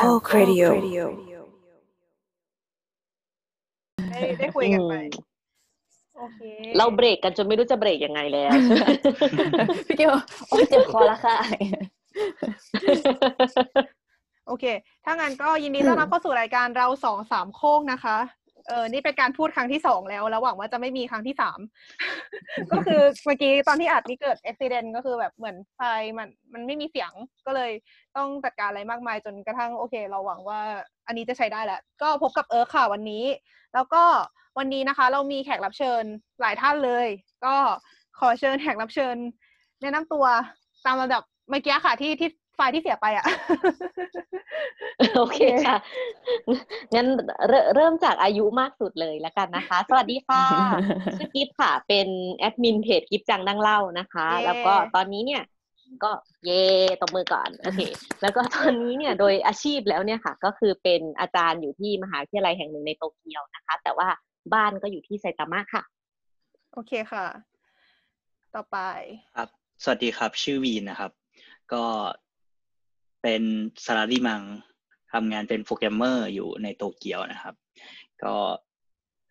Talk Radio ได้ได้คุยกันไปโอเค เราเบรกกันจนไม่รู้จะเบรกยังไงแล้ว พี่เกียวโอ้ยเจ็บคอแล้วค่ะ โอเค ถ้างั้นก็ยินดีต้อนรับเข้าสู่รายการเราสองสามโคกนะคะ เออนี่เป็นการพูดครั้งที่สองแล้วแล้วหวังว่าจะไม่มีครั้งที่สามก็คือเมื่อกี้ตอนที่อัดนี่เกิดอุบิเหตุก็คือแบบเหมือนไฟมันมันไม่มีเสียงก็เลยต้องจัดการอะไรมากมายจนกระทั่งโอเค เราหวังว่าอันนี้จะใช้ได้แหละก็พบกับเอิร์ค่ะวันนี้ แล้วก็วันนี้นะคะ เรามีแขกรับเชิญหลายท่านเลย ก็ขอเชิญแขกรับเชิญแนะนำตัวตามลำดับเมื่อกี้ค่ะที่ที่ ไฟล์ที่เสียไปอะโอเคค่ะ งั้นเริ่มเริ่มจากอายุมากสุดเลยแล้วกันนะคะ สวัสดีค่ะชื่อกิฟค่ะ เป็นแอดมินเพจกิฟจังนั่งเล่านะคะเย้แล้วก็ตอนนี้เนี่ยก็เย้ตบมือก่อนโอเคแล้วก็ตอนนี้เนี่ยโดยอาชีพแล้วเนี่ยค่ะ ก็คือเป็นอาจารย์อยู่ที่มหาวิทยาลัยแห่งหนึ่งในโตเกียวนะคะ แต่ว่าบ้านก็อยู่ที่ไซตามะค่ะ โอเคค่ะ ต่อไปครับ สวัสดีครับ ชื่อวีนนะครับ ก็ เป็นサラリーマンทำงานเป็นโปรแกรมเมอร์อยู่ในโตเกียวนะครับ ก็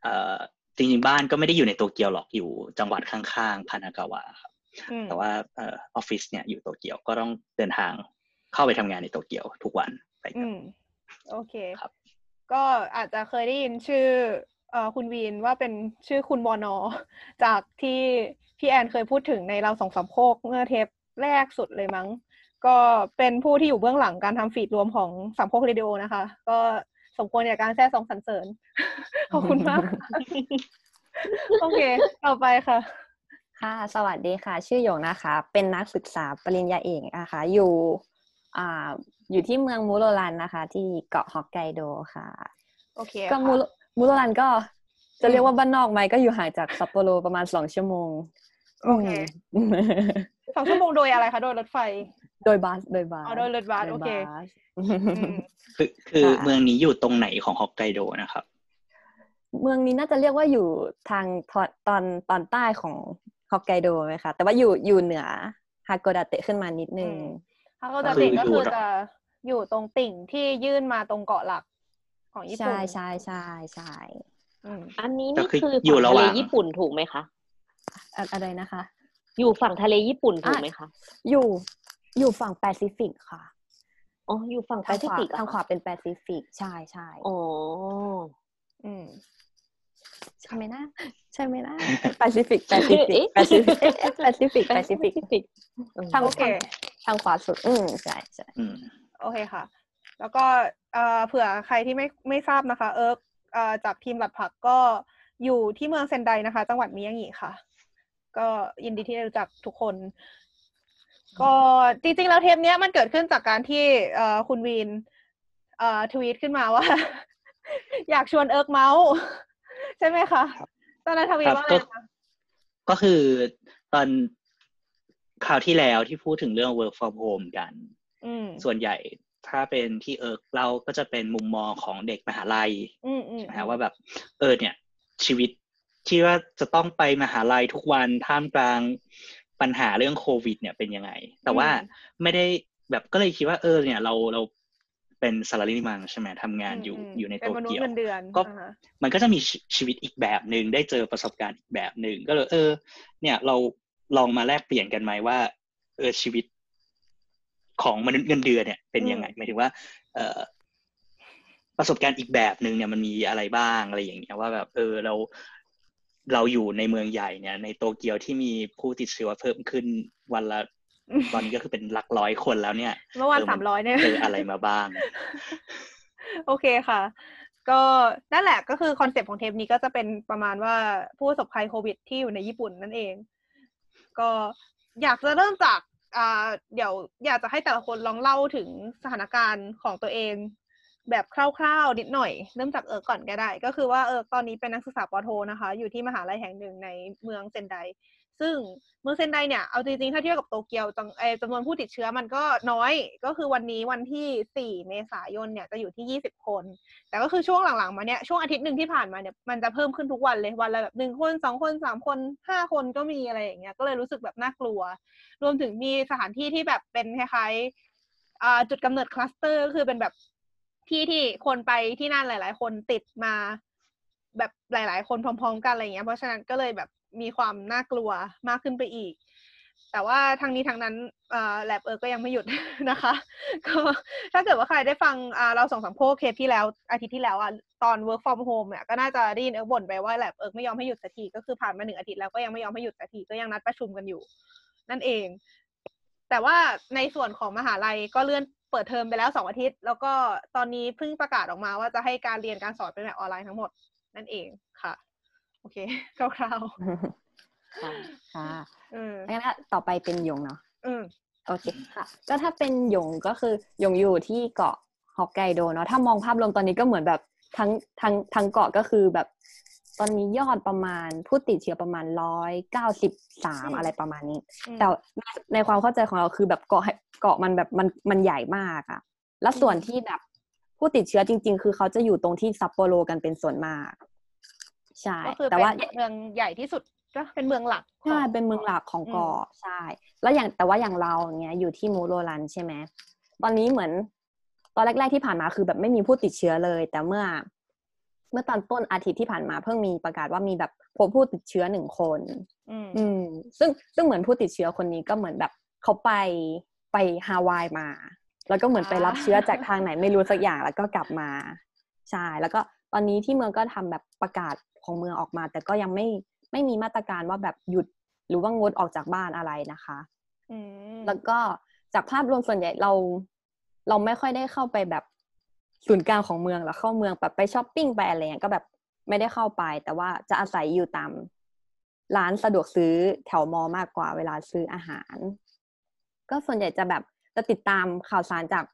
เอ่อจริงๆบ้านก็ไม่ได้อยู่ในโตเกียวหรอกอยู่จังหวัดข้างๆพานากาวะครับอืมแต่ว่าเอ่อออฟฟิศเนี่ยอยู่โตเกียวก็ต้องเดินทางเข้าไปทำงานในโตเกียวทุกวันไปคอืรับมโอเคครับ ก็อาจจะเคยได้ยินชื่อเอ่อคุณวีนว่าเป็นชื่อคุณบอนอ จากที่พี่แอนเคยพูดถึงในเราสองสามโคกเมื่อเทปแรกสุดเลยมั้ง ก็เป็นผู้ที่อยู่เบื้องหลังการทำฟีดรวมของสามโคกเรดิโอนะคะ ก็สมควรแก่การแท้สองสรรเสริญ ขอบคุณมาก โอเค ต่อไปค่ะ ค่ะ สวัสดีค่ะ ชื่อหยงนะคะ เป็นนักศึกษาปริญญาเอกนะคะ อยู่อ่าอยู่ที่เมืองมูโรรันนะคะ ที่เกาะฮอกไกโดค่ะ โอเคก็ค่ะมูโรมูโรรันก็จะอืมเรียกว่าบ้านนอกไหมก็อยู่ห่างจากซัปโปโรประมาณสองชั่วโมง โอเคอืมสองชั่วโมงโดยอะไรคะ โดยรถไฟ โดยบัสโดยบัสอ๋อโดยรถบัสโอเคบัสอืมคือคือค่ะเมืองนี้อยู่ตรงไหนของฮอกไกโดนะครับ เมืองนี้น่าจะเรียกว่าอยู่ทางตอนตอนตอนใต้ของฮอกไกโดไหมคะแต่ว่าอยู่อยู่เหนือฮาโกดาเตะขึ้นมานิดนึงอืมถ้าเขาจะคือติดก็อยู่คือเหรอจะอยู่ตรงติ่งที่ยื่นมาตรงเกาะหลักของญี่ปุ่นใช่ใช่ใช่ใช่อืมอันนี้ก็นี่คือคืออยู่ฝั่งระทะหเลว่างญี่ปุ่นถูกไหมคะอะอะไรนะคะ อยู่ฝั่งทะเลญี่ปุ่นถูกไหมคะ อยู่ อยู่ฝั่งแปซิฟิกค่ะอ๋ออยู่ฝั่งแปทางซิขวาฟิกเหรอทางขวาคะเป็นแปซิฟิกใช่ใช่อ๋ออืมใช่ไหมนะใช่ไหมนะแปซิฟิกแปซิฟิกแปซิฟิกแปซิฟิกแปซิฟิกฟิกทางโอเคทางขวาสุด อืมใช่ใช่อืมโอเคค่ะ แล้วก็เอ่อเผื่อใครที่ไม่ไม่ทราบนะคะ เอิร์กเอ่อจากทีมหลัดผักก็อยู่ที่เมืองเซนไดนะคะ จังหวัดมิยางิค่ะ ก็ยินดีที่ได้รู้จักทุกคน ก็จริงๆ แล้วเทปเนี้ยมันเกิดขึ้นจากการที่เอ่อคุณวีนเอ่อทวีตขึ้นมาว่า อยากชวนเอิร์กเมาส์ใช่ไหมคะครับตอนนั้นทวีตครับว่าอะไรก็คะก็คือตอนคราวที่แล้วที่พูดถึงเรื่อง work from home กันอืมส่วนใหญ่ถ้าเป็นที่เอิร์กเราก็จะเป็นมุมมองของเด็กมหาลัยอืมอืมใช่ไหมฮะว่าแบบเออเนี่ย ชีวิตที่ว่าจะต้องไปมหาลัยทุกวันท่ามกลาง ปัญหาเรื่องโควิด เนี่ยเป็นยังไง แต่ว่าไม่ได้แบบก็เลยคิดว่าเออเนี่ยเราเราเป็นสารีมังใช่ไหมทำงานอยู่มอยู่ในเป็โตนมนุษเกีย์ยวเงินเดือนก็อ่าฮะมันก็จะมีชีชีวิตอีกแบบหนึ่งได้เจอประสบการณ์อีกแบบหนึ่งก็เลยเออ เนี่ยเราลองมาแลกเปลี่ยนกันไหมว่า เออชีวิตของมนุษย์เงินเดือนเนี่ยเป็นยังไงหมายถึงว่า เออประสบการณ์อีกแบบหนึ่งเนี่ยมันมีอะไรบ้างอะไรอย่างเงี้ยว่าแบบเออเรา เราอยู่ในเมืองใหญ่เนี่ย ในโตเกียวที่มีผู้ติดเชื้อเพิ่มขึ้นวันละตอนนี้ก็คือเป็นหลักร้อยคนแล้วเนี่ยเมื่อวานเออสามร้อยเนี่ยเจออะไรมาบ้าง โอเคค่ะ ก็นั่นแหละก็คือคอนเซปต์ของเทปนี้ก็จะเป็นประมาณว่าผู้ประสบภัยโควิดที่อยู่ในญี่ปุ่นนั่นเอง ก็อยากจะเริ่มจากอ่าเดี๋ยวอยากจะให้แต่ละคนลองเล่าถึงสถานการณ์ของตัวเอง แบบคร่าวๆนิดหน่อย เริ่มจากเออก่อนก็ได้ ก็คือว่าเออตอนนี้เป็นนักศึกษาปอโทนะคะ อยู่ที่มหาลัยแห่งหนึ่งในเมืองเซนได ซึ่งเมืองเซนไดเนี่ยเอาจริงๆถ้าเทียบกับโตเกียวจำนวนผู้ติดเชื้อมันก็น้อย ก็คือวันนี้วันที่ 4 เมษายนเนี่ยจะอยู่ที่ 20 คน แต่ก็คือช่วงหลังๆมาเนี่ยช่วงอาทิตย์หนึ่งที่ผ่านมาเนี่ยมันจะเพิ่มขึ้นทุกวันเลยวันละแบบหนึ่งคนสองคนสามคนห้าคนก็มีอะไรอย่างเงี้ยก็เลยรู้สึกแบบน่ากลัว รวมถึงมีสถานที่ที่แบบเป็นคล้ายๆจุดกำเนิดคลัสเตอร์ก็คือเป็นแบบ ที่ที่คนไปที่นั่นหลาย ๆ คนติดมา แบบหลาย ๆ คนพร้อม ๆ กันอะไรเงี้ย เพราะฉะนั้นก็เลยแบบมีความน่ากลัวมากขึ้นไปอีก แต่ว่าทางนี้ทางนั้นแลบเออก็ยังไม่หยุดนะคะ ก็ถ้าเกิดว่าใครได้ฟังเราสองสามโคก EP ที่แล้วอาทิตย์ที่แล้วอะตอน work from home เนี่ยก็น่าจะได้ยินเอิร์กบ่นไปว่าแลบเอิร์กไม่ยอมให้หยุดสักทีก็คือผ่านมาหนึ่งอาทิตย์แล้วก็ยังไม่ยอมให้หยุดสักทีก็ยังนัดประชุมกันอยู่ นั่นเอง แต่ว่าในส่วนของมหาลัยก็เลื่อน เปิดเทอมไปแล้วสองอาทิตย์ แล้วก็ตอนนี้เพิ่งประกาศออกมาว่าจะให้การเรียนการสอนเป็นแบบออนไลน์ทั้งหมดนั่นเองค่ะ โอเคคร่าวๆค่ะค่ะงั้นต่อไปเป็นหยงเนาะอืมโอเคค่ะ ก็ถ้าเป็นหยงก็คือหยงอยู่ที่เกาะฮอกไกโดเนาะถ้ามองภาพรวมตอนนี้ก็เหมือนแบบทั้งทั้งทั้งเกาะก็คือแบบ ตอนนี้ยอดประมาณผู้ติดเชื้อประมาณร้อยเก้าสิบสามอะไรประมาณนี้ แต่ในความเข้าใจของเราคือแบบเกาะเกาะมันแบบมันมันใหญ่มากอะแล้วส่วนที่แบบผู้ติดเชื้อจริง ๆ คือเขาจะอยู่ตรงที่ซัปโปโรกันเป็นส่วนมาก ใช่แต่ว่าเมืองใหญ่ที่สุดก็เป็นเมืองหลักใช่เป็นเมืองหลักของเกาะใช่ แล้วอย่างแต่ว่าอย่างเราเนี้ยอยู่ที่มูโรลันใช่ไหมตอนนี้เหมือนตอนแรก ๆที่ผ่านมาคือแบบไม่มีผู้ติดเชื้อเลย แต่เมื่อ เมื่อตอนต้นอาทิตย์ที่ผ่านมาเพิ่งมีประกาศว่ามีแบบพบผู้ติดเชื้อหนึ่งคน อืมซึ่งซึ่งเหมือนผู้ติดเชื้อคนนี้ก็เหมือนแบบเขาไปไปฮาวายมา แล้วก็เหมือนไปรับเชื้อจากทางไหนไม่รู้สักอย่างแล้วก็กลับมาใช่แล้วก็ตอนนี้ที่เมืองก็ทำแบบประกาศของเมืองออกมา แต่ก็ยังไม่ไม่มีมาตรการว่าแบบหยุดหรือว่างดออกจากบ้านอะไรนะคะแล้วก็จากภาพรวมส่วนใหญ่เรา เราไม่ค่อยได้เข้าไปแบบ ศูนย์กลางของเมืองแล้วเข้าเมืองแบบไปช้อปปิ้งไปอะไรเงี้ยก็แบบไม่ได้เข้าไป แต่ว่าจะอาศัยอยู่ตามร้านสะดวกซื้อแถวมอมากกว่าเวลาซื้ออาหาร ก็ส่วนใหญ่จะแบบจะติดตามข่าวสารจาก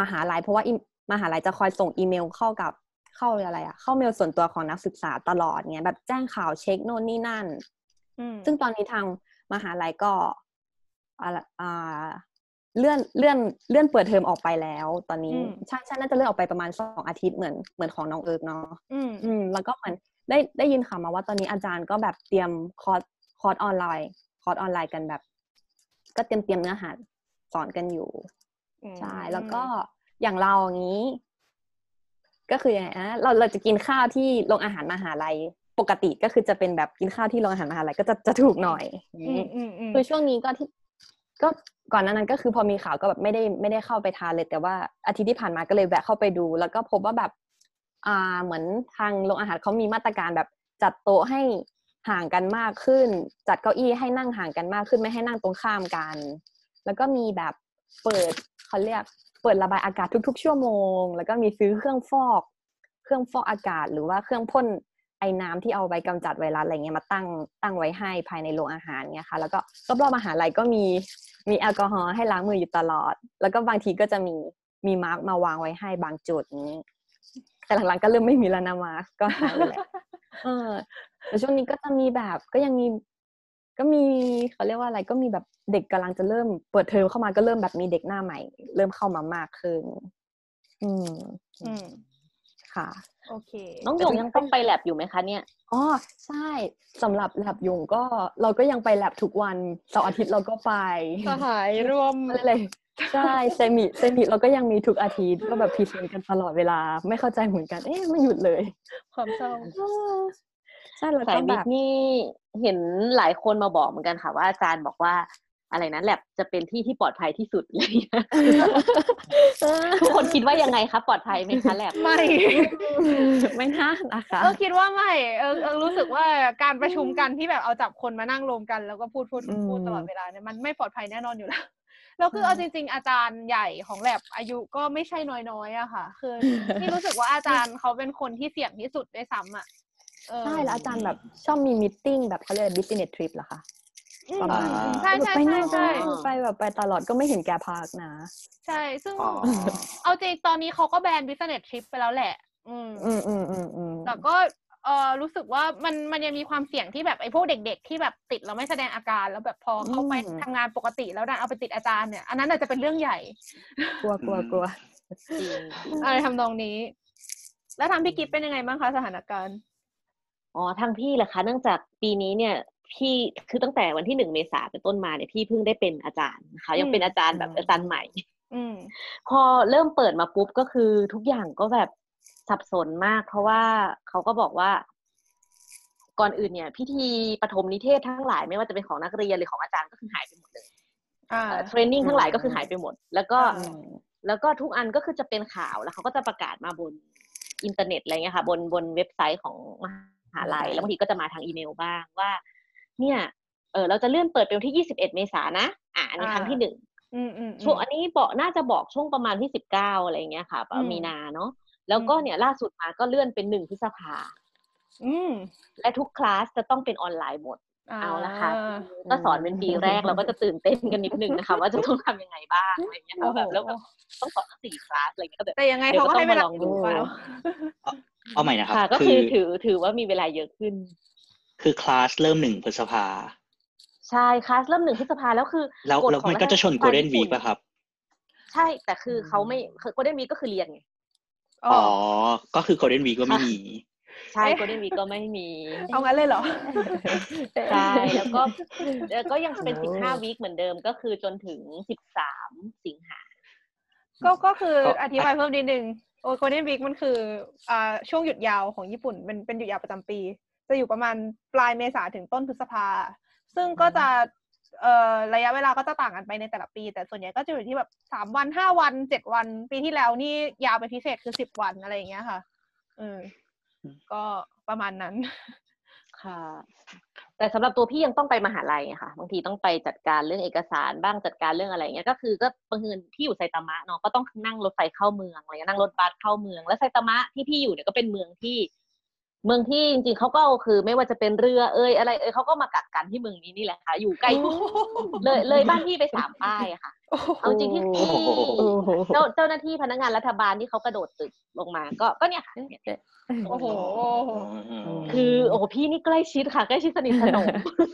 มหาลัยเพราะว่ามหาลัยจะคอยส่งอีเมลเข้ากับเข้าอะไรอะเข้าเมลส่วนตัวของนักศึกษาตลอดเงี้ยแบบแจ้งข่าวเช็คโน่นนี่นั่นซึ่งตอนนี้ทางมหาลัยก็อ่า เลื่อนเลื่อนเลื่อนเปิดเทอมออกไปแล้ว ตอนนี้ใช่ใช่น่าจะเลื่อนออกไปประมาณสองอาทิตย์เหมือนเหมือนของน้องเอิร์กเนาะอืมอืมแล้วก็เหมือนได้ได้ยินข่าวมาว่าตอนนี้อาจารย์ก็แบบเตรียมคอร์สคอร์สออนไลน์ คอร์สออนไลน์กันแบบ ก็เตรียมเตรียมเนื้อหาสอนกันอยู่ใช่แล้วก็อย่างเราอย่างนี้ ก็คือยังไงนะเราเราจะกินข้าวที่โรงอาหารมหาลัยปกติก็คือจะเป็นแบบกินข้าวที่โรงอาหารมหาลัยก็จะจะถูกหน่อยคือช่วงนี้ก็ที่ก็ ก่อนนั้นก็คือพอมีข่าวก็แบบไม่ได้ไม่ได้เข้าไปทานเลยแต่ว่าอาทิตย์ที่ผ่านมาก็เลยแวะเข้าไปดู แล้วก็พบว่าแบบอ่าเหมือนทางโรงอาหารเขามีมาตรการแบบจัดโต๊ะให้ห่างกันมากขึ้น จัดเก้าอี้ให้นั่งห่างกันมากขึ้นไม่ให้นั่งตรงข้ามกัน แล้วก็มีแบบเปิดเขาเรียกเปิดระบายอากาศทุก ๆ ชั่วโมง แล้วก็มีซื้อเครื่องฟอก เครื่องฟอกอากาศหรือว่าเครื่องพ่น ไอ้น้ำที่เอาไว้กำจัดไวรัสอะไรเงี้ยมาตั้งตั้งไว้ให้ภายในโรงอาหารเนี่ยค่ะ แล้วก็รอบๆมหาลัยก็มีมีแอลกอฮอล์ให้ล้างมืออยู่ตลอด แล้วก็บางทีก็จะมีมีมาร์กมาวางไว้ให้บางจุดนี้ แต่หลังๆก็เริ่มไม่มีแล้วนะมาร์กก็หายไปแล้วเออแต่ช่วงนี้ก็จะมีแบบก็ยังมีก็มีเขาเรียกว่าอะไรก็มีแบบเด็กกำลังจะเริ่มเปิดเทอมเข้ามาก็เริ่มแบบมีเด็กหน้าใหม่ เริ่มเข้ามามากขึ้น อืม อืม ค่ะ โอเค น้องยงยังต้องไปแลบอยู่ไหมคะเนี่ย อ๋อ ใช่สำหรับแลบยงก็เราก็ยังไปแลบทุกวันเสาร์อาทิตย์เราก็ไปสหายรวมเลยใช่เซมิเซมิเราก็ยังมีทุกอาทิตย์ก็แบบพิเศษกันตลอดเวลา ไม่เข้าใจเหมือนกัน เอ๊ะไม่หยุดเลย ความเศร้าช่แล้วก็แบบนี่เห็นหลายคนมาบอกเหมือนกันค่ะว่าอาจารย์บอกว่า อะไรนะแลบจะเป็นที่ที่ปลอดภัยที่สุดเลยทุกคนคิดว่ายังไงคะปลอดภัยไหมคะแลบไม่ไม่น่านะคะเออคิดว่าไม่เออเออรู้สึกว่าการประชุมกันที่แบบเอาจับคนมานั่งรวมกันแล้วก็พูดพูดพูดตลอดเวลาเนี่ยมันไม่ปลอดภัยแน่นอนอยู่แล้วแล้วคือเอาจริง ๆ อาจารย์ใหญ่ของแลบอายุก็ไม่ใช่น้อยๆอะค่ะ คือที่รู้สึกว่าอาจารย์เขาเป็นคนที่เสี่ยงที่สุดด้วยซ้ำอะใช่แล้วอาจารย์แบบชอบมีมิ팅แบบเขาเรียก business trip เหรอคะ ประมาณใช่ใช่ใช่ไปแบบไปตลอดก็ไม่เห็นแกพักนะ ใช่ ซึ่งเอาจริงตอนนี้เขาก็แบน business trip ไปแล้วแหละอืมอืมอืมอืมแต่ก็เออรู้สึกว่ามันมันยังมีความเสี่ยงที่แบบไอ้พวกเด็ก ๆ ที่แบบติดแล้วไม่แสดงอาการแล้วแบบพอเข้าไปทำงานปกติแล้วดันเอาไปติดอาจารย์เนี่ยอันนั้นอาจจะเป็นเรื่องใหญ่ กลัวกลัวกลัวอะไรทำนองนี้ แล้วทางพี่กิฟเป็นยังไงบ้างคะสถานการณ์ อ๋อทางพี่แหละคะเนื่องจากปีนี้เนี่ย พี่คือตั้งแต่วันที่หนึ่งเมษาเป็นต้นมาเนี่ยพี่เพิ่งได้เป็นอาจารย์นะคะยังเป็นอาจารย์แบบอาจารย์ใหม่อืมพอเริ่มเปิดมาปุ๊บก็คือทุกอย่างก็แบบสับสนมาก เพราะว่าเขาก็บอกว่า ก่อนอื่นเนี่ย พิธีปฐมนิเทศทั้งหลายไม่ว่าจะเป็นของนักเรียนหรือของอาจารย์ก็คือหายไปหมดเลยอ่า training ทั้งหลายก็คือหายไปหมด แล้วก็อ่าแล้วก็ทุกอันก็คือจะเป็นข่าวแล้วเขาก็จะประกาศมาบนอินเทอร์เน็ตอะไรเงี้ยค่ะ บนบนเว็บไซต์ของมหาลัยแล้วบางทีก็จะมาทางอีเมลบ้างว่า เนี่ยเออเราจะเลื่อนเปิดเป็นวันที่ 21 เมษายนนะอ่าอันนี้ครั้งที่หนึ่งอืมอืมช่วงอันนี้บอกน่าจะบอกช่วงประมาณที่สิบเก้าอะไรเงี้ยค่ะอืมมีนาเนาะแล้วก็อืมเนี่ยล่าสุดมาก็เลื่อนเป็นหนึ่งพฤษภาอืมและทุกคลาสจะต้องเป็นออนไลน์หมดเอาละค่ะอ่าก็สอนเป็นปีแรกเราก็จะตื่นเต้นกันนิดนึงนะคะ ว่าจะต้องทำยังไงบ้างอะไรเงี้ยค่ะแบบแล้วแบบต้องสอนตั้งสี่คลาสอะไรเงี้ยก็แบบแต่ยังไงเดี๋ยวเขาก็ให้เวลาก็ต้องมาลองดูเนาะเอาใหม่นะครับค่ะก็คือถือถือว่ามีเวลาเยอะขึ้น คือคลาสเริ่มหนึ่งพฤษภา ใช่คลาสเริ่มหนึ่งพฤษภาแล้วคือแล้วกฎแล้วของมันก็จะชนรัฐโกลเด้นบาลวีญี่ปุ่ป่ะครับ ใช่แต่คือเขาไม่โกลเด้นวีก็คือเรียนไงอ๋อ๋ออก็คือโกลเด้นวีก็ไม่มี ใช่เอ๊ะโกลเด้นวีก็ไม่มี เอางั้นเลยเหรอ ใช่ แล้วก็แล้วก็ยังเป็นสิบห้าวีคเหมือนเดิมก็คือจนถึงสิบสามสิงหา ก็ก็คือก็อธิบายเพิ่มนิดนึงโอโกลเด้นวีคมันคืออ่าช่วงหยุดยาวของญี่ปุ่นเป็นเป็นหยุดยาวประจำปี จะอยู่ประมาณปลายเมษาถึงต้นพฤษภา ซึ่งก็จะเอ่อระยะเวลาก็จะต่างกันไปในแต่ละปี แต่ส่วนใหญ่ก็จะอยู่ที่แบบสามวันห้าวันเจ็ดวัน ปีที่แล้วนี่ยาวเป็นพิเศษคือสิบวันอะไรอย่างเงี้ยค่ะเออก็ประมาณนั้น ค่ะ แต่สำหรับตัวพี่ยังต้องไปมหาลัยอะค่ะ บางทีต้องไปจัดการเรื่องเอกสารบ้างจัดการเรื่องอะไรเงี้ยก็คือก็บางทีที่อยู่ไซตามะเนาะก็ต้องนั่งรถไฟเข้าเมืองอะไรเงี้ยนั่งรถบัสเข้าเมือง แล้วไซตามะที่พี่อยู่เนี่ยก็เป็นเมืองที่ เมืองที่จริงๆเขาก็คือไม่ว่าจะเป็นเรือเอยอะไรเอยเขาก็มากักกันที่เมืองนี้นี่แหละค่ะ อยู่ใกล้ทุกเลยเลยบ้านพี่ไปสามป้ายอะค่ะเอาจริงที่ที่โอ้โหเจ้าเจ้าหน้าที่พนักงานรัฐบาลที่เขากระโดดตึกลงมา ก็ก็เนี่ยค่ะเนี่ยโอ้โหคือโอ้โหพี่นี่ใกล้ชิดค่ะใกล้ชิดสนิทสนม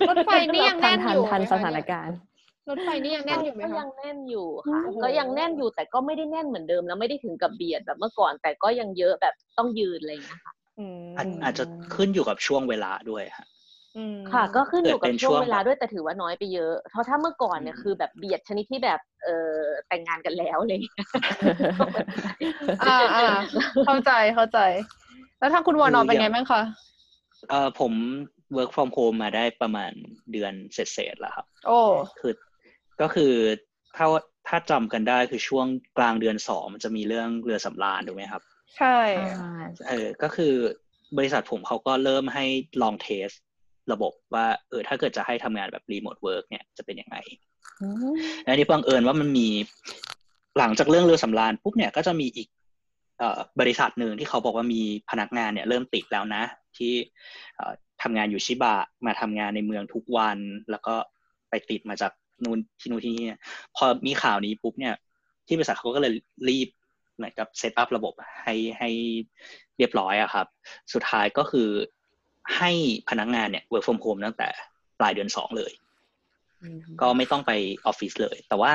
รถไฟนี่ยังแน่นทัอนยู่ทันไหมสคะถานเนี่ยการณ์รถไฟนี่ยังแน่นอยู่ไหมก็คะยังแน่นอยู่ค่ะโอ้โหก็ยังแน่นอยู่แต่ก็ไม่ได้แน่นเหมือนเดิมแล้วไม่ได้ถึงกับเบียดแบบเมื่อก่อน แต่ก็ยังเยอะแบบต้องยืนอะไรอย่างเงี้ยค่ะ อืมอาจอาจจะขึ้นอยู่กับช่วงเวลาด้วยฮะอืมค่ะ ก็ขึ้นอยู่เกิกัดบเป็นช่วงช่วงเวลาด้วยแต่ถือว่าน้อยไปเยอะเพราะถ้าเมื่อก่อนเนี่ยอืมคือแบบเบียดชนิดที่แบบเออแต่งงานกันแล้วอะไรอย่างเลยอ่าอ่าเข้าใจเข้าใจ แล้วทางคุณวอนอนเป็นไงบ้างคะเอ่อผม work from home มาได้ประมาณเดือนเศษๆแล้วครับ โอ้คือก็คือถ้าถ้าจำกันได้คือช่วงกลางเดือนสองมันจะมีเรื่องเรือสำราญถูกไหมครับ ใช่เออก็คือบริษัทผมเขาก็เริ่มให้ลอง test ระบบว่า เออถ้าเกิดจะให้ทำงานแบบ remote work เนี่ยจะเป็นยังไงแล้วนี่บังเอิญว่ามันมีหลังจากเรื่องเรือสำราญปุ๊บเนี่ยก็จะมีอีกเอ่อบริษัทหนึ่งที่เขาบอกว่ามีพนักงานเนี่ยเริ่มติดแล้วนะ ที่เอ่อทำงานอยู่ชิบะมาทำงานในเมืองทุกวัน แล้วก็ไปติดมาจากนู่นที่นู่นที่นี่เนี่ยพอมีข่าวนี้ปุ๊บเนี่ย ที่บริษัทเขาก็เลยรีบ เหมือนกับเซตอัพระบบให้ให้เรียบร้อยอะครับ สุดท้ายก็คือให้พนักงานเนี่ย work from home ตั้งแต่ปลายเดือนสองเลย ก็ไม่ต้องไปออฟฟิศเลย แต่ว่า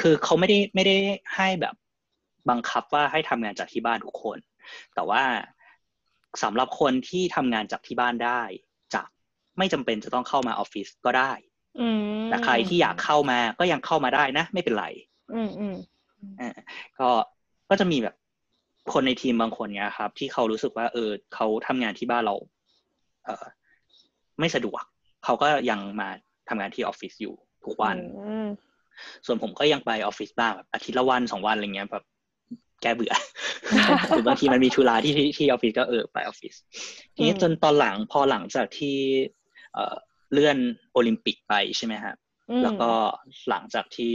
คือเขาไม่ได้ไม่ได้ให้แบบบังคับว่าให้ทำงานจากที่บ้านทุกคน แต่ว่าสำหรับคนที่ทำงานจากที่บ้านได้จะไม่จำเป็นจะต้องเข้ามาออฟฟิศก็ได้อืมแต่ใครที่อยากเข้ามาก็ยังเข้ามาได้นะ ไม่เป็นไร อืมอืมอ่าก็ ก็จะมีแบบคนในทีมบางคนเนี้ยครับ ที่เขารู้สึกว่า เออเขาทำงานที่บ้านเรา เออไม่สะดวก เขาก็ยังมาทำงานที่ออฟฟิศอยู่ทุกวันอืมส่วนผมก็ยังไปออฟฟิศบ้างแบบอาทิตย์ละวันสองวันอะไรเงี้ยแบบแก้เบื่อหรือบางทีมันมีธุระที่ที่ที่ออฟฟิศก็เออไปออฟฟิศทีนี้อืมจนตอนหลังพอหลังจากที่เอ่อเลื่อนโอลิมปิกไปใช่ไหมฮะอืมแล้วก็หลังจากที่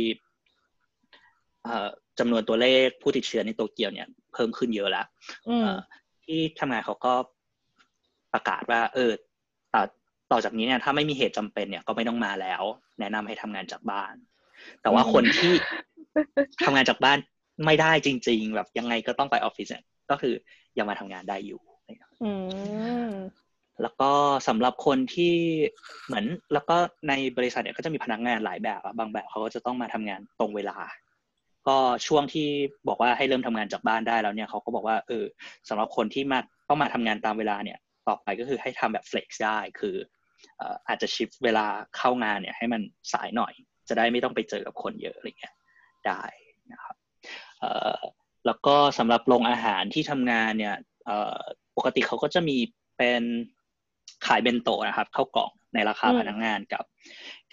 เอ่อ จำนวนตัวเลขผู้ติดเชื้อในโตเกียวเนี่ยเพิ่มขึ้นเยอะแล้วอืมเอ่อที่ทำงานเขาก็ประกาศว่า เออต่อต่อจากนี้เนี่ยถ้าไม่มีเหตุจำเป็นเนี่ยก็ไม่ต้องมาแล้ว แนะนำให้ทำงานจากบ้าน แต่ว่าคนที่ทำงานจากบ้านไม่ได้จริง ๆ แบบยังไงก็ต้องไปออฟฟิศเนี่ยก็คือยังมาทำงานได้อยู่อืมแล้วก็สำหรับคนที่เหมือน แล้วก็ในบริษัทเนี่ยก็จะมีพนักงานหลายแบบอะบางแบบเขาก็จะต้องมาทำงานตรงเวลา ก็ช่วงที่บอกว่าให้เริ่มทำงานจากบ้านได้แล้วเนี่ยเขาก็บอกว่าเออสำหรับคนที่มาต้องมาทำงานตามเวลาเนี่ยต่อไปก็คือให้ทำแบบ flex ได้คือเอ่ออาจจะชิฟเวลาเข้างานเนี่ยให้มันสายหน่อย จะได้ไม่ต้องไปเจอกับคนเยอะอะไรเงี้ยได้นะครับเอ่อแล้วก็สำหรับโรงอาหารที่ทำงานเนี่ยเอ่อปกติเขาก็จะมีเป็นขายเบนโตะนะครับเข้ากล่องในราคาอืมพนักงานกับ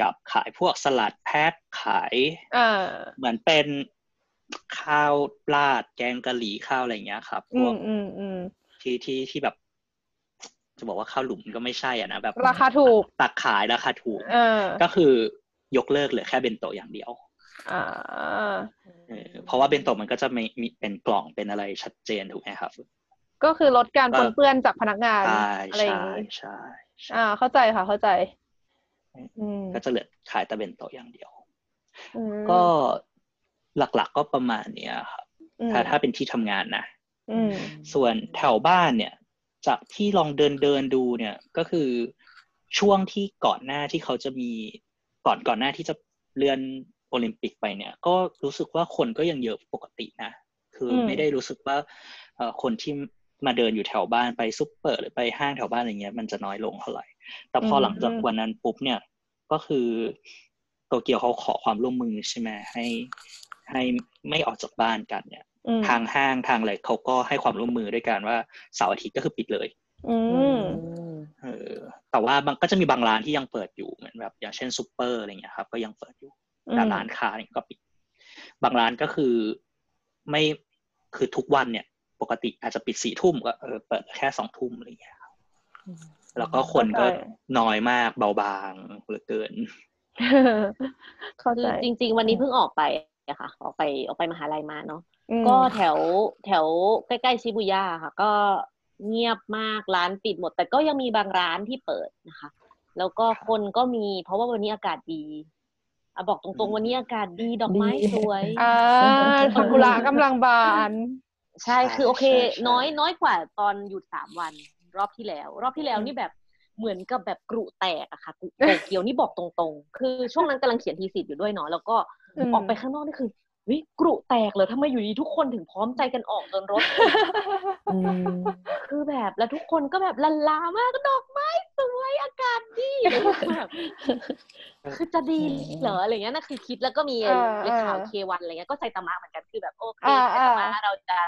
กับขายพวกสลัดแพ็คขายอ่าเหมือนเป็น ข้าวราดแกงกะหรี่ข้าวอะไรอย่างเงี้ยครับพอืวกมอืมอืมที่ที่ที่แบบ จะบอกว่าข้าวหลุมก็ไม่ใช่อะนะแบบราคาถูกตักขายราคาถูกเออก็คือยกเลิกเหลือแค่เบนโตะอย่างเดียวอ่าเออเพราะว่าเบนโตะมันก็จะไม่มีเป็นกล่องเป็นอะไรชัดเจนถูกไหมครับ ก็คือลดการปนเปื้อนจากพนักงานใช่อะไรอใช่ย่างนี้ใช่ใช่อ่าเข้าใจค่ะ เข้าใจอืมก็จะเหลือขายแต่เบนโตะอย่างเดียวอืมก็ หลักๆก็ประมาณเนี้ยครับอืมถ้าถ้าเป็นที่ทำงานนะอืมส่วนแถวบ้านเนี่ย จากที่ลองเดินเดินดูเนี่ยก็คือช่วงที่ก่อนหน้าที่เขาจะมีก่อนก่อนหน้าที่จะเลื่อนโอลิมปิกไปเนี่ย ก็รู้สึกว่าคนก็ยังเยอะปกตินะ คืออมไม่ได้รู้สึกว่าเอ่อคนที่มาเดินอยู่แถวบ้านไปซุปเปอร์หรือไปห้างแถวบ้านอะไรเงี้ยมันจะน้อยลงเท่าไหร่ แต่พอหลังจากวันนั้นปุ๊บเนี่ยก็คือโตเกียวเขาขอความร่วมมือใช่ไหมให้ ให้ไม่ออกจากบ้านกันเนี่ยอืมทางห้างทางอะไรเขาก็ให้ความร่วมมือด้วยกันว่าเสาร์อาทิตย์ก็คือปิดเลยอืมเออแต่ว่าบางก็จะมีบางร้านที่ยังเปิดอยู่เหมือนแบบ อย่างเช่นซูเปอร์อะไรเงี้ยครับ ก็ยังเปิดอยู่แต่ร้านค้าเนี่ยก็ปิด บางร้านก็คือไม่คือทุกวันเนี่ย ปกติอาจจะปิดสี่ทุ่มก็เออเปิดแค่สองทุ่มอะไรเงี้ยครับแล้วก็คนก็เข้าใจน้อยมากเบาบางเหลือเกินเข้าคืใจอจริง ๆ วันนี้เพิ่งออกไป อะค่ะ ออกไปออกไปมหาลัยมาเนาะอืมก็แถวแถวใกล้ๆชิบุย่าค่ะ ก็เงียบมากร้านปิดหมด แต่ก็ยังมีบางร้านที่เปิดนะคะ แล้วก็คนก็มีเพราะว่าวันนี้อากาศดีอะบอกตรงๆ วันนี้อากาศดีดอกไม้ดีสวยอ่าซากุระกำลังบาน ใช่คือโอเคใช่ใช่น้อยน้อยกว่าตอนหยุดสามวัน รอบที่แล้ว รอบที่แล้วนี่แบบ เหมือนกับแบบกรุแตกอะค่ะกรุโตเกียวนี่บอกตรงๆ คือช่วงนั้นกำลังเขียนทีสิทธ์อยู่ด้วยเนาะแล้วก็อืมออกไปข้างนอกนี่คือวิกรุแตกเลยทำไมอยู่ดีทุกคนถึงพร้อมใจกันออกจนรถอืมคือแบบแล้วทุกคนก็แบบลันลามากดอกไม้สวยอากาศดีอะไรอย่างเงี้ยแบบคือจะดีเหรออะไรเงี้ยนะคือคิดแล้วก็มีเออเลขข่าวเออเควันอะไรเงี้ยก็ไซตามะเหมือนกันคือแบบโอเคอ่าไซตามะอ่าเราจะ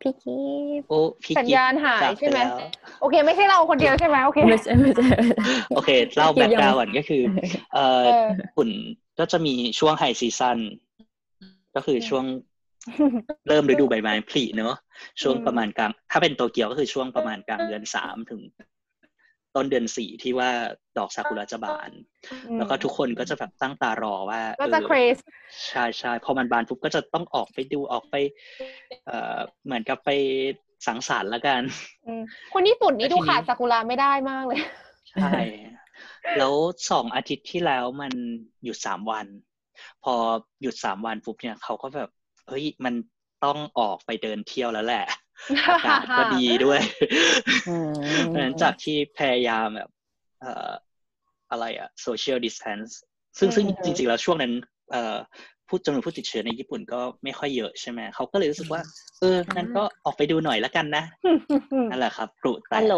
พี่กีฟโอ้พี่สัญญาณหายกิ๊บใช่ไหมจากปแล้วโอเค ไม่ใช่เราคนเดียวใช่ไหมโอเคไม่ใช่ไม่ใช่ไม่ใช่โอเคเล่าพี่แบ็กิ๊กบยังกราวก่อนก็คือ เอ่อเออฝุ่นก็จะมีช่วงไฮซีซันก็คือช่วงเริ่มฤดูใบไม้ผลิเนอะช่วงอืมประมาณกลางถ้าเป็นโตเกียวก็คือช่วงประมาณกลางเดือนสามถึง ต้นเดือนสี่ที่ว่าดอกซากุระจะบาน แล้วก็ทุกคนก็จะแบบตั้งตารอว่า ก็จะออเครสใช่ใช่พอมันบานปุ๊บก็จะต้องออกไปดูออกไป เอ่อเหมือนกับไปสังสรรค์ละกันคนญี่ปุ่นนี่แล้วดูทีนี้ขาดซากุระไม่ได้มากเลย ใช่ แล้วสองอาทิตย์ที่แล้วมันหยุดสามวัน พอหยุดสามวันปุ๊บเนี่ยเขาก็แบบเฮ้ยมันต้องออกไปเดินเที่ยวแล้วแหละ อากาศก็ดีด้วยอืมเพราะฉะนั้นจากที่พยายามแบบเอ่ออะไรอะ social distance ซึ่งซึ่งอืมจริง ๆ แล้วช่วงนั้นเอ่อผู้จำนวนผู้ติดเชื้อในญี่ปุ่นก็ไม่ค่อยเยอะใช่ไหมเขาก็เลยรู้สึกว่า เอองั้นก็ออกไปดูหน่อยละกันนะนั่นแหละครับกรุแตฮัฮัลโหล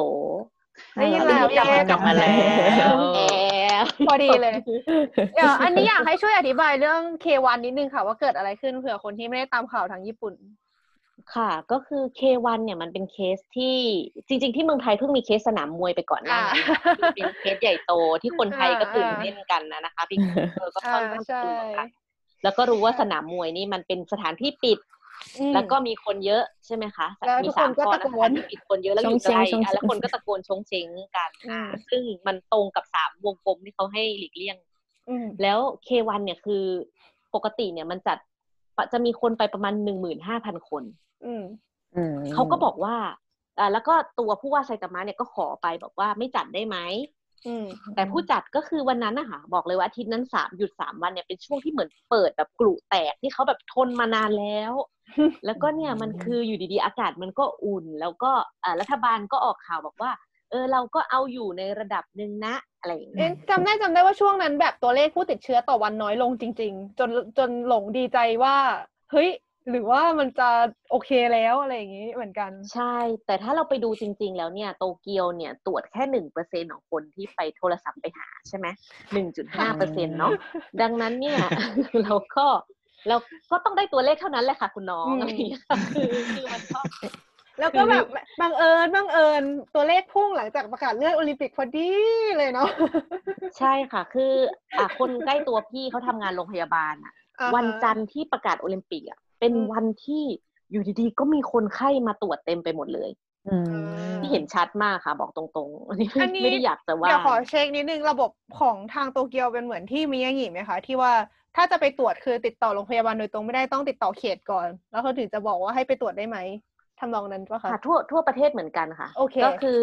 ได้ยินแล้วกลับมากลับมาแล้วแอบพอดีเลย เดี๋ยวอันนี้อยากให้ช่วยอธิบายเรื่อง K1 นิดนึงค่ะว่าเกิดอะไรขึ้นเผื่อคนที่ไม่ได้ตามข่าวทางญี่ปุ่น ค่ะ ก็คือ K1 เนี่ยมันเป็นเคสที่จริง ๆ ที่เมืองไทยเพิ่งมีเคสสนามมวยไปก่อนหน้านั้นที่เป็นเคสใหญ่โตที่คนไทยก็ตื่นเต้นกันนะนะคะพี่เออก็ค่อนข้างอ่าใช่กลัวกันแล้วก็รู้ว่าสนามมวยนี่มันเป็นสถานที่ปิดอืมแล้วก็มีคนเยอะใช่ไหมคะแล้วมีทุกสามคนก็ข้อตะนะโกสนถานที่ปิดคนเยอะแล้วอยู่ไกลอะแล้วคนก็ตะโกนชงเชงกันอือ่ามซึ่งมันตรงกับสามวงกลมที่เขาให้หลีกเลี่ยงอืมแล้ว K1 เนี่ยคือปกติเนี่ยมันจัด จะมีคนไปประมาณหนึ่งหมื่นห้าพันคนอืมอืมเขาก็บอกว่าอ่าแล้วก็ตัวผู้ว่าไซตามะเนี่ยก็ขอไปบอกว่าไม่จัดได้ไหมอืมแต่ผู้จัดก็คือวันนั้นนะคะบอกเลยว่าอาทิตย์นั้นสามหยุดสามวันเนี่ยเป็นช่วงที่เหมือนเปิดแบบกรุแตกที่เขาแบบทนมานานแล้ว แล้วก็เนี่ยมันคืออยู่ดีๆ อากาศมันก็อุ่น แล้วก็อ่ารัฐบาลก็ออกข่าวบอกว่าเออเราก็เอาอยู่ในระดับหนึ่งนะอะไรอย่างเงี้เอ๊ะยจำได้จำได้ว่าช่วงนั้นแบบตัวเลขผู้ติดเชื้อต่อวันน้อยลงจริง ๆ จนจนหลงดีใจว่าเฮ้ยหรือว่ามันจะโอเคแล้วอะไรอย่างนี้เหมือนกัน ใช่ แต่ถ้าเราไปดูจริง ๆ แล้วเนี่ยโตเกียวเนี่ยตรวจแค่หนึ่งเปอร์เซ็นของคนที่ไปโทรศัพท์ไปหาใช่ไหมหนึ่งจุดห้าเปอร์เซ็นเนาะดังนั้นเนี่ยเราก็เราก็ต้องได้ตัวเลขเท่านั้นแหละค่ะคุณน้องอืมอะไรอย่างเงี้ยค่ะคือคือมันก็ แล้วก็แบบบังเอิญบังเอิญตัวเลขพุ่งหลังจากประกาศเลื่อนโอลิมปิกพอดีเลยเนาะใช่ค่ะ คืออะคนใกล้ตัวพี่เขาทำงานโรงพยาบาลอะอ่าฮะวันจันทร์ที่ประกาศโอลิมปิกอะเป็นอืมวันที่อยู่ดีๆก็มีคนไข้มาตรวจเต็มไปหมดเลยอืมที่เห็นชัดมากค่ะบอกตรงๆอันนี้อันนี้ไม่ได้อยากจะว่าเดี๋ยวขอเช็คนิดนึงระบบของทางโตเกียวเป็นเหมือนที่มิยางิไหมคะที่ว่าถ้าจะไปตรวจคือติดต่อโรงพยาบาลโดยตรงไม่ได้ต้องติดต่อเขตก่อน แล้วเขาถึงจะบอกว่าให้ไปตรวจได้ไหม ทำนองนั้นปะคะค่ะทั่วทั่วประเทศเหมือนกันค่ะโอเคก็คือ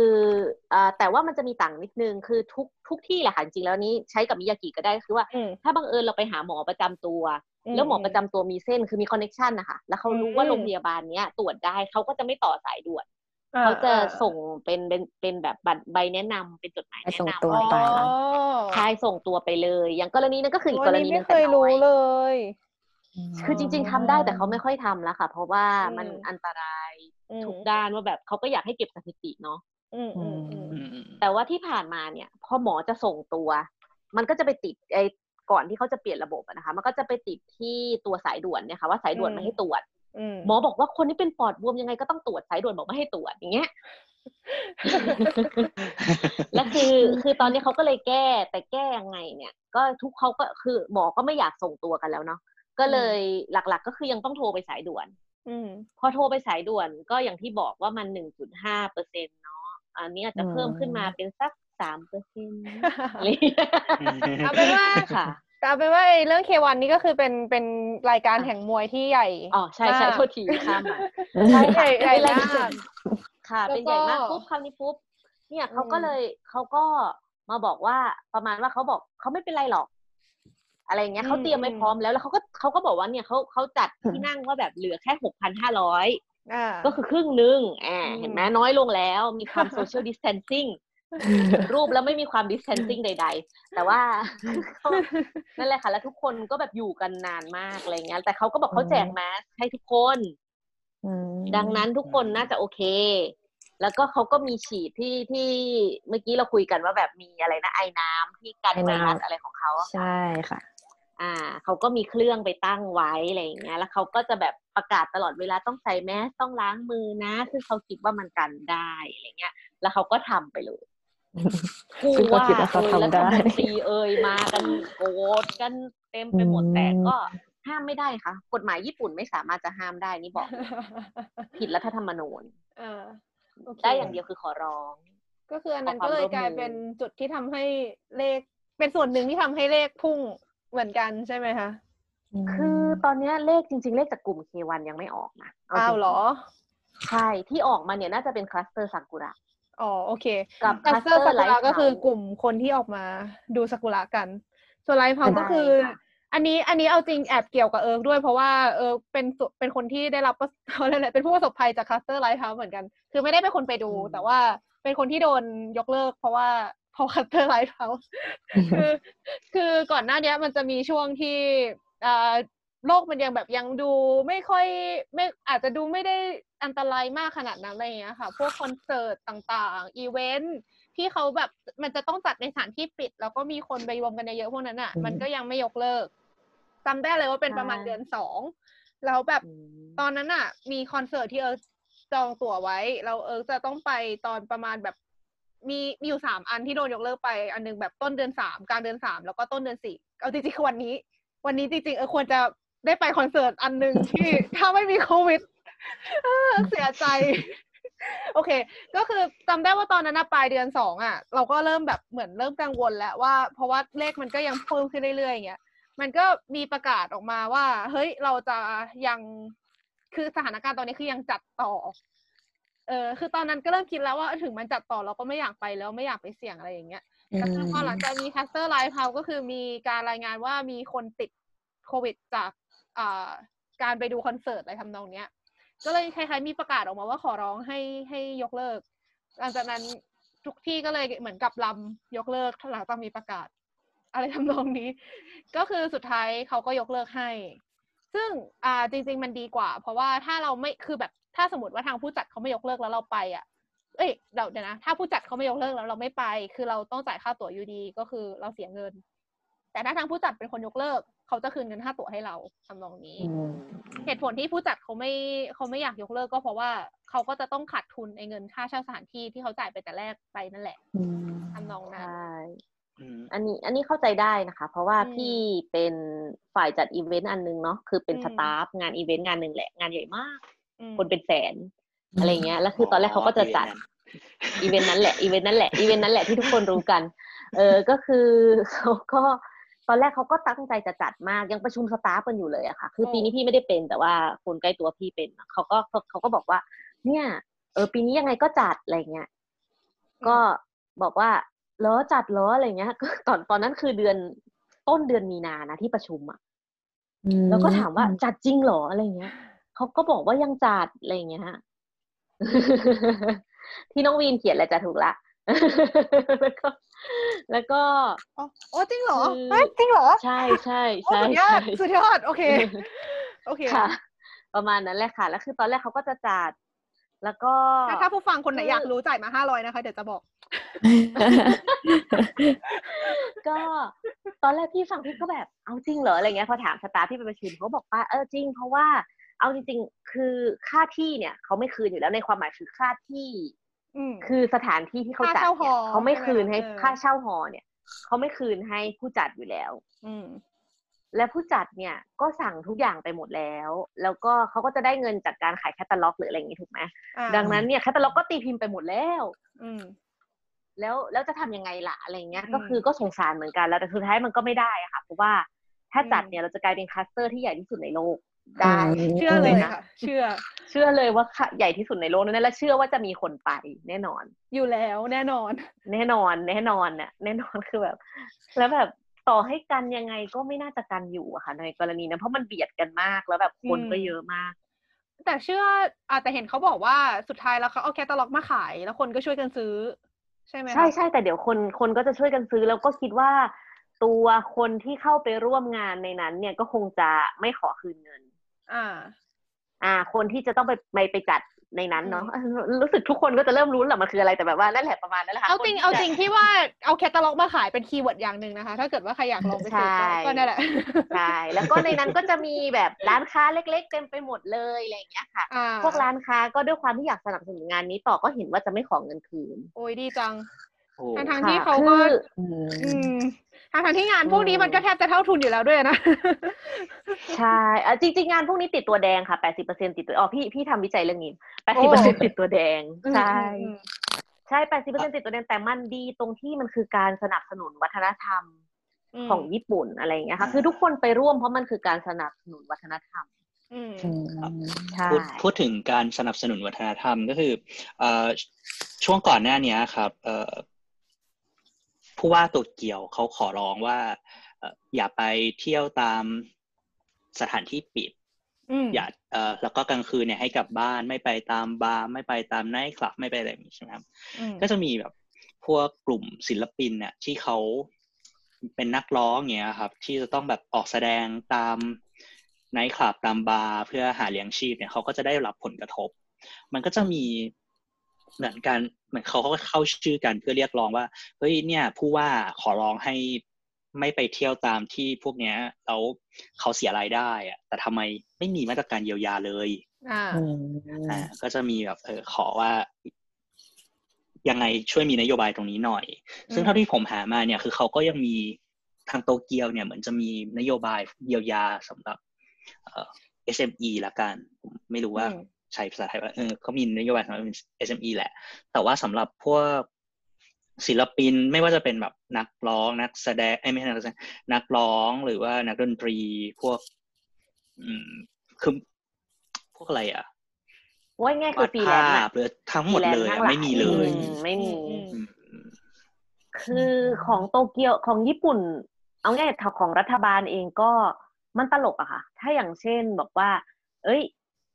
อ่าแต่ว่ามันจะมีต่างนิดนึงคือทุกทุกที่แหละค่ะจริงๆแล้วนี้ใช้กับมิยางิก็ได้คือว่าอืมถ้าบังเอิญเราไปหาหมอประจำตัว แล้วหมอประจำตัวมีเส้นคือมี connection นะคะแล้วเขารู้ว่าอืมโรงพยาบาลเนี้ยตรวจได้เขาก็จะไม่ต่อสายด่วนอ่เขาจะอ่ส่งเป็นเป็นเป็นแบบบัตรใบแนะนำเป็นจดหมายไปแนะส่งนำตัวอ๋อไปใช่ส่งตัวไปเลย อย่างกรณีนั้นก็คืออีกกรวันณีนี้หนึไม่งเคแต่ยน้รู้อยเลยคือจริง ๆทำได้แต่เขาไม่ค่อยทำแล้วค่ะ เพราะว่ามันอืมอันตรายอืม ทุกด้านว่าแบบเขาก็อยากให้เก็บสถิติเนาะอืมอืมอืมอืมแต่ว่าที่ผ่านมาเนี่ย พอหมอจะส่งตัว มันก็จะไปติดไอ้ก่อนที่เขาจะเปลี่ยนระบบอะนะคะ มันก็จะไปติดที่ตัวสายด่วนเนี่ยค่ะว่าสายด่วนอืมไม่ให้ตรวจอืมหมอบอกว่าคนที่เป็นปอดบวมยังไงก็ต้องตรวจสายด่วนบอกไม่ให้ตรวจอย่างเงี้ยแล้วคือคือตอนนี้เขาก็เลยแก้แต่แก้ยังไงเนี่ย ก็ทุกเขาก็คือหมอก็ไม่อยากส่งตัวกันแล้วเนาะก็เลยหลัก ๆ ก็คือยังต้องโทรไปสายด่วน อืมพอโทรไปสายด่วนก็อย่างที่บอกว่ามันหนึ่งจุดห้าเปอร์เซ็นเนาะอันนี้อาจจะเพิ่มขึ้นมาเป็นสักสามเปอร์เซ็นต์อะไรอย่างเงี้ยเอาเป็นว่าค่ะแต่เอาเป็นว่าไอ้เรื่องเควันนี่ก็คือเป็นเป็นรายการแห่งมวยที่ใหญ่อ๋อใช่ใช่มากโทษทีข้ามมาใช่ใช่ใหญ่ค่ะใหญ่เป็นรายมากการค่ะแล้วเป็นใหญ่มากก็ปุ๊บคราวนี้ปุ๊บเนี่ยเขาอืมก็เลยเขาก็มาบอกว่าประมาณว่าเขาบอกเขาไม่เป็นไรหรอก อะไรอย่างเงี้ยเขาเตรียมไว้พร้อมแล้วแล้วเขาก็เขาก็บอกว่าเนี่ยเขาเขาจัดที่นั่งว่าแบบเหลือแค่หกพันห้าร้อยอ่าก็คือครึ่งหนึ่งอ่าอืมเห็นไหมน้อยลงแล้วมีความ social distancing รูปแล้วไม่มีความ distancing ใด ๆ แต่ว่าก็นั่นแหละค่ะ แล้วทุกคนก็แบบอยู่กันนานมากอะไรเงี้ยแต่เขาก็บอกเขาแจกแมสให้ทุกคนอืมดังนั้นทุกคนน่าจะโอเค แล้วก็เขาก็มีฉีดที่ที่เมื่อกี้เราคุยกันว่าแบบมีอะไรนะไอ้น้ำที่กันไวรัสอะไรของเขาอะใช่ค่ะ อ่าเขาก็มีเครื่องไปตั้งไว้อะไรอย่างเงี้ย แล้วเขาก็จะแบบประกาศตลอดเวลาต้องใส่แมสต้องล้างมือนะคือเขาคิดว่ามันกันได้อะไรเงี้ย แล้วเขาก็ทำไปเลยซึ่งเขาคิดว่าเขาเอ่ยทำได้รัฐมนตรีเอ่ยมากันโกรธกันเต็มไปหมดอืมแต่ก็ห้ามไม่ได้ค่ะ กฎหมายญี่ปุ่นไม่สามารถจะห้ามได้นี่บอกเลยผิดรัฐธรรมนูญอ่าโอเคได้อย่างเดียวคือขอร้อง ก็คืออันนั้นขอความก็เลยร่วมมือกลายเป็นจุดที่ทำให้เลข เป็นส่วนหนึ่งที่ทำให้เลขพุ่ง เหมือนกันใช่ไหมคะ คือตอนเนี้ยเลขจริง ๆ เลขจากกลุ่ม K1 ยังไม่ออกนะเจอ้าวงๆเหรอ ใช่ ที่ออกมาเนี่ยน่าจะเป็น cluster ซากุระอ๋อโอเคกับคัสเตอร์ cluster ซากุระ Lighthouse ก็คือกลุ่มคนที่ออกมาดูซากุระกัน ส่วน live house ใช่ก็คือค่ะอันนี้อันนี้เอาจริงแอบเกี่ยวกับเอิร์กด้วยเพราะว่าเอิร์กเป็นส่วนเป็นคนที่ได้รับประเขาเรียกอะไรเป็นผู้ประสบภัยจาก cluster live house เหมือนกัน คือไม่ได้เป็นคนไปดู แต่ว่าเป็นคนที่โดนยกเลิก เพราะว่าเพราะ cluster live house คือคือก่อนหน้าเนี้ยมันจะมีช่วงที่อ่าโลกมันยังแบบยังดูไม่ค่อยไม่อาจจะดูไม่ได้อันตรายมากขนาดนั้นอะไรอย่างเงี้ยค่ะ พวกคอนเสิร์ตต่างๆ อีเวนท์ที่เขาแบบมันจะต้องจัดในสถานที่ปิด แล้วก็มีคนไปรวมกันเยอะๆพวกนั้นอะอืมมันก็ยังไม่ยกเลิกจำได้เลยว่าเป็นประมาณใช่เดือนสองแล้วแบบอืมตอนนั้นอะ มีคอนเสิร์ตที่เอิร์กจองตั๋วไว้ เราเอิร์กจะต้องไปตอนประมาณแบบ มีมีอยู่สามอันที่โดนยกเลิกไป อันหนึงแบบต้นเดือนสามกลางเดือนสามแล้วก็ต้นเดือนสี่เอาจริงๆคือวันนี้ วันนี้จริงๆเออควรจะได้ไปคอนเสิร์ตอันหนึ่งที่ถ้าไม่มีโควิดเสียใจ โอเค ก็คือจำได้ว่าตอนนั้นปลายเดือนสองอะ เราก็เริ่มแบบเหมือนเริ่มกังวลแล้วว่าเพราะว่าเลขมันก็ยังเพิ่มขึ้นเรื่อยๆอย่างเงี้ยมันก็มีประกาศออกมาว่า เฮ้ยเราจะยังคือสถานการณ์ตอนนี้คือยังจัดต่อ เออคือตอนนั้นก็เริ่มคิดแล้วว่าถึงมันจัดต่อเราก็ไม่อยากไปแล้วไม่อยากไปเสี่ยงอะไรอย่างเงี้ยแต่คือพอหลังจากมีคลัสเตอร์ live house ก็คือมีการรายงานว่ามีคนติดโควิดจากอ่าการไปดูคอนเสิร์ตอะไรทำนองเนี้ย ก็เลยคล้ายๆมีประกาศออกมาว่าขอร้องให้ให้ยกเลิก หลังจากนั้นทุกที่ก็เลยเหมือนกับลำยกเลิกหลังจากมีประกาศ อะไรทำนองนี้ ก็คือสุดท้ายเขาก็ยกเลิกให้ ซึ่งอ่าจริง ๆ มันดีกว่า เพราะว่าถ้าเราไม่คือแบบ ถ้าสมมติว่าทางผู้จัดเขาไม่ยกเลิกแล้วเราไปอะเอ้ยเดี๋ยวเดี๋ยวนะถ้าผู้จัดเขาไม่ยกเลิกแล้วเราไม่ไป คือเราต้องจ่ายค่าตั๋วอยู่ดีก็คือเราเสียเงิน แต่ถ้าทางผู้จัดเป็นคนยกเลิก เขาจะคืนเงินค่าตั๋วให้เราทำนองนี้อืมเหตุผลที่ผู้จัดเขาไม่เขาไม่อยากยกเลิกก็เพราะว่าเขาก็จะต้องขาดทุนไอ้เงินค่าเช่าสถานที่ที่เขาจ่ายไปแต่แรกไปนั่นแหละอืมทำนองนั้นใช่อืมอันนี้อันนี้เข้าใจได้นะคะ เพราะว่าอืมพี่เป็นฝ่ายจัดอีเวนต์อันนึงเนาะคือเป็นอืม staff งานอีเวนต์งานหนึ่งแหละงานใหญ่มากอืม คนเป็นแสนอะไรเงี้ย แล้วคือตอนแรกเขาก็จะจัดอีเวนต์นั้นแหละอีเวนต์นั้นแหละอีเวนต์นั้นแหละที่ทุกคนรู้กัน เออก็คือเขาก็ตอนแรกเขาก็ตั้งใจจะจัดมากยังประชุม staff กันอยู่เลยอะค่ะ คือปีนี้พี่ไม่ได้เป็นแต่ว่าคนใกล้ตัวพี่เป็นเขาก็เขาเขาก็บอกว่า เนี่ยเออปีนี้ยังไงก็จัดอะไรเงี้ยก็บอกว่าเหรอจัดเหรออะไรเงี้ยก็ตอนตอนนั้นคือเดือนต้นเดือนมีนานะที่ประชุมอะแล้วก็ถามว่าจัดจริงเหรออะไรเงี้ย เขาก็บอกว่ายังจัดอะไรเงี้ยที่น้องวีนเขียนแหละจะถูกละแล้วก็ แล้วก็อ๋ออ๋อจริงเหรอคือเฮ้ยจริงเหรอ ใช่ใช่โอ้ใช่สุดยอใช่ดสุดยอดโอเค โอเคค่ะ ประมาณนั้นแหละค่ะ แล้วคือตอนแรกเขาก็จะจัด แล้วก็ ถ้าถ้าผู้ฟังคนไหนคือออยากรู้จ่ายมาห้าร้อยนะคะ เดี๋ยวจะบอก ก็ตอนแรกพี่ฟังพี่ก็แบบเอาจริงเหรออะไรเงี้ยพอถาม staff ที่ไปประชุมเขาบอกว่าเออจริงเพราะว่า เอาจริง ๆ คือค่าที่เนี่ยเขาไม่คืนอยู่แล้วในความหมายคือค่าที่อืมคือสถานที่ที่เขาจัดค่าเช่าหอเนี่ยเขาไม่คืนให้ใช่ไหมคะค่าเช่าหอเนี่ยเขาไม่คืนให้ผู้จัดอยู่แล้ว อืมและผู้จัดเนี่ยก็สั่งทุกอย่างไปหมดแล้ว แล้วก็เขาก็จะได้เงินจากการขายแคตตาล็อกหรืออะไรอย่างนี้ถูกไหมอ่าดังนั้นเนี่ยแคตตาล็อกก็ตีพิมพ์ไปหมดแล้ว อืมแล้วแล้วจะทำยังไงล่ะอะไรเงี้ยอืมก็คือก็สงสารเหมือนกันแล้วแต่สุดท้ายมันก็ไม่ได้อะค่ะเพราะว่าถ้าจัดอืมเนี่ยเราจะกลายเป็นคลัสเตอร์ที่ใหญ่ที่สุดในโลก ได้อืมเชื่อเลยนะค่ะเชื่อ เชื่อเลยว่าค่ะใหญ่ที่สุดในโลกนั่นและเชื่อว่าจะมีคนไปแน่นอน อยู่แล้วแน่นอน แน่นอน แน่นอนน่ะแน่นอนคือแบบ แล้วแบบต่อให้กันยังไงก็ไม่น่าจะกันอยู่อะค่ะในกรณีนั้นเพราะมันเบียดกันมากแล้วแบบคนก็อืมเยอะมาก แต่เชื่ออาจจะแต่เห็นเขาบอกว่าสุดท้ายแล้วเขาเอาแคตตาล็อกมาขาย แล้วคนก็ช่วยกันซื้อ ใช่ไหมคะใช่ใช่แต่เดี๋ยวคนคนก็จะช่วยกันซื้อแล้วก็คิดว่าตัวคนที่เข้าไปร่วมงานในนั้นเนี่ยก็คงจะไม่ขอคืนเงิน อ่า อ่า คนที่จะต้องไปไปไปจัดในนั้นเนาะรู้สึกทุกคนก็จะเริ่มรู้แหละมันคืออะไรแต่แบบว่านั่นแหละประมาณนั้นแหละค่ะเอาจริงคนที่เอาจริงที่ว่าเอาแคตตาล็อกมาขายเป็น keyword อย่างหนึ่งนะคะ ถ้าเกิดว่าใครอยากลองไปซื้อก็ใช่ก็นั่นแหละใช่แล้วก็ในนั้นก็จะมีแบบร้านค้าเล็ก ๆ เต็มไปหมดเลยอะไรอย่างเงี้ยค่ะอ่าพวกร้านค้าก็ด้วยความที่อยากสนับสนุนงานนี้ต่อก็เห็นว่าจะไม่ขอเงินคืน โอ้ยดีจังโอ้ทั้งทางค่ะที่เขาก็คืออืมอืม ทางทางที่งานพวกนี้อืมมันก็แทบจะเท่าทุนอยู่แล้วด้วยนะ ใช่เอ่อจริงๆ งานพวกนี้ติดตัวแดงค่ะ80%ติดตัว อ๋อ พี่พี่ทำวิจัยเรื่องนี้80%ติดตัวแดง ใช่อืมใช่80%ติดตัวแดงแต่มันดีตรงที่มันคือการสนับสนุนวัฒนธรรมมของญี่ปุ่นอะไรอย่างเงี้ยค่ะ คือทุกคนไปร่วมเพราะมันคือการสนับสนุนวัฒนธรรมอืมอืมใช่พูดพูดถึงการสนับสนุนวัฒนธรรมก็คือเอ่อช่วงก่อนหน้านี้ครับเอ่อ ผู้ว่าโตเกียวเขาขอร้องว่าเอ่ออย่าไปเที่ยวตามสถานที่ปิดอืมอย่าเอ่อแล้วก็กลางคืนเนี่ยให้กลับบ้านไม่ไปตามบาร์ไม่ไปตามไนท์คลับไม่ไปอะไรแบบนี้ใช่ไหมครับอืมก็จะมีแบบพวกกลุ่มศิลปินเนี่ยที่เขาเป็นนักร้องเงี้ยครับ ที่จะต้องแบบออกแสดงตามไนท์คลับตามบาร์เพื่อหาเลี้ยงชีพเนี่ยเขาก็จะได้รับผลกระทบ มันก็จะมี เหมือนกันเหมือนเขาก็เข้าชื่อกันเพื่อเรียกร้องว่าเฮ้ยเนี่ย ผู้ว่าขอร้องให้ไม่ไปเที่ยวตามที่พวกเนี้ยแล้วเขาเสียรายได้อะแต่ทำไมไม่มีมาตรการเยียวยาเลยอ่าอืมอ่าก็จะมีแบบเออขอว่ายังไงช่วยมีนโยบายตรงนี้หน่อย ซึ่งอืมเท่าที่ผมหามาเนี่ย คือเขาก็ยังมีทางโตเกียวเนี่ยเหมือนจะมีนโยบายเยียวยาสำหรับเอ่อ SME ละกันผมไม่รู้ว่าอืม ใช้ภาษาไทยว่าเออเขามีนโยบายสำหรับ SME แหละ แต่ว่าสำหรับพวกศิลปินไม่ว่าจะเป็นแบบนักร้องนักแสดงเอ้ยไม่ใช่นักแสดงนักร้องหรือว่านักดนตรีพวก อืมคือพวกอะไรอะว่าง่ายคือวาดภาพฟรีแลนซ์อะหรือทั้งหมดเลยฟรีแลนซ์อะทั้งหลายไม่มีเลยอืมไม่มีอืมอืมอืมคือของโตเกียวของญี่ปุ่น เอาง่ายๆของรัฐบาลเองก็มันตลกอะค่ะ ถ้าอย่างเช่นบอกว่า เอ้ย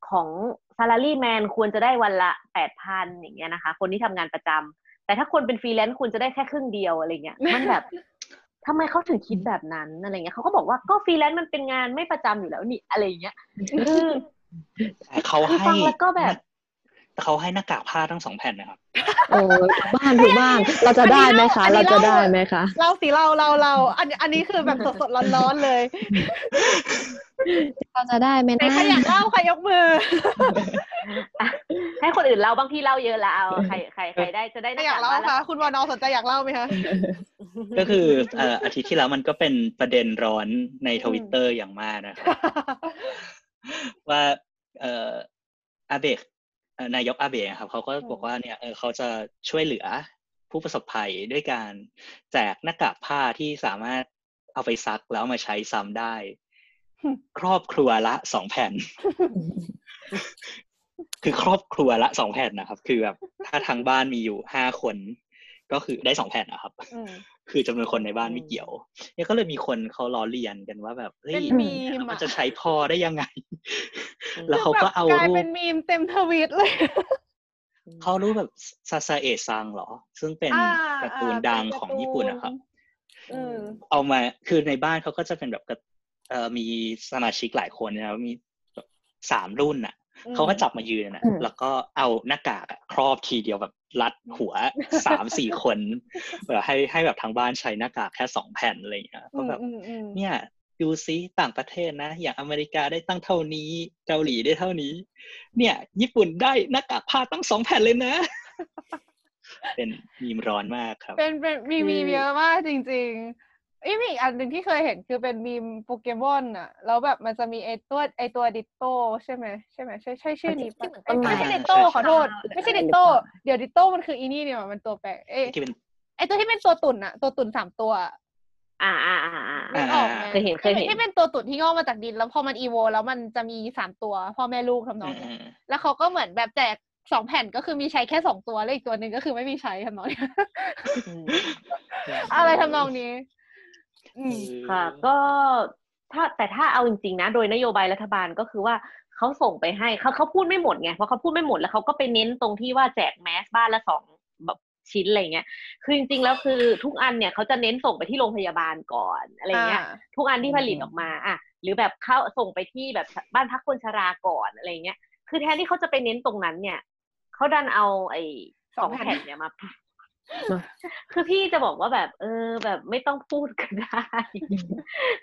ของ ซา l ารีแมนควรจะได้วันละแปดพันอย่างเงี้ยนะคะ คนที่ทำงานประจำแต่ถ้าคนเป็นฟรีแลนซ์คุณจะได้แค่ครึ่งเดียวอะไรเงี้ยมันแบบทำไมเขาถึงคิดแบบนั้นอะไรเงี้ยเขาก็บอกว่าก็ฟรีแลนซ์มันเป็นงานไม่ประจำอยู่แล้วนี่อะไรเงี้ยคือแต่เขาคือให้ฟังแล้วก็แบบแต่ เขาให้หน้ากากผ้าทั้งสองแผ่นนะครับ โอ้ยถูกบ้านถูกบ้าน เราจะได้ไหมคะอันนี้เราจะเล่าได้ไหมคะเล่าสิเล่าเล่าเล่าอันอันนี้คือแบบสดๆร้อนๆเลย เราจะได้ไหมไหนนะใครอยากเล่าใครยกมืออะให้คนอื่นเล่าบางพี่เล่าเยอะแล้วเอาใครใครใครได้จะได้ใครอยากเล่าบ้งคะคุณวอนอสนใจอยากเล่าไหมคะก็คือเอ่ออาทิตย์ที่แล้วมันก็เป็นประเด็นร้อนในทวิตเตอร์อย่างมากนะครับว่าเอ่ออาเบกเอ่อ นายกอาเบะครับเขาก็อืมบอกว่าเนี่ยเออเขาจะช่วยเหลือผู้ประสบภัยด้วยการแจกหน้ากากผ้าที่สามารถเอาไปซักแล้วเอามาใช้ซ้ำได้ ครอบครัวละสองแผ่น คือครอบครัวละสองแผ่นนะครับ คือแบบถ้าทางบ้านมีอยู่ห้าคน ก็คือได้สองแผ่นนะครับอืม คือจำนวนคนในบ้านไม่เกี่ยวเนี่ยก็เลยมีคนเขาล้อเลียนกันว่าแบบเฮ้ยเป็นมีมมันอะจะใช้พอได้ยังไง แล้วเขาก็เอากลายรูเป็ปนมีมเต็มทวิตเลยเขารูปแบบซาซาเอะซังเหรอ ซึ่งเป็นอ่าการ์ตูนอ่าดังเป็นของการ์ตูนญี่ปุ่นนะครับอืมเอามาคือในบ้านเขาก็จะเป็นแบบกระเอ่อมีสมาชิกหลายคนนะครับมีแบบสามรุ่นอะอืม เขาก็จับมายืนนะอืมแล้วก็เอาหน้ากากอะครอบทีเดียวแบบรัดหัวสามสี่คนแบบให้ให้แบบทางบ้านใช้หน้ากากแค่สองแผ่นอะไรอย่างเงี้ยอืก็มแบบอืมอืมเนี่ยดูซิต่างประเทศนะ อย่างอเมริกาได้ตั้งเท่านี้เกาหลีได้เท่านี้ เนี่ย ญี่ปุ่นได้หน้ากากผ้าตั้งสองแผ่นเลยนะ เป็นมีมร้อนมากครับ เป็นเป็นมีคือมีมเยอะมากจริง ๆ อีมีอีกอันหนึ่งที่เคยเห็นคือเป็นมีมโปเกมอนอะแล้วแบบมันจะมีไอตัวไอตัวดิโต้ใช่ไหมใช่ไหมใช่ใช่ชื่อนี้ปะที่เหมือนต้นไม้ไม่ใช่อะดิโต้ใช่ขอโทษใช่ไม่ใช่ดิโต้เดี๋ยวดิโต้มันคืออีนี่เนี่ยมันตัวแปลกเอยที่เป็นไอตัวที่เป็นตัวตุ่นอะตัวตุ่นสามตัวอะอ่าอ่าอ่าอ่านึกออกไหมเคยเห็นเคยเห็นที่เป็นตัวตุ่นที่งอกมาจากดิน แล้วพอมันอีโว แล้วมันจะมีสามตัวพ่อแม่ลูกทำนองเนี้ยอืมแล้วเขาก็เหมือนแบบแจกสองแผ่นก็คือมีใช้แค่สองตัวแล้วอีกตัวหนึ่งก็คือไม่มีใช้ทำนองเนี้ยอืมอะไรทำนองนี้อืม ค่ะ ก็ถ้าแต่ถ้าเอาจริงๆนะ โดยนโยบายรัฐบาลก็คือว่าเขาส่งไปให้เขาเขาพูดไม่หมดไงเพราะเขาพูดไม่หมดแล้วเขาก็ไปเน้นตรงที่ว่าแจกแมสบ้านละสองแบบชิ้นอะไรเงี้ย คือจริงๆแล้วคือทุกอันเนี่ยเขาจะเน้นส่งไปที่โรงพยาบาลก่อนอะไรเงี้ย ทุกอันที่ผลิตออกมาอะหรือแบบเข้าส่งไปที่แบบบ้านพักคนชราก่อนอะไรเงี้ย คือแทนที่เขาจะไปเน้นตรงนั้นเนี่ยเขาดันเอาไอ้สสอองงแผ่แผ่นนเนี่ยมา คือพี่จะบอกว่าแบบ เออ แบบไม่ต้องพูดก็ได้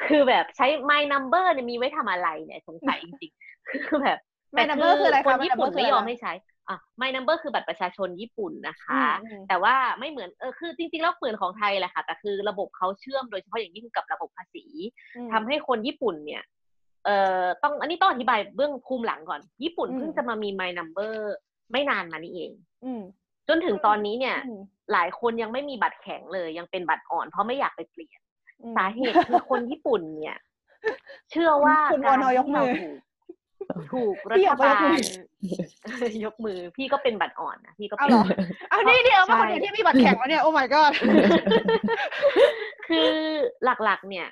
คือแบบใช้ my number เนี่ยมีไว้ทำอะไรเนี่ยสงสัยจริงๆ คือแบบ My number คืออะไรคะคน My ญี่ปุ่น number คือไม่อะไรยอมนะให้ใช้อะ my number คือบัตรประชาชนญี่ปุ่นนะคะอืมแต่ว่าไม่เหมือนเออคือจริงๆแล้วเหมือนของไทยแหละค่ะ แต่คือระบบเขาเชื่อมโดยเฉพาะอย่างยิ่งกับระบบภาษีอืมทำให้คนญี่ปุ่นเนี่ยเอ่อต้องอันนี้ต้องอธิบายเบื้องภูมิหลังก่อน ญี่ปุ่นอืมเพิ่งจะมามี my number ไม่นานมานี้เองอืมจนถึงตอนนี้เนี่ยอืม หลายคนยังไม่มีบัตรแข็งเลย ยังเป็นบัตรอ่อนเพราะไม่อยากไปเปลี่ยนอืมสาเหตุคือคนญี่ปุ่นเนี่ย เชื่อว่าคุณการวอนอยกที่มืเราอถูกถูกรัพี่ฐอยากไปยบากมืลอยกมือ พี่ก็เป็นบัตรอ่อนนะพี่ก็เอาเป็นเหรอเอานี่เดียวมาใช่คนเดียวที่มีบัตรแข็งแล้วเนี่ยโอ้ my god คือหลักๆ เนี่ย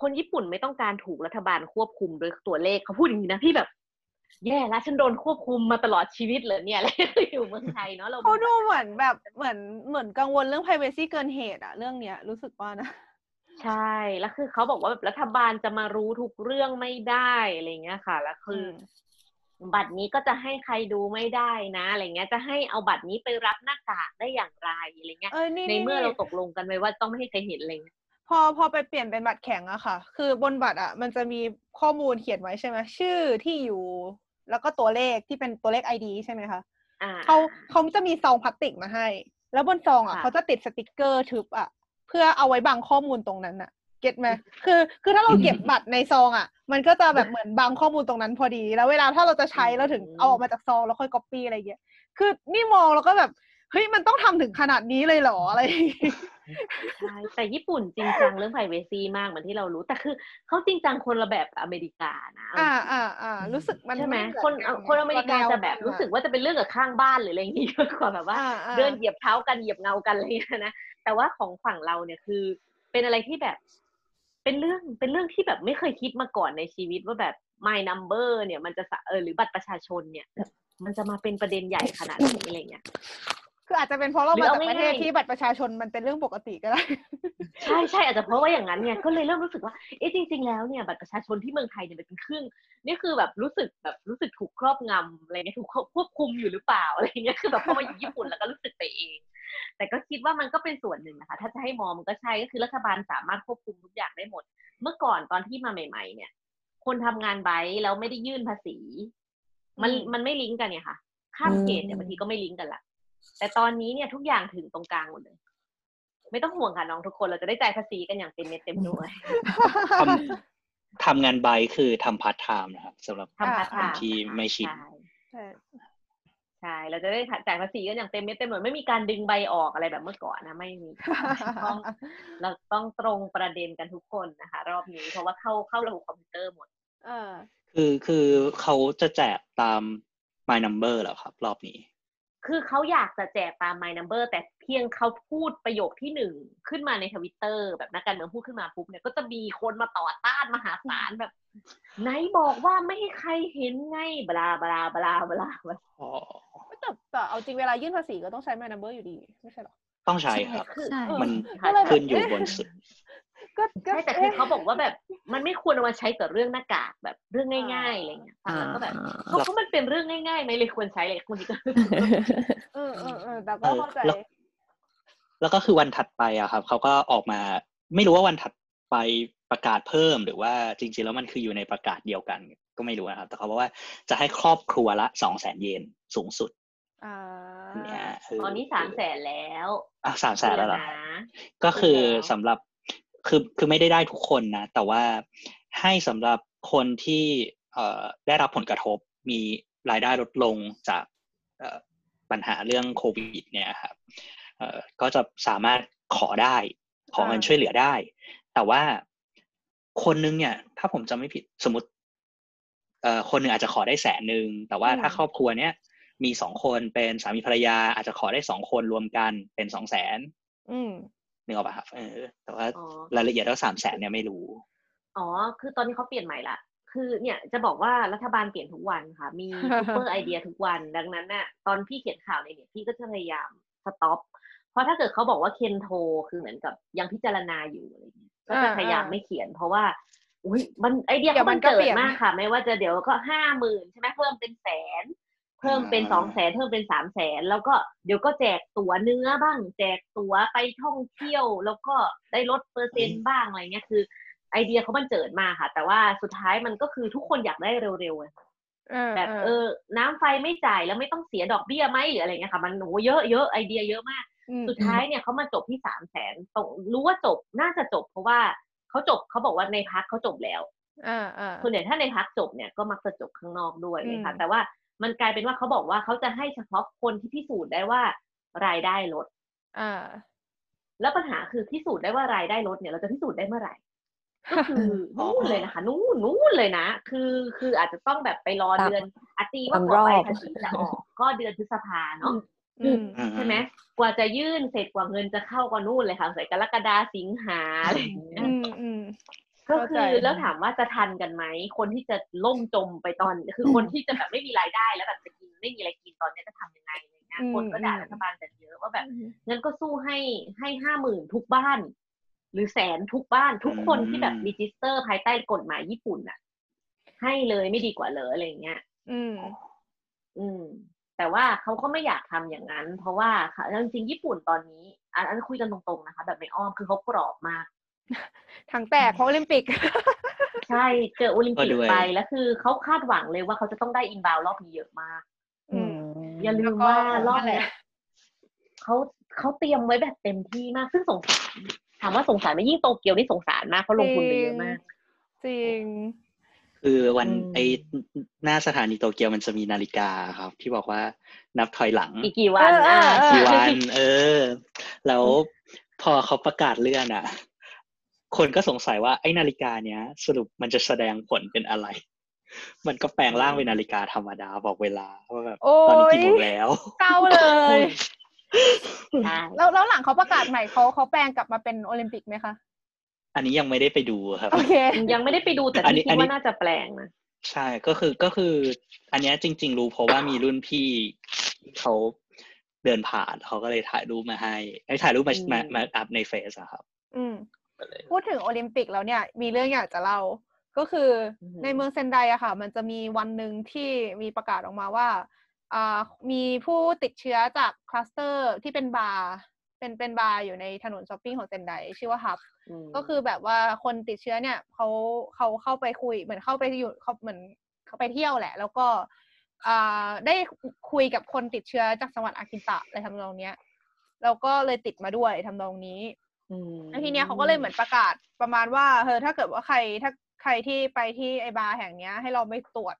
คนญี่ปุ่นไม่ต้องการถูกรัฐบาลควบคุมโดยตัวเลขเขาพูดอย่างนี้นะพี่แบบ แย่แล้วฉันโดนควบคุมมาตลอดชีวิตเลยเนี่ยแล้วอยู่เมืองไทยเนาะเราเขาดูเหมือนแบบเหมือนเหมือนกังวลเรื่อง privacy เกินเหตุอะเรื่องเนี้ยรู้สึกว่านะใช่ แล้วคือเขาบอกว่าแบบรัฐบาลจะมารู้ทุกเรื่องไม่ได้อะไรเงี้ยค่ะ แล้วคืออบัตรนี้ก็จะให้ใครดูไม่ได้นะอะไรเงี้ย จะให้เอาบัตรนี้ไปรับหน้ากากได้อย่างไรอะไรเงี้ยเออนี่ในเมื่อเรานี่ตกลงกันไว้ว่าต้องไม่ให้ใครเห็นอะไรเงี้ยพอพอไปเปลี่ยนเป็นบัตรแข็งอะค่ะ คือบนบัตรอะมันจะมีข้อมูลเขียนไว้ใช่ไหมชื่อที่อยู่ แล้วก็ตัวเลขที่เป็นตัวเลข ID ใช่ไหมคะอ่าเขาเขาจะมีซองพลาสติกมาให้ แล้วบนซองอะค่ะเขาจะติดสติกเกอร์ทึบอะเพื่อเอาไว้บังข้อมูลตรงนั้นอะเก็ตไหมคือ คือถ้าเราเก็บบัตรในซองอะมันก็จะแบบเหมือนบังข้อมูลตรงนั้นพอดี แล้วเวลาถ้าเราจะใช้เราถึงเอาออกมาจากซองแล้วค่อยก๊อปปี้อะไรเงี้ย คือนี่มองแล้วก็แบบ เฮ้ยมันต้องทำถึงขนาดนี้เลยเหรออะไรอย่างเงี้ยใช่แต่ญี่ปุ่นจริงจังเรื่อง privacy มากเหมือนที่เรารู้ แต่คือเขาจริงจังคนละแบบกับอเมริกานะอ่าอ่าอ่ารู้สึกมันใช่ไหมเอนคนกัคนอเมริกาจะแบบนวรู้สึกว่าจะเป็นเรื่องกับข้างบ้านหรืออะไรอย่างงี้มากกว่าแบบว่าอ่าอ่า เดินเหยียบเท้ากันเหยียบเงากันอะไรอย่างเงี้ยนะแต่ว่าของฝั่งเราเนี่ยคือ เป็นอะไรที่แบบ เป็นเรื่องเป็นเรื่องที่แบบไม่เคยคิดมาก่อนในชีวิตว่าแบบ my number เนี่ย มันจะสะเออหรือบัตรประชาชนเนี่ย มันจะมาเป็นประเด็นใหญ่ขนาดนี้อะไรเงี้ย คืออาจจะเป็นเพราะเราหรือมาเอาจากประเทศง่ายๆที่บัตรประชาชนมันเป็นเรื่องปกติก็ได้ ใช่ใช่อาจจะเพราะว่าอย่างนั้นเนี่ยก็เลยเริ่มรู้สึกว่าเอ๊ะจริง ๆ แล้วเนี่ยบัตรประชาชนที่เมืองไทยเนี่ยมันเป็นเครื่องนี่คือแบบรู้สึกแบบรู้สึกถูกครอบงำอะไรเงี้ยถูกควบคุมอยู่หรือเปล่าอะไรเงี้ยคือแบบพอมาอยู่ญี่ปุ่นแล้วก็รู้สึกไปเอง แต่ก็คิดว่ามันก็เป็นส่วนหนึ่งนะคะ ถ้าจะให้มองมันก็ใช่ก็คือรัฐบาลสามารถควบคุมทุกอย่างได้หมด เมื่อก่อนตอนที่มาใหม่ ๆ เนี่ย คนทำงานไบต์แล้วไม่ได้ยื่นภาษี มันอืมมันไม่ลิงก์กันเนี่ยค่ะ ข้ามเขตเนี่ยบางทีก็ไม่ลิงก์กันละ แต่ตอนนี้เนี่ยทุกอย่างถึงตรงกลางหมดเลย ไม่ต้องห่วงค่ะน้องทุกคนเราจะได้จ่ายภาษีกันอย่างเต็มเม็ดเต็มหน่วยทำทำงานใบคือทำพาร์ทไทม์นะครับสำหรับทำพาร์ทไทม์คนที่ไม่ชินใช่ใช่ใช่เราจะได้จ่ายภาษีกันอย่างเต็มเม็ดเต็มหน่วยไม่มีการดึงใบออกอะไรแบบเมื่อก่อนนะไม่มีต้องเราต้องตรงประเด็นกันทุกคนนะคะ รอบนี้เพราะว่าเข้าเข้าระบบคอมพิวเตอร์หมด เออ คือคือเขาจะแจกตาม My Number เหรอครับ รอบนี้ คือเขาอยากจะแจกตาม My Number แต่เพียงเขาพูดประโยคที่หนึ่งขึ้นมาในทวิตเตอร์แบบนักการเมืองพูดขึ้นมาปุ๊บเนี่ยก็จะมีคนมาต่อต้านมหาศาลแบบ ไหนบอกว่าไม่ให้ใครเห็นไงบลาบลาบลาบลาบลาอ๋อแต่แต่เอาจริงเวลายื่นภาษีก็ต้องใช้ My Number อยู่ดี ไม่ใช่หรอ ต้องใช้ครับคือใช่เออมันค่ะก็เลยแบบขึ้นอยู่บนสุด ก็ก็ใช่แต่คือเขาบอกว่าแบบ มันไม่ควรเอามาใช้กับเรื่องหน้ากากแบบเรื่องง่ายๆอะไรเงี้ยฟังแล้วก็แบบเพราะว่ามันเป็นเรื่องง่ายๆไหมเลยควรใช้เลยคนนี้ก็เออเออเออแต่ก็เข้าใจเออแล้วแล้วก็คือวันถัดไปอะครับเขาก็ออกมาไม่รู้ว่าวันถัดไปประกาศเพิ่มหรือว่าจริง ๆ แล้วมันคืออยู่ในประกาศเดียวกัน ก็ไม่รู้นะครับแต่เขาบอกว่าจะให้ครอบครัวละสองแสนเยนสูงสุดอ่าเนี่ยเตอนนี้สามแสนแล้วอะสามแสนแล้วเหรอนะก็คือแล้วสำหรับ คือคือไม่ได้ได้ทุกคนนะ แต่ว่าให้สำหรับคนที่เอ่อได้รับผลกระทบมีรายได้ลดลงจากเอ่อปัญหาเรื่องโควิด เนี่ยครับเอ่อก็จะสามารถขอได้ ขอเงินอ่าช่วยเหลือได้ แต่ว่าคนนึงเนี่ย ถ้าผมจำไม่ผิดสมมติเอ่อคนหนึ่งอาจจะขอได้แสนหนึ่งแต่ว่าถ้าครอบครัวเนี้ยมีสองคนเป็นสามีภรรยาอาจจะขอได้สองคนรวมกันเป็นสองแสนอืม นึกออกป่ะครับเออแต่ว่าอ๋อรายละเอียดแล้วสามแสนเนี่ยไม่รู้ อ๋อ คือตอนนี้เขาเปลี่ยนใหม่ละคือเนี่ยจะบอกว่ารัฐบาลเปลี่ยนทุกวันค่ะ มี super idea ทุกวัน ดังนั้นน่ะตอนพี่เขียนข่าวในเนี่ยพี่ก็จะพยายาม stop เพราะถ้าเกิดเขาบอกว่า検討คือเหมือนกับยังพิจารณาอยู่อะไรเงี้ยก็จะอ่าพยายามอ่าไม่เขียน เพราะว่าอุ้ยมันไอเดียเดี๋ยวเขามันก็เกิเปดลี่ยน มันเกินมากค่ะ ไม่ว่าจะเดี๋ยวก็ห้าหมื่นใช่ไหมเพิ่มเป็นแสน เพิ่มเป็นอ่าสองแสนเพิ่มเป็นสามแสนแล้วก็เดี๋ยวก็แจกตั๋วเนื้อบ้าง แจกตั๋วไปท่องเที่ยว แล้วก็ได้ลดเปอร์เซ็นต์บ้างอะไรเงี้ยคือ ไอเดียเขามันเจิดมากค่ะ แต่ว่าสุดท้ายมันก็คือทุกคนอยากได้เร็วๆอะเออแบบเออ น้ำไฟไม่จ่ายแล้วไม่ต้องเสียดอกเบี้ยไหมหรืออะไรเงี้ยค่ะ มันโหเยอะเยอะไอเดียเยอะมากอืมสุดท้ายเนี่ยเขามาจบที่สามแสนตรงรู้ว่าจบน่าจะจบ เพราะว่าเขาจบเขาบอกว่าในพักเขาจบแล้วอ่าอ่าส่วนใหญ่ถ้าในพักจบเนี่ยก็มักจะจบข้างนอกด้วยเลยค่ะอืมแต่ว่า มันกลายเป็นว่าเขาบอกว่าเขาจะให้เฉพาะคนที่พิสูจน์ได้ว่ารายได้ลดอ่าแล้วปัญหาคือพิสูจน์ได้ว่ารายได้ลดเนี่ยเราจะพิสูจน์ได้เมื่อไหร่ ก็คือนู่นเลยนะคะ นู่นนู่นเลยนะ คือคืออาจจะต้องแบบไปรอตามเดือนอาตีว่าตามกว่ารอบใบภาษีจะออกก็เดือนพฤษภาเนาะอืมอืมใช่ไหมกว่าจะยื่นเสร็จกว่าเงินจะเข้าก็นู่นเลยค่ะใส่กรกฎาสิงหาอะไรอย่างเงี้ยอืมอืม ก็เข้าใจคือแล้วถามว่าจะทันกันไหมคนที่จะล่มจมไปตอน คือคนที่จะแบบไม่มีรายได้แล้วแบบจะกินไม่มีอะไรกินตอนเนี้ยจะทำยังไงอะไรเงี้ยอืมคนก็ด่าอืมรัฐบาลกันเยอะว่าแบบงั้นก็สู้ให้ให้ห้าหมื่นทุกบ้าน หรือแสนทุกบ้านทุกคนที่แบบอืม register ภายใต้กฎหมายญี่ปุ่นอะให้เลยไม่ดีกว่าเลยอะไรเงี้ย อืม อืม แต่ว่าเขาก็ไม่อยากทำอย่างนั้น เพราะว่าค่ะจริงๆญี่ปุ่นตอนนี้ อันอันคุยกันตรงๆนะคะ แบบไม่อ้อมคือเขากรอบมาก ถังแตกเพราะโอลิมปิก ใช่เจอโอลิมปิกก็ด้วยไปแล้วคือเขาคาดหวังเลยว่าเขาจะต้องได้อินบาวรอบนี้เยอะมากอืมอย่าลืแล้วมก็ว่ารอบนั่นแหเนี้ละยเขาเขาเตรียมไว้แบบเต็มที่มากซึ่งสงสารถามว่าสงสารไหมยิ่งโตเกียวนี่สงสารมากเขาลงทุนไปเยอะมาก จริง คือวันอืมไอหน้าสถานีโตเกียวมันจะมีนาฬิกาครับ ที่บอกว่านับถอยหลังอีกกี่วันเอออะเออกี่วัน เออ แล้วพอเขาประกาศเลื่อนอะ คนก็สงสัยว่าไอ้นาฬิกาเนี้ย สรุปมันจะแสดงผลเป็นอะไร มันก็แปลงร่างเป็นนาฬิกาธรรมดาบอกเวลาว่าแบบโอ้ตอนนี้ยกี่โมงแล้วเก้าเลยใช่แล้วแล้วหลังเขาประกาศใหม่เขาเขาแปลงกลับมาเป็นโอลิมปิกไหมคะอันนี้ยังไม่ได้ไปดูครับโอเคยังไม่ได้ไปดูแต่อันนี้ที่คิอัดนนี้ว่าน่าจะแปลงนะใช่ก็คือก็คือ อันเนี้ยจริง ๆ รู้เพราะว่ามีรุ่นพี่เขาเดินผ่านเขาก็เลยถ่ายรูปมาให้ให้ถ่ายรูปมาอืมมามา up ในเฟซอะครับ อืมก็เลย พูดถึงโอลิมปิกแล้วเนี่ย มีเรื่องอยากจะเล่า ก็คือออหือในเมืองเซนไดอะค่ะ มันจะมีวันหนึ่งที่มีประกาศออกมาว่าอ่ามีผู้ติดเชื้อจากคลัสเตอร์ที่เป็นบาร์เป็นเป็นบาร์อยู่ในถนนช้อปปิ้งของเซนไดชื่อว่า HUBมก็คือแบบว่าคนติดเชื้อเนี่ยเขาเขาเข้าไปคุยเหมือนเข้าไปอยู่เขาเหมือนเขาไปเที่ยวแหละ แล้วก็อ่าได้คุยกับคนติดเชื้อจากจังหวัดอากินตะอะไรทำนองเนี้ยแล้วก็เลยติดมาด้วยทำนองนี้ม แล้วทีเนี้ยเขาก็เลยเหมือนประกาศประมาณว่าเออถ้าเกิดว่าใครถ้าใครที่ไปที่ไอบาร์แห่งเนี้ย ให้เราไปตรวจ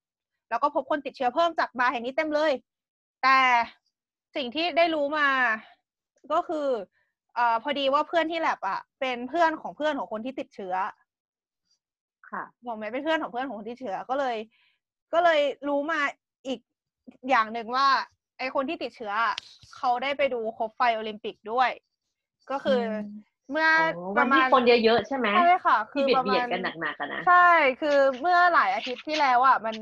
แล้วก็พบคนติดเชื้อเพิ่มจากบาร์แห่งนี้เต็มเลย แต่สิ่งที่ได้รู้มา ก็คือเอ่อพอดีว่าเพื่อนที่แลบอะ เป็นเพื่อนของเพื่อนของคนที่ติดเชื้อ ค่ะบอกไหมเป็นเพื่อนของเพื่อนของคนที่ติดเชื้อก็เลย ก็เลยรู้มาอีกอย่างหนึ่งว่า ไอคนที่ติดเชื้ออะเขาได้ไปดูคบไฟโอลิมปิกด้วย ก็คืออ เมื่ออ๋อปวันระมาที่ณคนเยอะๆใช่ไหมใช่ค่ะ คืที่อเบียปดระเบียมาดณ กันหนักๆกันนะ ใช่ คือเมื่อหลายอาทิตย์ที่แล้วอะ มัน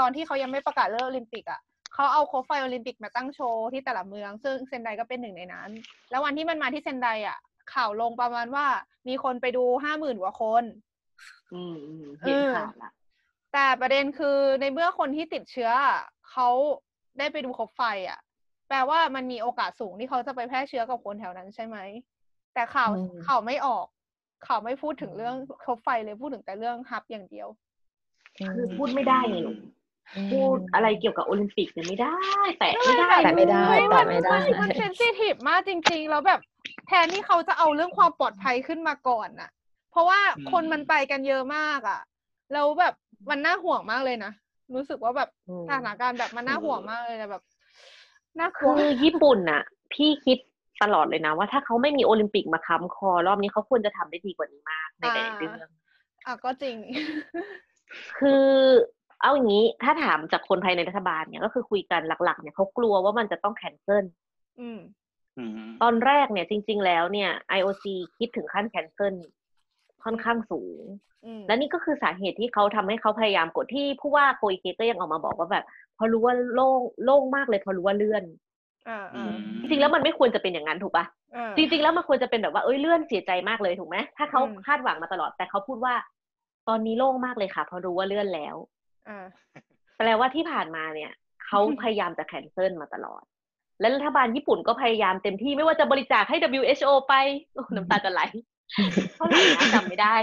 ตอนที่เขายังไม่ประกาศเรื่องโอลิมปิกอะเขาเอาโคฟไฟโอลิมปิกมาตั้งโชว์ที่แต่ละเมือง ซึ่งเซนไดก็เป็นหนึ่งในนั้น แล้ววันที่มันมาที่เซนไดอะ ข่าวลงประมาณว่ามีคนไปดูห้าหมื่นกว่าคน อืมอืมเห็นเออข่าวละแต่ประเด็นคือในเมื่อคนที่ติดเชื้ออะเขาได้ไปดูคบไฟอะ แปลว่ามันมีโอกาสสูงที่เขาจะไปแพร่เชื้อกับคนแถวนั้นใช่ไหม แต่ข่าวอืมข่าวไม่ออกข่าวไม่พูดถึงเรื่องคบไฟเลยพูดถึงแต่เรื่องฮับอย่างเดียว คือพูดไม่ได้ไงหนูพูดอะไรเกี่ยวกับโอลิมปิกเนี่ยไม่ได้ แตะไม่ได้แต่ไม่ได้เฮ้ยแต่นไม่ได้นมันเซนซิทีฟมากจริง ๆ แล้วแบบแทนที่เขาจะเอาเรื่องความปลอดภัยขึ้นมาก่อนน่ะ เพราะว่าอืมคนมันไปกันเยอะมากอะแล้วแบบมันน่าห่วงมากเลยนะรู้สึกว่าแบบอืมสถานการณ์แบบมันน่าห่วงมากเลยนะแบบน่ากลัคืวอญี่ปุ่นน่ะ พี่คิด ตลอดเลยนะ ว่าถ้าเขาไม่มีโอลิมปิกมาค้ำคอ รอบนี้เขาควรจะทำได้ดีกว่านี้มากในหลายๆเรื่องอะก็จริง คือเอาอย่างนี้ถ้าถามจากคนภายในรัฐบาลเนี่ยก็คือคุยกันหลัก ๆ เนี่ยเขากลัวว่ามันจะต้อง cancelอืมอืมตอนแรกเนี่ยจริง ๆ แล้วเนี่ย IOC คิดถึงขั้น cancel ค่อนข้างสูงอืมและนี่ก็คือสาเหตุที่เขาทำให้เขาพยายามกดที่ผู้ว่าโคอิเกะก็ยังออกมาบอกว่าแบบ พอรู้ว่าโล่งโล่งมากเลย พอรู้ว่าเลื่อน อ่าอือ่าจริงๆแล้วมันไม่ควรจะเป็นอย่างนั้นถูกปะอ่า จริง ๆ แล้วมันควรจะเป็นแบบว่าเอ้ยเลื่อนเสียใจมากเลยถูกไหมถ้าเขาอืม คาดหวังมาตลอด แต่เขาพูดว่า ตอนนี้โล่งมากเลยค่ะเพราะรู้ว่าเลื่อนแล้ว อ่า แปลว่าที่ผ่านมาเนี่ย เขาพยายามจะแคนเซิลมาตลอด และรัฐบาลญี่ปุ่นก็พยายามเต็มที่ไม่ว่าจะบริจาคให้ WHO ไปโอ้น้ำตาจะไหล เท่าไหร่นะจำไม่ได้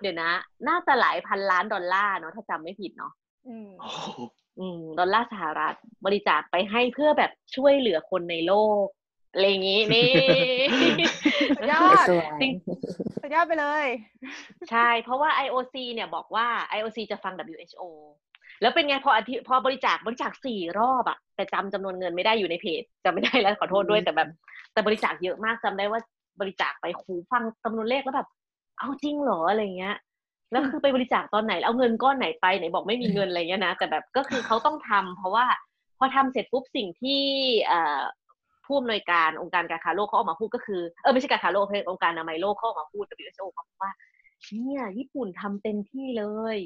เดี๋ยวนะ น่าจะหลายพันล้านดอลลาร์เนาะถ้าจำไม่ผิดเนาะ อืม โอ้โหอืม ดอลลาร์สหรัฐบริจาคไปให้เพื่อแบบช่วยเหลือคนในโลกอะไรอย่างนี้นี่สุดยอดสวยจริงสุดยอดไปเลย ใช่ เพราะว่า IOC เนี่ยบอกว่า IOC จะฟัง WHO แล้วเป็นไงพออาทิพอบริจาคบริจาคสี่รอบอะแต่จำจำนวนเงินไม่ได้อยู่ในเพจจำไม่ได้แล้วขอโทษด้วยแต่แบบ แต่บริจาคเยอะมากจำได้ว่าบริจาคไปครูฟังจำนวนเลขแล้วแบบ เอาจริงเหรออะไรเงี้ย แล้วคือไปบริจาคตอนไหนแล้วเอาเงินก้อนไหนไปไหนบอกไม่มีเงินอะไรเงี้ยนะแต่แบบก็คือเขาต้องทำเพราะว่าพอทำเสร็จปุ๊บสิ่งที่เอ่อผู้อำนวยการองค์การการค้าโลกเขาออกมาพูดก็คือเออไม่ใช่การค้าโลกเพองค์การอนามัยโลกเขาออกมาพูด WHO เขาบอกว่าเนี่ยญี่ปุ่นทำเต็มที่เลย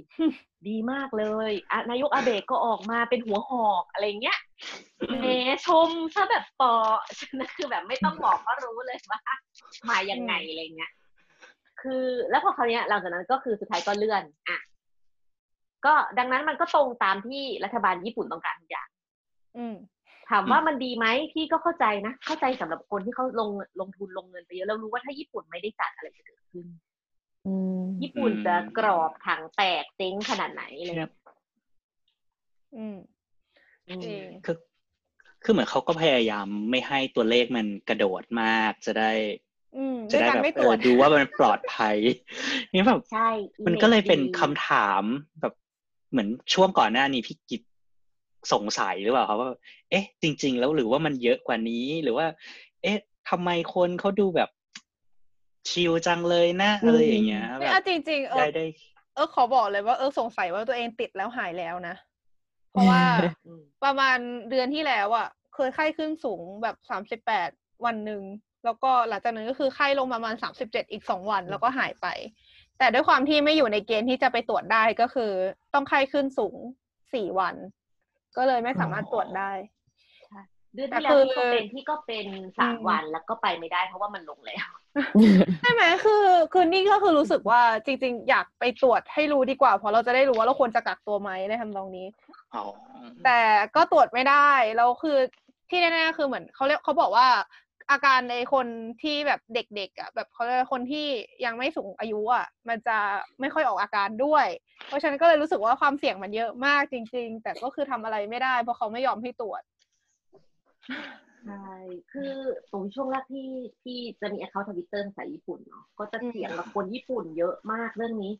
ดีมากเลยอะนายกอาเบะก็ออกมาเป็นหัวหอกอะไรเงี้ยแหมชมซะแบบปอฉะนั้นคือแบบไม่ต้องบอกก็รู้เลยว่ามายังไงอะไรเงี้ย คือแล้วพอคราวเนี้ยหลังจากนั้นก็คือสุดท้ายก็เลื่อนอะก็ดังนั้นมันก็ตรงตามที่รัฐบาลญี่ปุ่นต้องการทุกอย่างอืมถามว่ามันดีไหมพี่ก็เข้าใจนะ เข้าใจสำหรับคนที่เขาลงลงทุนลงเงินไปเยอะแล้วรู้ว่าถ้าญี่ปุ่นไม่ได้จัดอะไรจะเกิดขึ้นอืมญี่ปุ่นจะกรอบถังแตกเจ๊งขนาดไหนอะไรเลยอืมอืมจริงคือคือเหมือนเขาก็พยายามไม่ให้ตัวเลขมันกระโดดมาก จะได้อืม จะด้วยได้การแบบไม่เอตรวอจดูว่ามันปลอดภัยนี่แบบใช่มันก็เลยเป็น image ดีคำถามแบบเหมือนช่วงก่อนหน้านี้พี่กิจสงสัยหรือเปล่าครับว่า เอ๊ะ จริง ๆ แล้วหรือว่ามันเยอะกว่านี้หรือว่า เอ๊ะทำไมคนเขาดูแบบชิลจังเลยนะอะไรอย่างเงี้ยไม่แบเอาบจริงๆเอได้อได้เออขอบอกเลยว่าเออสงสัยว่าตัวเองติดแล้วหายแล้วนะ เพราะว่าอืมประมาณเดือนที่แล้วอะ เคยไข้ขึ้นสูงแบบสามสิบแปดวันหนึ่ง แล้วก็หลังจากนั้นก็คือไข้ลงประมาณสามสิบเจ็ดอีกสองวันแล้วก็หายไป แต่ด้วยความที่ไม่อยู่ในเกณฑ์ที่จะไปตรวจได้ก็คือ ต้องไข้ขึ้นสูงสี่วัน ก็เลยไม่สามารถตรวจได้เดือนที่แล้วพี่ก็เป็นพี่ก็เป็นสามวันแล้วก็ไปไม่ได้เพราะว่ามันลงแล้วใช่ไหมคือคือนี่ก็คือรู้สึกว่าจริง ๆ อยากไปตรวจให้รู้ดีกว่า เพราะเราจะได้รู้ว่าเราควรจะกักตัวไหมในทำนองนี้อ๋อแต่ก็ตรวจไม่ได้แล้วคือที่แน่ๆคือเหมือนเขาเรียกเขาบอกว่า อาการในคนที่แบบเด็กๆอะแบบเขาเรียกคนที่ยังไม่สูงอายุอะ มันจะไม่ค่อยออกอาการด้วย เพราะฉะนั้นก็เลยรู้สึกว่าความเสี่ยงมันเยอะมากจริง ๆ แต่ก็คือทำอะไรไม่ได้ เพราะเขาไม่ยอมให้ตรวจใช่คือตรงช่วงแรกที่ที่จะมีแอคเคาท์ทวิตเตอร์ภาษาญี่ปุ่นเนาะก็จะเถียงกับคนญี่ปุ่นเยอะมากเรื่องนี้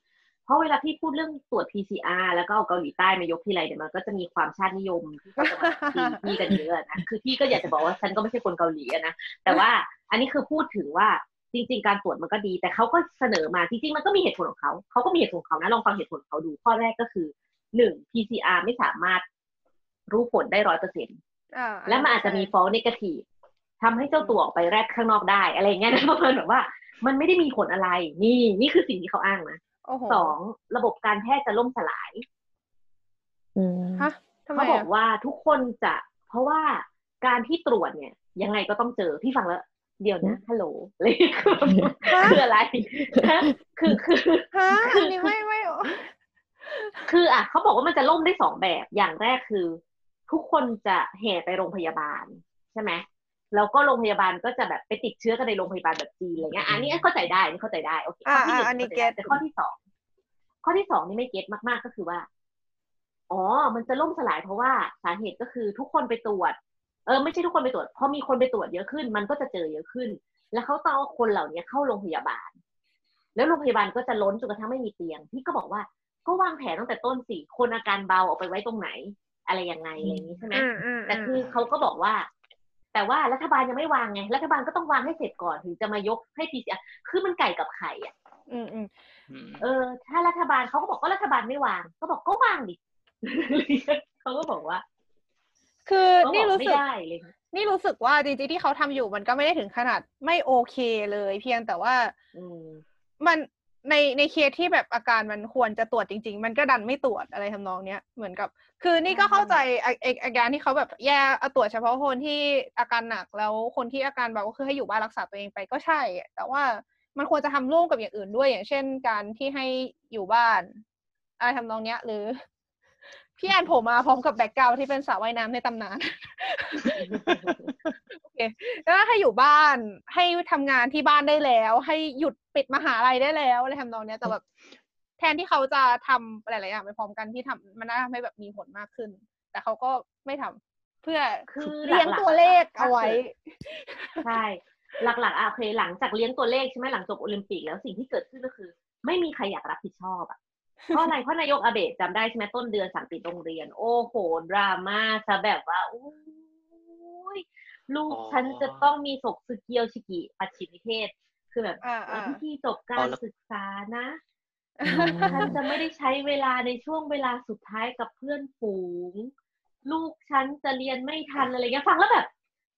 เพราะเวลาพี่พูดเรื่องตรวจ PCR แล้วก็เอาเกาหลีใต้มายกทีไรเนี่ยมันก็จะมีความชาตินิยมที่เขาจะมาตีพี่กันเยอะนะคือพี่ก็อยากจะบอกว่าฉันก็ไม่ใช่คนเกาหลีอะนะแต่ว่าอันนี้คือพูดถึงว่าจริง ๆ การตรวจมันก็ดี แต่เขาก็เสนอมาจริงๆมันก็มีเหตุผลของเขาเขาก็มีเหตุผลของเขานะลองฟังเหตุผลของเขาดูข้อแรกก็คือหนึ่ง PCR ไม่สามารถรู้ผลได้ร้อยเปอร์เซ็นต์อ่าและมันอาจจะมี false negative ทำให้เจ้าตัวออกไปแรกข้างนอกได้ อะไรอย่างเงี้ยนะประมาณแบบว่า มันไม่ได้มีผลอะไร นี่ นี่คือสิ่งที่เขาอ้างนะโอ้โห สองระบบการแพทย์จะล่มสลายอืมฮะทำไมเขาบอกอะว่าทุกคนจะ เพราะว่าการที่ตรวจเนี่ย ยังไงก็ต้องเจอพี่ฟังแล้ว เดี๋ยวนะฮัลโหลอะไรคือคืออะไรฮะคือคือฮะอันนี้ไม่ไม่คืออะเขาบอกว่ามันจะล่มได้สองแบบอย่างแรกคือ ทุกคนจะแห่ไปโรงพยาบาล ใช่ไหม แล้วก็โรงพยาบาลก็จะแบบไปติดเชื้อกันในโรงพยาบาลแบบจีนอะไรเงี้ยอันนี้เข้าใจได้อันนี้เข้าใจได้โอเคอ่าข้อที่หนึ่งอ่าอันนี้ข้าใจได้เก็ตแต่ข้อที่สองข้อที่สองนี่ไม่เก็ตมากๆก็คือว่า อ๋อ มันจะล่มสลายเพราะว่าสาเหตุก็คือทุกคนไปตรวจ เออ ไม่ใช่ทุกคนไปตรวจพอมีคนไปตรวจเยอะขึ้น มันก็จะเจอเยอะขึ้น แล้วเขาต้องเอาคนเหล่านี้เข้าโรงพยาบาล แล้วโรงพยาบาลก็จะล้นจนกระทั่งไม่มีเตียงพี่ก็บอกว่าก็วางแผนตั้งแต่ต้นสิคนอาการเบาเอาไปไว้ตรงไหน อะไรยังไงอะไรอย่างนี้ใช่ไหมอืมอืมแต่คือเขาก็บอกว่า แต่ว่ารัฐบาลยังไม่วางไง รัฐบาลก็ต้องวางให้เสร็จก่อนถึงจะมายกให้ PCR คือมันไก่กับไข่อะอืมอืมอืมเออ ถ้ารัฐบาลเขาก็บอกก็รัฐบาลไม่วาง ก็บอกก็วางดิเขาก็บอกว่า คือเขาบนี่อกรู้ไม่สึกได้เลยนี่รู้สึกว่าจริงๆที่เขาทำอยู่มันก็ไม่ได้ถึงขนาดไม่โอเคเลย เพียงแต่ว่าอืมมัน ในในเคสที่แบบอาการมันควรจะตรวจจริง ๆ มันก็ดันไม่ตรวจอะไรทำนองเนี้ยเหมือนกับ คือนี่ก็เข้าใจไอ้ไอ้อาการที่เขาแบบแยกเอาตรวจเฉพาะคนที่อาการหนักแล้วคนที่อาการเบาก็คือให้อยู่บ้านรักษาตัวเองไปก็ใช่ แต่ว่ามันควรจะทำร่วมกับอย่างอื่นด้วยอย่างเช่น การที่ให้อยู่บ้านอะไรทำนองเนี้ย หรือ พี่แอนโผล่มาพร้อมกับแบ็กกราวที่เป็นสระว่ายน้ำในตำนานโอเคแล้วให้อยู่บ้านให้ทำงานที่บ้านได้แล้ว ให้หยุดปิดมหาลัยได้แล้วอะไรทำนองเนี้ยแต่แบบแทนที่เขาจะทำหลายๆอย่างไปพร้อมกันที่ทำมันน่าทำให้แบบมีผลมากขึ้น แต่เขาก็ไม่ทำเพื่อคือเลี้ยงหลักๆตัวเลขถ้าเอาไว้เกิดใช่หลักๆอะโอเคหลังจากเลี้ยงตัวเลขใช่ไหมหลังจบโอลิมปิกแล้วสิ่งที่เกิดขึ้นก็คือ ไม่มีใครอยากรับผิดชอบอะ เพราะอะไรเพราะนายกอาเบะจำได้ใช่ไหมต้นเดือนสั่งปิดโรงเรียน โอ้โหดราม่าซะแบบว่าโอ้ยลูกอ๋อฉันจะต้องมีศกสึเกียวชิกิปัจฉิมนิเทศ คือแบบอ่าเอออ่าที่จบกาอ๋รอแล้วศึกษานะฉันจะไม่ได้ใช้เวลาในช่วงเวลาสุดท้ายกับเพื่อนฝูง ลูกฉันจะเรียนไม่ทันอะไรเงี้ยฟังแล้วแบบ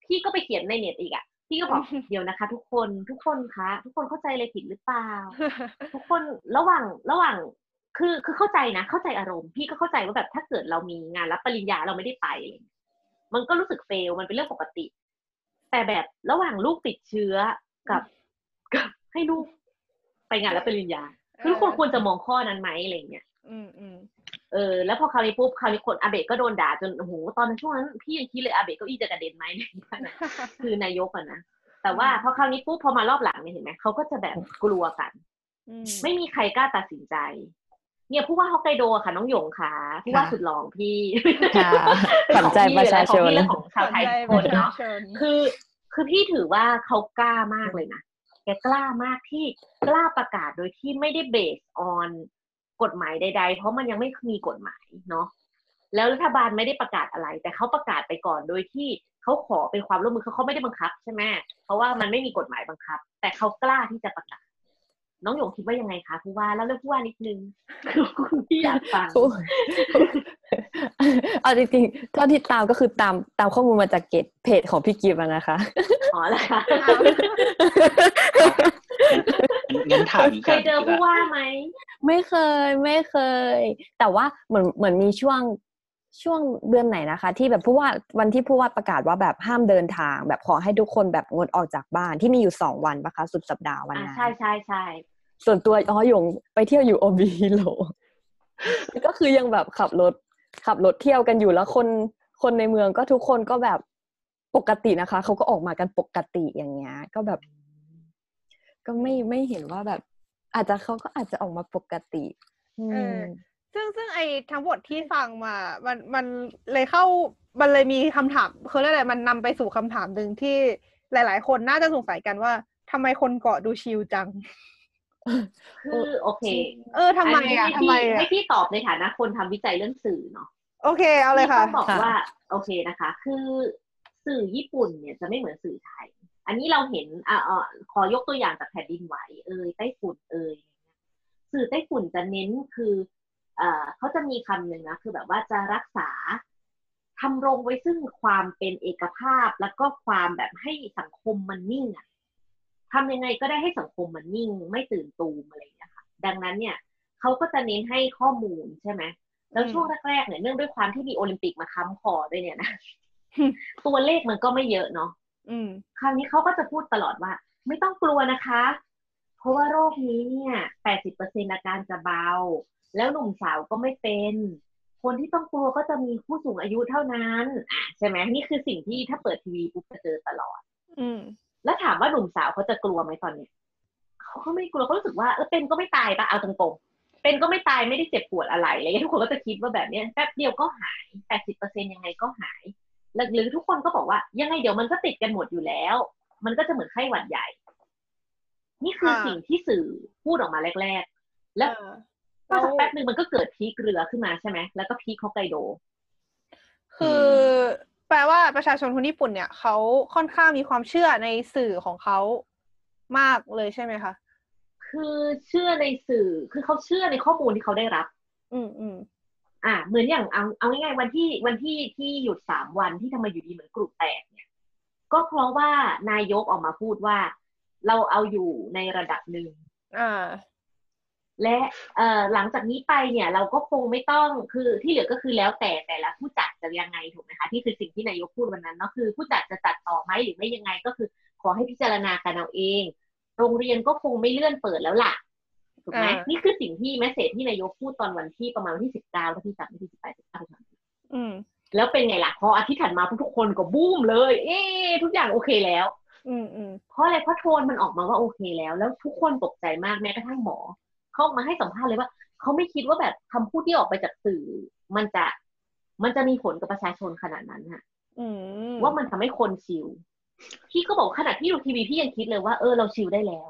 พี่ก็ไปเขียนในเน็ตอีกอะพี่ก็บอกเดี๋ยวนะคะ ทุกคนทุกคนคะ ทุกคนเข้าใจอะไรผิดหรือเปล่า ทุกคนระหว่างระหว่าง คือคือเข้าใจนะ เข้าใจอารมณ์พี่ก็เข้าใจว่าแบบถ้าเกิดเรามีงานรับปริญญาเราไม่ได้ไปอะไรเงี้ยมันก็รู้สึกเฟลมันเป็นเรื่องปกติ แต่แบบระหว่างลูกติดเชื้อกับกับให้ลูกไปงานรับปริญญา คือทุกคนควรจะมองข้อนั้นไหมอะไรเงี้ยอืมอืมเออแล้วพอคราวนี้ปุ๊บคราวนี้คนอาเบะก็โดนด่าจนโอ้โหตอนนั้นช่วงนั้นพี่ยังคิดเลยอาเบะเก็อีจะกระเด็นไหมคือนายกอะนะแต่ว่าพอคราวนี้ปุ๊บพอมารอบหลังเนี่ยเห็นไหมเขาก็จะแบบกลัวกันอืมไม่มีใครกล้าตัดสินใจ เนี่ยผู้ว่าฮอกไกโดอะค่ะน้องหยงค่ะผู้ว่าสุดหล่อของพี่ค่ะขวัญใจประชาชนของพี่และของชาวไทยสนใจทุกคนประชาเนาะชนคือคือพี่ถือว่าเขากล้ามากเลยนะแกกล้ามากที่กล้าประกาศโดยที่ไม่ได้เบสออนกฎหมายใด ๆ เพราะมันยังไม่มีกฎหมายเนาะแล้วรัฐบาลไม่ได้ประกาศอะไร แต่เขาประกาศไปก่อนโดยที่เขาขอเป็นความร่วมมือเขาเขาไม่ได้บังคับใช่ไหมเพราะว่ามันไม่มีกฎหมายบังคับ แต่เขากล้าที่จะประกาศ น้องหยงคิดว่ายังไงคะผู้ว่าแล้วเรื่องผู้ว่านิดนึงคือพี่อยากฟังเอาจริงๆเท่าที่ตามก็คือตามตามข้อมูลมาจากเกตเพจของพี่กิฟต์อะนะคะอ๋อเหรอคะงั้นถามเคยเจอผู้ว่าไหมไม่เคยไม่เคย แต่ว่าเหมือนเหมือนมีช่วงช่วงเดือนไหนนะคะ ที่แบบผู้ว่าวันที่ผู้ว่าประกาศว่าแบบห้ามเดินทาง แบบขอให้ทุกคนแบบงดออกจากบ้านที่มีอยู่สองวันปะคะ สุดสัปดาห์วันอ่านั้นใช่ใช่ใช่ ส่วนตัวอ๋อหยงไปเที่ยวอยู่โอบีโลก็คือยังแบบขับรถขับรถเที่ยวกันอยู่แล้วคนคนในเมืองก็ทุกคนก็แบบปกตินะคะเขาก็ออกมากันปกติอย่างเงี้ยก็แบบ ก็ไม่ไม่เห็นว่าแบบ อาจจะเขาก็อาจจะออกมาปกติเออซึ่งซึ่งไอ้ทั้งหมดที่ฟังมา มันมันเลยเข้ามันเลยมีคำถามคือเรียกอะไรมันนำไปสู่คำถามหนึ่งที่หลาย ๆ คนน่าจะสงสัยกันว่าทำไมคนเกาะดูชิลจัง คือโอเค เออทำไมนนี้อะให้ทำพี่ไมอะให้พี่ตอบในฐานะคนทำวิจัยเรื่องสื่อเนาะโอเคเอาเลยค่ะพี่ต้องบอกค่ะว่าโอเคนะคะ คือสื่อญี่ปุ่นเนี่ยจะไม่เหมือนสื่อไทย อันนี้เราเห็นอ่าอ่าขอยกตัวอย่างจากแผ่นดินไหวเอ่ยไต้ฝุ่นเอ่ยสื่อไต้ฝุ่นจะเน้นคือเอ่อเขาจะมีคำหนึ่งนะคือแบบว่าจะรักษาทำรงไว้ซึ่งความเป็นเอกภาพ แล้วก็ความแบบให้สังคมมันนิ่งอะ ทำยังไงก็ได้ให้สังคมมันนิ่งไม่ตื่นตูมอะไรอย่างเงี้ยค่ะดังนั้นเนี่ยเขาก็จะเน้นให้ข้อมูลใช่ไหมแล้วช่วงแรกๆเนี่ยเนื่องด้วยความที่มีโอลิมปิกมาค้ำคอด้วยเนี่ยนะตัวเลขมันก็ไม่เยอะเนาะอืมคราวนี้เขาก็จะพูดตลอดว่า ไม่ต้องกลัวนะคะ เพราะว่าโรคนี้เนี่ย80%อาการจะเบา แล้วหนุ่มสาวก็ไม่เป็น คนที่ต้องกลัวก็จะมีผู้สูงอายุเท่านั้น อะใช่ไหมนี่คือสิ่งที่ถ้าเปิดทีวีปุ๊บจะเจอตลอด อืม แล้วถามว่าหนุ่มสาวเขาจะกลัวไหมตอนเนี้ยเขาก็ไม่กลัวเขารู้สึกว่าเออเป็นก็ไม่ตายปะเอาตรงๆเป็นก็ไม่ตายไม่ได้เจ็บปวดอะไรอะไรเงี้ยทุกคนก็จะคิดว่าแบบเนี้ยแป๊บเดียวก็หายแปดสิบเปอร์เซ็นยังไงก็หายแล้วหรือทุกคนก็บอกว่า ยังไงเดี๋ยวมันก็ติดกันหมดอยู่แล้ว มันก็จะเหมือนไข้หวัดใหญ่ นี่คือค่ะสิ่งที่สื่อพูดออกมาแรก ๆ แล้วเออพอสักแป๊บหนึ่งมันก็เกิดพีคเรือขึ้นมาใช่ไหมแล้วก็พีคฮอกไกโด คือ แปลว่าประชาชนคนญี่ปุ่นเนี่ยเขาค่อนข้างมีความเชื่อในสื่อของเขามากเลยใช่ไหมคะ คือเชื่อในสื่อ คือเขาเชื่อในข้อมูลที่เขาได้รับ อืมอืมอ่า เหมือนอย่างเอาเอาง่ายๆวันที่วันที่ที่หยุดสามวันที่ทำไมอยู่ดีเหมือนกลุ่มแตกเนี่ย ก็เพราะว่านายกออกมาพูดว่า เราเอาอยู่ในระดับหนึ่งอ่า และเอ่อหลังจากนี้ไปเนี่ยเราก็คงไม่ต้องคือที่เหลือก็คือแล้วแต่แต่ละผู้จัดจะยังไงถูกไหมคะที่คือสิ่งที่นายกพูดวันนั้นเนาะคือ ผู้จัดจะจัดต่อไหมหรือไม่ยังไงก็คือ ขอให้พิจารณากันเอาเอง โรงเรียนก็คงไม่เลื่อนเปิดแล้วล่ะถูกไหมอ่านี่นี่คือสิ่งที่แมสเซจที่นายกพูดตอนวันที่ประมาณวันที่สิบเก้าที่สามที่สิบแปดสิบเก้าอืมแล้วเป็นไงล่ะพออาทิตย์ถัดมาทุกๆคนก็บูมเลย เอ๊ะทุกอย่างโอเคแล้วอืมอืมเพราะอะไรเพราะโทนมันออกมาว่าโอเคแล้ว แล้วทุกคนตกใจมากแม้กระทั่งหมอ เขาออกมาให้สัมภาษณ์เลยว่าเขาไม่คิดว่าแบบคำพูดที่ออกไปจากสื่อ มันจะมันจะมีผลกับประชาชนขนาดนั้นฮะอืมว่ามันทำให้คนชิลพี่ก็บอกขนาดที่ดูทีวีพี่ยังคิดเลยว่าเออเราชิลได้แล้ว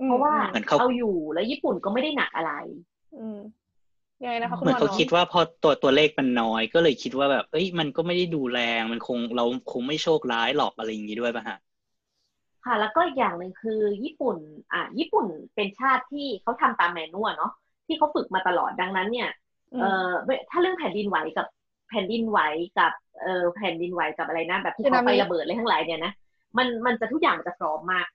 อืมเพราะว่าเหมือนเขาเอาอยู่แล้วญี่ปุ่นก็ไม่ได้หนักอะไรอืมยังไงนะคะคุณเหมือนเขาวคิดว่าพอตัวตัวเลขมันน้อย ก็เลยคิดว่าแบบ เอ้ยมันก็ไม่ได้ดูแรงมันคงเราคงไม่โชคร้ายหรอกอะไรอย่างนี้ด้วยป่ะฮะ ค่ะ แล้วก็อีกอย่างหนึ่งคือญี่ปุ่น อะญี่ปุ่นเป็นชาติที่เขาทำตามแมนนวลเนาะที่เขาฝึกมาตลอดดังนั้นเนี่ยอืมเอ่อถ้าเรื่องแผ่นดินไหวกับแผ่นดินไหวกับเอ่อแผ่นดินไหวกับอะไรนะแบบภูเขาไฟระเบิดอะไรทั้งหลายเนี่ยนะมันมันจะทุกอย่างมันจะพร้อมมาก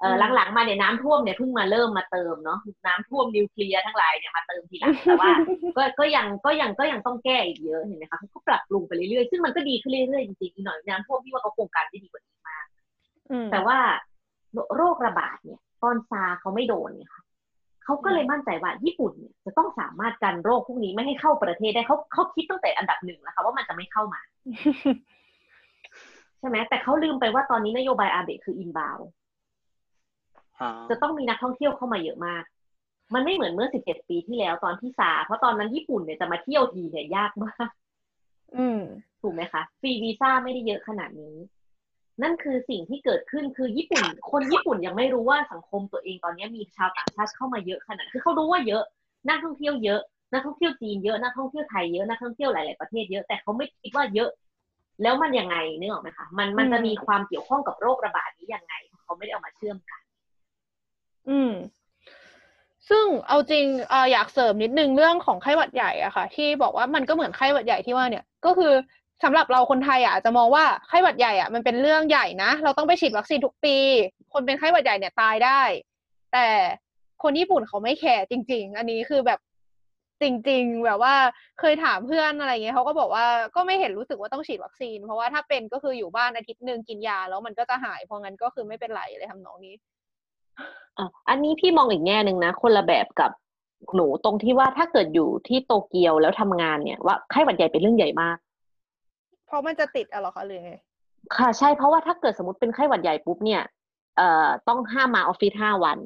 เอ่อหลังๆมาเนี่ยน้ำท่วมเนี่ยเพิ่งมาเริ่มมาเติมเนาะน้ำท่วมนิวเคลียร์ทั้งหลายเนี่ยมาเติมทีหลังแต่ว่าก็ก็ยังก็ยังก็ยังต้องแก้อีกเยอะเห็นไหมคะเขาก็ปรับปรุงไปเรื่อยๆซึ่งมันก็ดีขึ้นเรื่อยๆจริงๆอีกหน่อยน้ำท่วมพี่ว่าเขาโครงการได้ดีกว่านี้มากอืม แต่ว่าโรคระบาดเนี่ย ตอนซาเขาไม่โดนเนี่ยค่ะเขาก็เลยมั่นใจว่าญี่ปุ่นเนี่ยจะต้องสามารถกันโรคพวกนี้ไม่ให้เข้าประเทศได้เขาเขาคิดตั้งแต่อันดับหนึ่งแล้วค่ะว่ามันจะไม่เข้ามา ใช่ไหมแต่เขาลืมไปว่าตอนนี้นโยบายอาเบะคือ inbound อ่าจะต้องมีนักท่องเที่ยวเข้ามาเยอะมาก มันไม่เหมือนเมื่อ17ปีที่แล้วตอนที่ซาร์สเพราะตอนนั้นญี่ปุ่นเนี่ยจะมาเที่ยวทีเนี่ยยากมากอืมถูกไหมคะฟรีวีซ่าไม่ได้เยอะขนาดนี้ นั่นคือสิ่งที่เกิดขึ้นคือญี่ปุ่น คนญี่ปุ่นยังไม่รู้ว่าสังคมตัวเองตอนนี้มีชาวต่างชาติเข้ามาเยอะขนาดคือเขารู้ว่าเยอะนักท่องเที่ยวเยอะนักท่องเที่ยวจีนเยอะนักท่องเที่ยวไทยเยอะนักท่องเที่ยวหลาย ๆประเทศเยอะแต่เขาไม่คิดว่าเยอะ แล้วมันยังไงนึกออกไหมคะมันมันจะมีความเกี่ยวข้องกับโรคระบาดนี้ยังไงเขาไม่ได้เอามาเชื่อมกัน อืมซึ่งเอาจริงเอ่ออยากเสริมนิดนึงเรื่องของไข้หวัดใหญ่อะค่ะ ที่บอกว่ามันก็เหมือนไข้หวัดใหญ่ที่ว่าเนี่ย ก็คือ สำหรับเราคนไทยอะจะมองว่าไข้หวัดใหญ่อะมันเป็นเรื่องใหญ่นะ เราต้องไปฉีดวัคซีนทุกปี คนเป็นไข้หวัดใหญ่เนี่ยตายได้ แต่คนญี่ปุ่นเขาไม่แคร์จริง ๆ อันนี้คือแบบจริง ๆ แบบว่าเคยถามเพื่อนอะไรเงี้ยเขาก็บอกว่าก็ไม่เห็นรู้สึกว่าต้องฉีดวัคซีน เพราะว่าถ้าเป็นก็คืออยู่บ้านอาทิตย์หนึ่งกินยาแล้วมันก็จะหายเพราะงั้นก็คือไม่เป็นไรเลยทำนองนี้อะอันนี้พี่มองอีกแง่หนึ่งนะ คนละแบบกับหนูตรงที่ว่าถ้าเกิดอยู่ที่โตเกียวแล้วทำงานเนี่ยว่าไข้หวัดใหญ่เป็นเรื่องใหญ่มาก เพราะมันจะติดอะเหรอคะหรือไงค่ะใช่เพราะว่าถ้าเกิดสมมติเป็นไข้หวัดใหญ่ปุ๊บเนี่ยเอ่อต้องห้ามมาออฟฟิศห้าวัน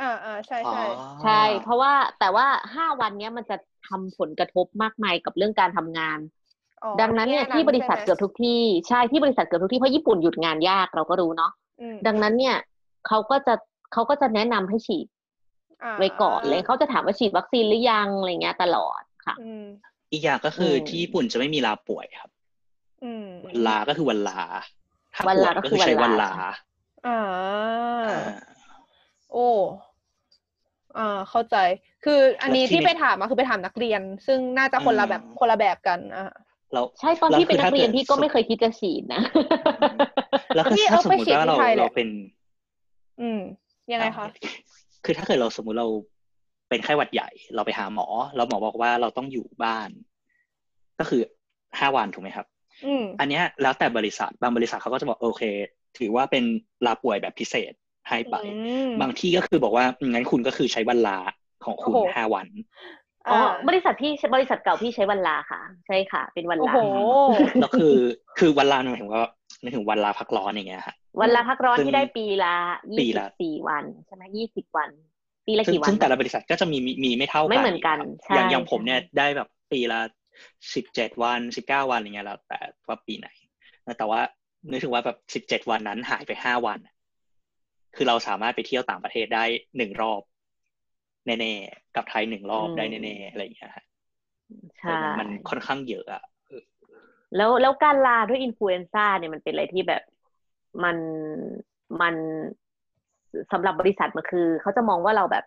อ่าอ่าใช่ใช่ใช่ เพราะว่าแต่ว่าห้าวันเนี้ยมันจะทำผลกระทบมากมายกับเรื่องการทำงานอ๋อดังนั้นเนี่ยแง่ที่บริษัทใช่ไหมเกือบทุกที่ใช่ที่บริษัทเกือบทุกที่เพราะญี่ปุ่นหยุดงานยากเราก็รู้เนาะอืมดังนั้นเนี่ยเขาก็จะเขาก็จะแนะนำให้ฉีดาไว้ก่อนเลยเขาจะถามว่าฉีดวัคซีนหรือยังอะไรเงี้ยตลอดค่ะอืมอีกอย่างก็คืออมที่ญี่ปุ่นจะไม่มีลาป่วยครับอืม วันลาก็คือวันลา ถ้าวันป่วลายก็ก็คืคืออใช้วัวันนลาลาอ่าอ่าโอ้อ่าเข้าใจ คืออันนี้แล้วที่ที่ในไปถามอะคือไปถามนักเรียน ซึ่งน่าจะคนละแบบอืมคนละแบบกันอะแล้วใช่ตอนแล้วที่เป็นคือนัถ้ากเรียนเกิดพี่ก็ไม่เคยคิดจะฉีดนะแล้วคือพี่ถ้าเอาสมไปมติฉีดว่าที่เราไทยแหละเราเป็น อืม ยังไงคะคือถ้าเกิดเราสมมุติเราเป็นไข้หวัดใหญ่ เราไปหาหมอ แล้วหมอบอกว่าเราต้องอยู่บ้าน ก็คือห้าวันถูกไหมครับ อืมอันเนี้ยแล้วแต่บริษัทบางบริษัทเขาก็จะบอกโอเค ถือว่าเป็นลาป่วยแบบพิเศษให้ไปอืมบางที่ก็คือบอกว่างั้นคุณก็คือใช้วันลาของคุณโอ้โหห้าวันอ๋ออ่าบริษัทพี่บริษัทเก่าพี่ใช้วันลาค่ะ ใช่ค่ะ เป็นวันโอ้ลาโหแล้วคือคือวันลาหมายถึงว่าหมายถึงวันลาพักร้อนอย่างเงี้ยฮะวันลาพักร้อนซึ่งที่ได้ปีละปียี่สิละบสี่วันใช่ไหมยี่สิบวัน ปีละซึ่งกี่วันซึ่งแต่ละนะบริษัทก็จะมีมีมีไม่เท่ากันไม่เหมือนกันครับอย่างใช่อย่างผมเนี่ยใช่ได้แบบปีละ สิบเจ็ดวันสิบเก้าวันอะไรเงี้ยแล้วแต่ว่าปีไหน แต่ว่านึกถึงว่าแบบสิบเจ็ดวันนั้นหายไปห้าวัน คือเราสามารถไปเที่ยวต่างประเทศได้หนึ่งรอบแน่ๆกับไทยหนึ่งรอบได้แน่ๆอะไรอย่างเงี้ยฮะใช่มันมันค่อนข้างเยอะอะเออแล้วแล้วการลาด้วย influenza เนี่ยมันเป็นอะไรที่แบบมันมันสำหรับบริษัทมันคือ เขาจะมองว่าเราแบบ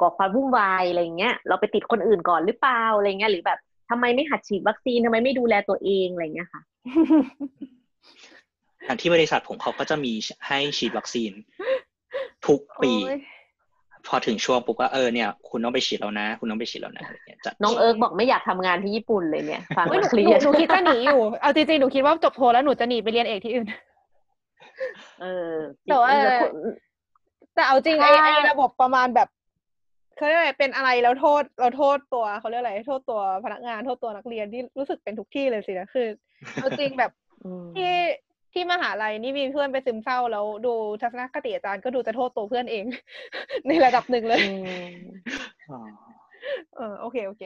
ก่อความวุ่นวายอะไรเงี้ย เราไปติดคนอื่นก่อนหรือเปล่าอะไรเงี้ยหรือแบบ ทำไมไม่หัดฉีดวัคซีนทำไมไม่ดูแลตัวเองอะไรเงี้ยค่ะอย่างที่บริษัทผมเขาก็จะมีให้ฉีดวัคซีน ทุกปีโอ้ยพอถึงช่วงปุ๊บก็เออเนี่ย คุณต้องไปฉีดแล้วนะ คุณต้องไปฉีดแล้วนะอะไรเงี้ยจัดน้องเอิร์กบอกไม่อยากทำงานที่ญี่ปุ่นเลยเนี่ยฟังเฮ้ยหแล้นูวเครีหนูยดหนูคิดจะหนีอยู่เอาจริงๆหนูคิดว่าจบโทแล้วหนูจะหนีไปเรียนเอกที่อื่น เออแต่ว่าแต่เอาจริงไอ้ใช่ไอ้ระบบประมาณแบบ เขาเรียกอะไรเป็นอะไรแล้วโทษเราโทษตัวเขาเรียกอะไรโทษตัวพนักงานโทษตัวนักเรียนที่รู้สึกเป็นทุกที่เลยสินะคือเอาจริงแบบอืมที่ที่มหาลัยนี่มีเพื่อนไปซึมเศร้าแล้วดูทัศนคติอาจารย์ก็ดูจะโทษตัวเพื่อนเอง ในระดับหนึ่งเลยอืมอ๋อเออโอเคโอเค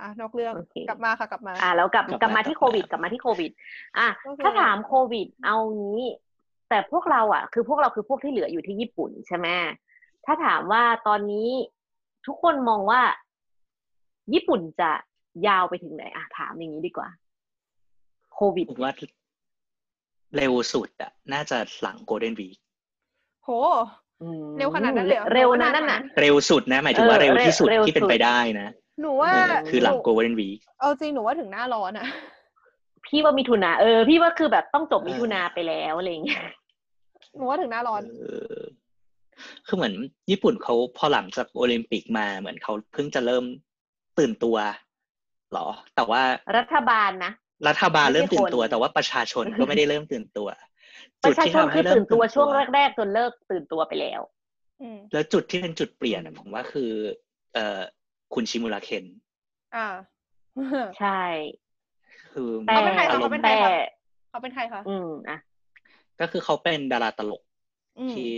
อะนอกเรื่องโอเคกลับมาค่ะกลับมา อ่าแล้วกลับกลับกลับมามาที่กลับโควิดมากลับมาที่โควิด อะโอเคถ้าถามโควิด เอางี้ แต่พวกเราอะ คือพวกเราคือพวกที่เหลืออยู่ที่ญี่ปุ่นใช่ไหมถ้าถามว่าตอนนี้ ทุกคนมองว่า ญี่ปุ่นจะยาวไปถึงไหนอะถามอย่างนี้ดีกว่า โควิดผมว่าเร็วสุดอะน่าจะหลังโกลเด้นวีโหอืมเร็วขนาดนั้นเลยเหรอเร็วหนูนะว่านั่นน่ะ เร็วสุดนะ หมายถึงว่าเออเร็วที่สุดเร็วที่เป็นสุดไปได้นะ หนูว่าเออคือหลังนูโกลเด้นวีเอาจริงหนูว่าถึงหน้าร้อนอะพี่ว่ามิถุนาเออ พี่ว่าคือแบบต้องจบมิถุนาไปแล้วอะไรอย่างเงี้ยหนูว่าถึงหน้าร้อนเออ คือเหมือนญี่ปุ่นเขาพอหลังจากโอลิมปิกมาเหมือนเขาเพิ่งจะเริ่มตื่นตัวเหรอ แต่ว่ารัฐบาลนะรัฐบาลไม่ใช่เริ่มตื่นตัวคนแต่ว่าประชาชนก็ไม่ได้เริ่มตื่นตัวประชาชนจุดที่ทำให้คือเริ่มตื่นตัวช่วงแรกๆจนเลิกตื่นตัวไปแล้วอืมแล้วจุดที่เป็นจุดเปลี่ยนอะอืมผมว่าคือ เอ่อคุณชิมุระเคนอ่าใช่ คือแต่เขาเป็นใครคะอารเขามเป็นณ์ใครแต่คะเขาเป็นใครคะอืมอะก็คือเขาเป็นดาราตลกอืมที่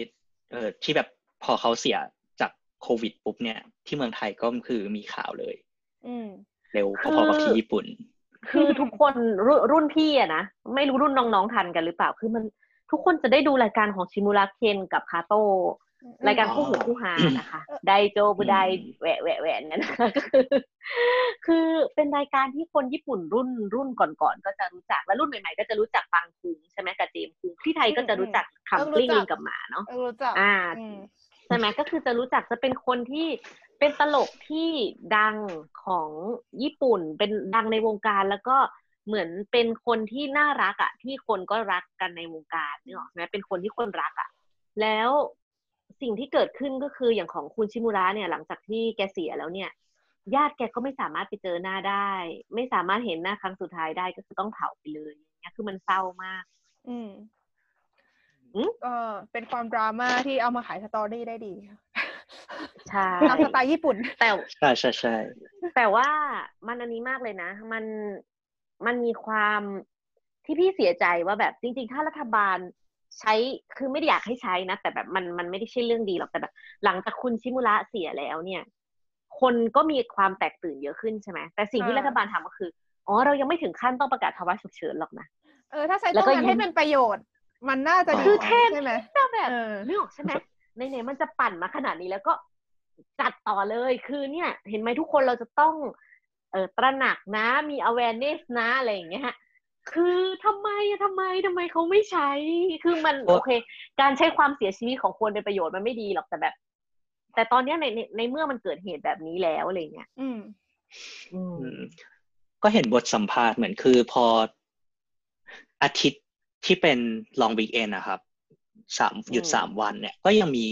เออที่แบบพอเขาเสียจากโควิดปุ๊บเนี่ย ที่เมืองไทยก็คือมีข่าวเลย อืมเร็วคือพอๆกับที่ญี่ปุ่น คือทุกคนรุ่นรุ่นพี่อะนะไม่รู้รุ่นน้องๆทันกันหรือเปล่าคือมันทุกคนจะได้ดูรายการของชิมูระเคนกับคาโต รายการคู่หูคู่หานะคะไดโจบุไดแหวะแหวะแหวะเนี่ยนะคะก็คือ คือเป็นรายการที่คนญี่ปุ่นรุ่นรุ่นก่อนๆก็จะรู้จักและรุ่นใหม่ๆก็จะรู้จักปังคุงใช่ไหมกับเจมส์คุงที่ไทยก็จะรู้จักเออคำกรู้ลิ้งจักลิงกับหมาเนาะเออรู้จักอ่าอืมใช่ไหมก็คือจะรู้จักจะเป็นคนที่เป็นตลกที่ดังของญี่ปุ่น เป็นดังในวงการแล้วก็เหมือนเป็นคนที่น่ารักอะ่ะที่คนก็รักกันในวงการนี่หรอกไหมเป็นคนที่คนรักอะ่ะแล้ว สิ่งที่เกิดขึ้นก็คืออย่างของคุณชิมุระเนี่ยหลังจากที่แกเสียแล้วเนี่ย ญาติแกก็ไม่สามารถไปเจอหน้าได้ ไม่สามารถเห็นหน้าครั้งสุดท้ายได้ก็คือต้องเผาไปเลยอย่างเงี้ยคือมันเศร้ามากอืมอืมก็เป็นความดราม่าที่เอามาขายสตอรี่ได้ดีใช่ตามสไตล์ญี่ปุ่น แต่ใช่ใช่ใช่แต่ว่ามันอันนี้มากเลยนะ มันมันมีความที่พี่เสียใจว่าแบบจริง ๆ ถ้ารัฐบาล ใช้คือไม่ได้อยากให้ใช้นะ แต่แบบมันมันไม่ได้ใช่เรื่องดีหรอกแต่แบบ หลังจากคุณชิมุระเสียแล้วเนี่ย คนก็มีความแตกตื่นเยอะขึ้นใช่ไหมแต่สิ่งที่อ่ารัฐบาลทำก็คืออ๋อเรายังไม่ถึงขั้นต้องประกาศภาวะฉุกเฉินหรอกนะเออถ้าใช้แล้ตรวงก็นั้นยิ้มให้เป็นประโยชน์ มันน่าจะดีคือแทนใช่ไหมแต่แบบเออนึกออกใช่ไหมในไหนๆมันจะปั่นมาขนาดนี้แล้วก็จัดต่อเลยคือเนี่ย เห็นไหมทุกคนเราจะต้องเออตระหนักนะมี awareness นะอะไรอย่างเงี้ยฮะ คือทำไมอะทำไมทำไมเขาไม่ใช้ คือมันโอเค การใช้ความเสียชีวิตของคนเป็นประโยชน์มันไม่ดีหรอกแต่แบบ แต่ตอนเนี้ยในในในเมื่อมันเกิดเหตุแบบนี้แล้วอะไรเงี้ยอืมอืม อืม ก็เห็นบทสัมภาษณ์เหมือนคือพออาทิตย์ที่เป็นลองวีคเอนนะครับสามหยุดอืมสามวันเนี่ย ก็ยังมี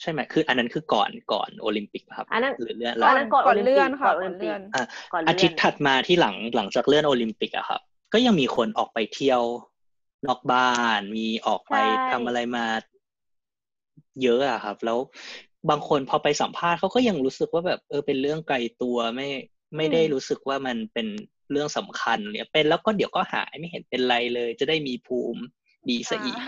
ใช่ไหมคือ อันนั้นคือก่อนก่อนโอลิมปิกครับอันนั้นหรือเลื่อนก่แล้อวนนั้นก่อนก่อนเลื่อนโอลิมปิกค่ะก่อนโอลิมปิกก่อนเลื่อนอะก่อนเลื่อนอาทิตย์ถัดมาที่หลังหลังจากเลื่อนโอลิมปิกอะครับ ก็ยังมีคนออกไปเที่ยวนอกบ้าน มีออกไปใช่ทำอะไรมา เยอะอะครับ แล้วบางคนพอไปสัมภาษณ์เขาก็ยังรู้สึกว่าแบบ เออเป็นเรื่องไกลตัวไม่ไม่ได้อืมรู้สึกว่ามันเป็นเรื่องสำคัญเนี่ยเป็นแล้วก็เดี๋ยวก็หายไม่เห็นเป็นไรเลย จะได้มีภูมิดีซะอีก